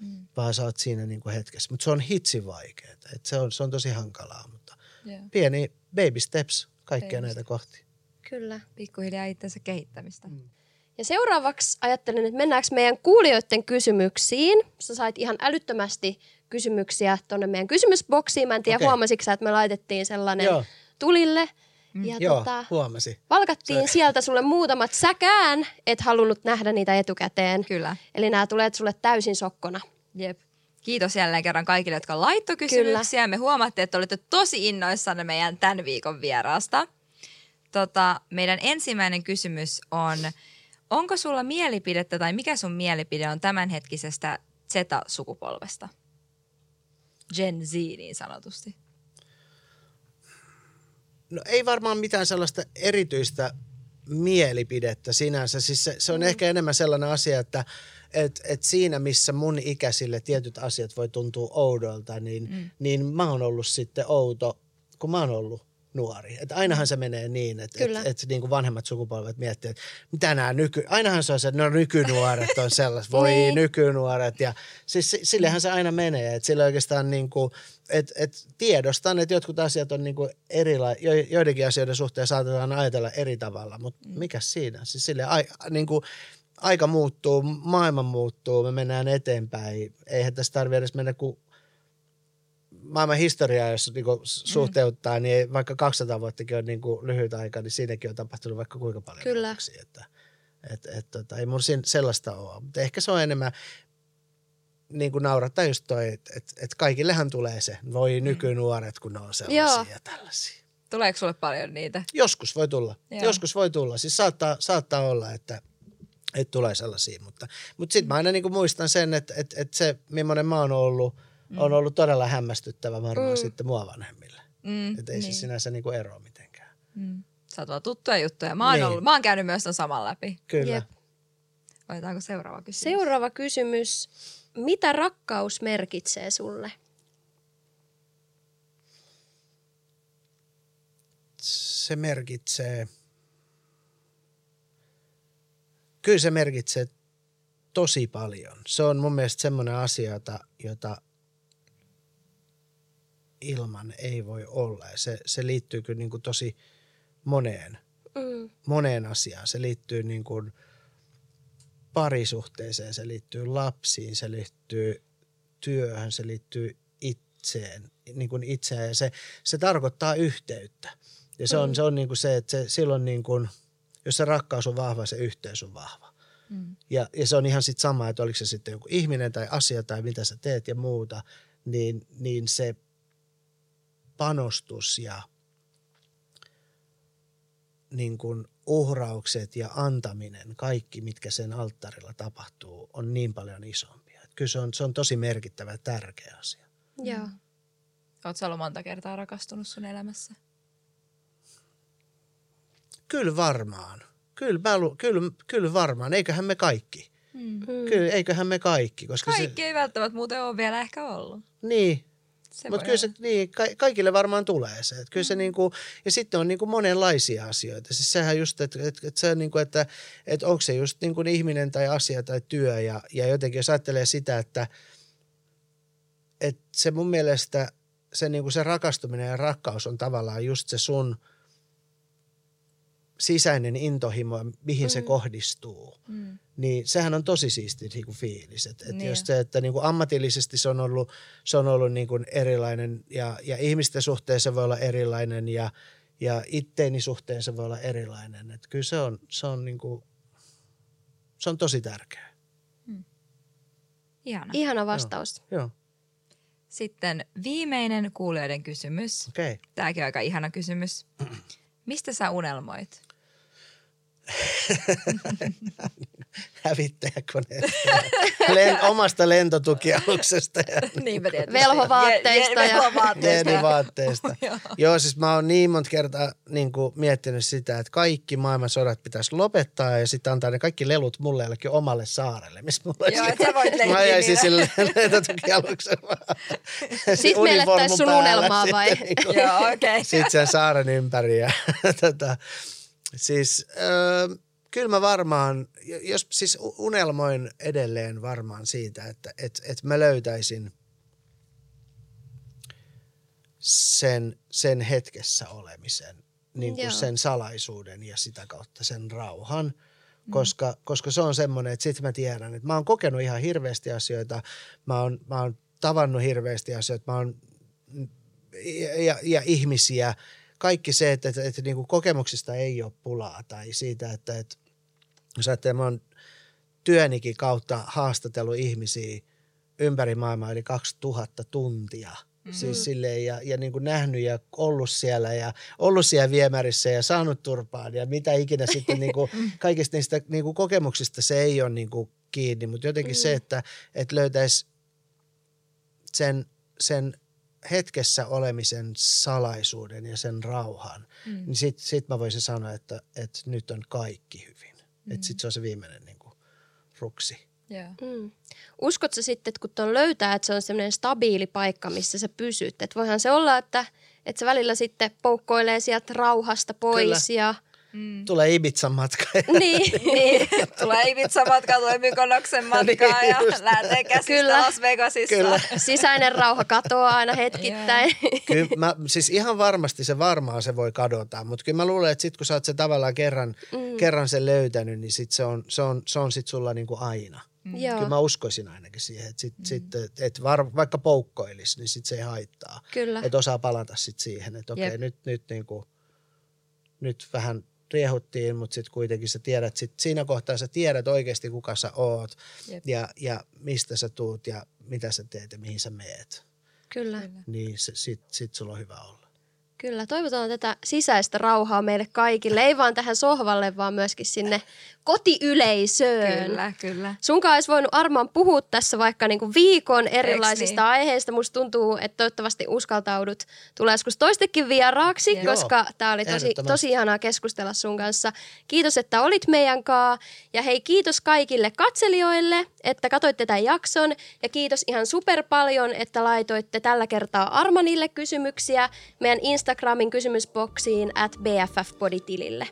Mm. Vaan sä oot siinä niin kuin hetkessä. Mutta se on hitsi vaikeaa. Se on, se on tosi hankalaa, mutta yeah. pieni baby steps kaikkia baby näitä kohti. Kyllä. Pikkuhiljaa itsensä kehittämistä. Mm. Ja seuraavaksi ajattelen, että mennäänkö meidän kuulijoiden kysymyksiin. Sä sait ihan älyttömästi kysymyksiä tuonne meidän kysymysboksiin. Mä en tiedä, okay. huomasitko että me laitettiin sellainen Joo. tulille. Mm. Ja Joo, tota, huomasi. Valkattiin Se... sieltä sulle muutamat. Säkään et halunnut nähdä niitä etukäteen. Kyllä. Eli nämä tulee sulle täysin sokkona. Jep. Kiitos jälleen kerran kaikille, jotka laittoi kysymyksiä. Kyllä. Me huomattiin, että olette tosi innoissanne meidän tämän viikon vieraasta. Tota, meidän ensimmäinen kysymys on, onko sulla mielipidettä tai mikä sun mielipide on tämänhetkisestä Z-sukupolvesta? Gen Z niin sanotusti? No ei varmaan mitään sellaista erityistä mielipidettä sinänsä. Siis se, se on mm. ehkä enemmän sellainen asia, että et, et siinä missä mun ikäisille tietyt asiat voi tuntua oudolta, niin, mm. niin mä oon ollut sitten outo, kun mä oon ollut nuori. Et ainahan se menee niin, että et, et, et niin kuin vanhemmat sukupolvet miettii, että mitä nämä nyky... Ainahan se on se, että no nykynuoret on sellaiset, voi niin. nykynuoret. Ja siis sillehän se aina menee, että sillä oikeastaan niin kuin, et, et tiedostan, että jotkut asiat on niin kuin erila... jo, joidenkin asioiden suhteen saatetaan ajatella eri tavalla, mutta mm. mikä siinä? Siis sille ai, niin kuin, aika muuttuu, maailma muuttuu, me mennään eteenpäin. Eihän tässä tarvitse edes mennä kuin maailman historiaa, jos niinku suhteuttaa, mm. niin vaikka 200 vuottakin on niinku lyhyt aika, niin siinäkin on tapahtunut vaikka kuinka paljon. Kyllä. Muutoksia, että, et, et, tota, ei mun sellaista ole. Mutta ehkä se on enemmän, niin kuin naurattaa just toi, että et, et kaikillehan tulee se, voi mm. nykynuoret, kun ne on sellaisia Joo. ja tällaisia. Tuleeko sulle paljon niitä? Joskus voi tulla. Joo. Joskus voi tulla. Siis saattaa, saattaa olla, että, että tulee sellaisia. Mutta, mutta sitten mä aina niin kuin muistan sen, että, että, että se, millainen mä oon ollut – mm. on ollut todella hämmästyttävä varmaan mm. sitten mua vanhemmille. Mm, että ei niin. se sinänsä niinku eroa mitenkään. Mm. Sä oot vaan tuttuja juttuja. Mä oon, niin. ollut, mä oon käynyt myös ton saman läpi. Kyllä. Jep. Otetaanko seuraava kysymys? Seuraava kysymys. Mitä rakkaus merkitsee sulle? Se merkitsee, kyllä se merkitsee tosi paljon. Se on mun mielestä semmoinen asia, jota, jota ilman ei voi olla. Ja se, se liittyy kyllä niin kuin tosi moneen, mm. moneen asiaan. Se liittyy niin kuin parisuhteeseen, se liittyy lapsiin, se liittyy työhön, se liittyy itseen, niin kuin itseään. Ja se, se tarkoittaa yhteyttä. Ja se on, mm. se on niin kuin se, että se, silloin niin kuin, jos se rakkaus on vahva, se yhteys on vahva. Mm. Ja, ja se on ihan sitten sama, että oliko se sitten joku ihminen tai asia tai mitä sä teet ja muuta, niin, niin se panostus ja niin kuin uhraukset ja antaminen, kaikki mitkä sen alttarilla tapahtuu, on niin paljon isompia. Että kyllä se on, se on tosi merkittävä ja tärkeä asia. Joo. Oletko ollut monta kertaa rakastunut sun elämässä? Kyllä varmaan. Kyllä, mä, kyllä, kyllä varmaan. Eiköhän me kaikki. Mm. Kyllä, eiköhän me kaikki. Koska kaikki se... ei välttämättä muuten ole vielä ehkä ollut. Niin, mutta kyllä se niin, ka- kaikille varmaan tulee se. Että kyllä mm. se niin kuin, ja sitten on niin kuin monenlaisia asioita. Siis sehän just, että, että, että, se niin kuin, että, että onko se just niin kuin ihminen tai asia tai työ. Ja, ja jotenkin jos ajattelee sitä, että, että se mun mielestä se, niin kuin se rakastuminen ja rakkaus on tavallaan just se sun – sisäinen intohimo, mihin mm. se kohdistuu, mm. niin sehän on tosi siisti niin kuin fiilis. Et, et niin. Jos se, että niin kuin ammatillisesti se on ollut, se on ollut niin kuin erilainen ja, ja ihmisten suhteen se voi olla erilainen ja, ja itteeni suhteen se voi olla erilainen. Et kyllä se on, se on, niin kuin, se on tosi tärkeää. Hmm. Ihana. Ihana vastaus. Joo. Joo. Sitten viimeinen kuulijoiden kysymys. Okay. Tämäkin on aika ihana kysymys. Mistä sä unelmoit? hävittäjäkoneesta. Len, omasta lentotukialuksesta. Ja Niinpä tietysti. Velhovaatteista. Ja, velhovaatteista. Ja, vaatteista. Joo, siis mä oon niin monta kertaa niin kuin, miettinyt sitä, että kaikki maailman sodat pitäisi lopettaa ja sitten antaa ne kaikki lelut mulle jollekin omalle saarelle, missä mulla Joo, että sä voit Mä ajaisin sille lentotukialuksen Sitten mielettäisiin sun unelmaa vai? Niin kuin, Joo, okei. Okay. Sitten sen saaren ympäri ja tota, Siis äh, kyllä mä varmaan, jos siis unelmoin edelleen varmaan siitä, että et, et mä löytäisin sen, sen hetkessä olemisen, niin kuin sen salaisuuden ja sitä kautta sen rauhan. Mm. Koska, koska se on semmoinen, että sitten mä tiedän, että mä oon kokenut ihan hirveästi asioita, mä oon, mä oon tavannut hirveästi asioita, mä oon ja, ja, ja ihmisiä – kaikki se, että, että, että niin kuin kokemuksista ei ole pulaa tai siitä, että, että jos ajattelee, mä oon työnikin kautta haastatellut ihmisiä ympäri maailmaa yli 2000 tuntia. Mm-hmm. Siis silleen, ja, ja niin kuin nähnyt ja ollut siellä ja ollut siellä viemärissä ja saanut turpaan ja mitä ikinä sitten niin kuin, kaikista niistä niin kuin kokemuksista se ei ole niin kuin kiinni, mutta jotenkin mm-hmm. se, että, että löytäisi sen sen hetkessä olemisen salaisuuden ja sen rauhan, mm. niin sit, sit mä voisin sanoa, että, että nyt on kaikki hyvin. Mm. Että sit se on se viimeinen niin kuin, ruksi. Yeah. Mm. Uskotko sitten, että kun tuon löytää, että se on semmoinen stabiili paikka, missä sä pysyt? Että voihan se olla, että, että se välillä sitten poukkoilee sieltä rauhasta pois Kyllä. ja Mm. Tulee Ibizan matka. niin. niin. Tulee Ibiza matka, tulee Mykonoksen matkaa Niin, ja lähtee käsistä Kyllä. Las Vegasissa. Kyllä. sisäinen rauha katoaa aina hetkittäin. Kyllä mä, siis ihan varmasti se varmaan se voi kadota, mutta kyllä mä luulen, että sit kun sä oot sen tavallaan kerran, mm. kerran sen löytänyt, niin sit se on, se on, se on sit sulla niinku aina. Mm. Joo, Kyllä mä uskoisin ainakin siihen, että sit, mm. sit, et, et var, vaikka poukkoilisi, niin sit se ei haittaa. kyllä. Että osaa palata sit siihen, että okei, Jep. nyt, nyt, niinku, nyt vähän riehuttiin, mutta sitten kuitenkin sä tiedät, sit siinä kohtaa sä tiedät oikeasti kuka sä oot Jep. ja, ja mistä sä tuut ja mitä sä teet ja mihin sä meet. Kyllä. Niin se, sit, sit sulla on hyvä olla. Kyllä, toivotaan tätä sisäistä rauhaa meille kaikille, ei vaan tähän sohvalle, vaan myöskin sinne kotiyleisöön. Kyllä, kyllä. Sunkaan olisi voinut Armaan puhua tässä vaikka niinku viikon erilaisista niin? aiheista. Musta tuntuu, että toivottavasti uskaltaudut tulee joskus toistekin vieraaksi, Joo. koska tämä oli tosi, tosi ihanaa keskustella sun kanssa. Kiitos, että olit meidän kaa. Ja hei, kiitos kaikille katselijoille, että katsoitte tämän jakson. Ja kiitos ihan super paljon, että laitoitte tällä kertaa Armanille kysymyksiä meidän Instagramin kysymysboksiin at BFF-poditilille.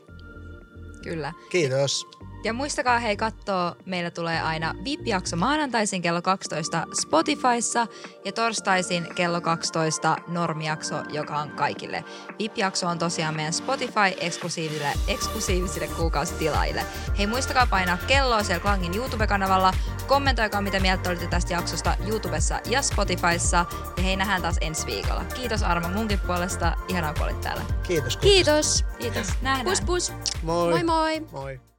Kyllä. Kiitos. Ja muistakaa hei katsoa, meillä tulee aina VIP-jakso maanantaisin kello 12 Spotifyssa ja torstaisin kello 12 normijakso, joka on kaikille. VIP-jakso on tosiaan meidän Spotify-eksklusiivisille eksklusiivisille kuukausitilaille. Hei muistakaa painaa kelloa siellä Klangin YouTube-kanavalla, kommentoikaa mitä mieltä olitte tästä jaksosta YouTubessa ja Spotifyssa ja hei nähdään taas ensi viikolla. Kiitos Arma munkin puolesta, ihanaa kun olit täällä. Kiitos. Kiitos. Kiitos, nähdään. Pus pus. Moi. Moi moi. Moi.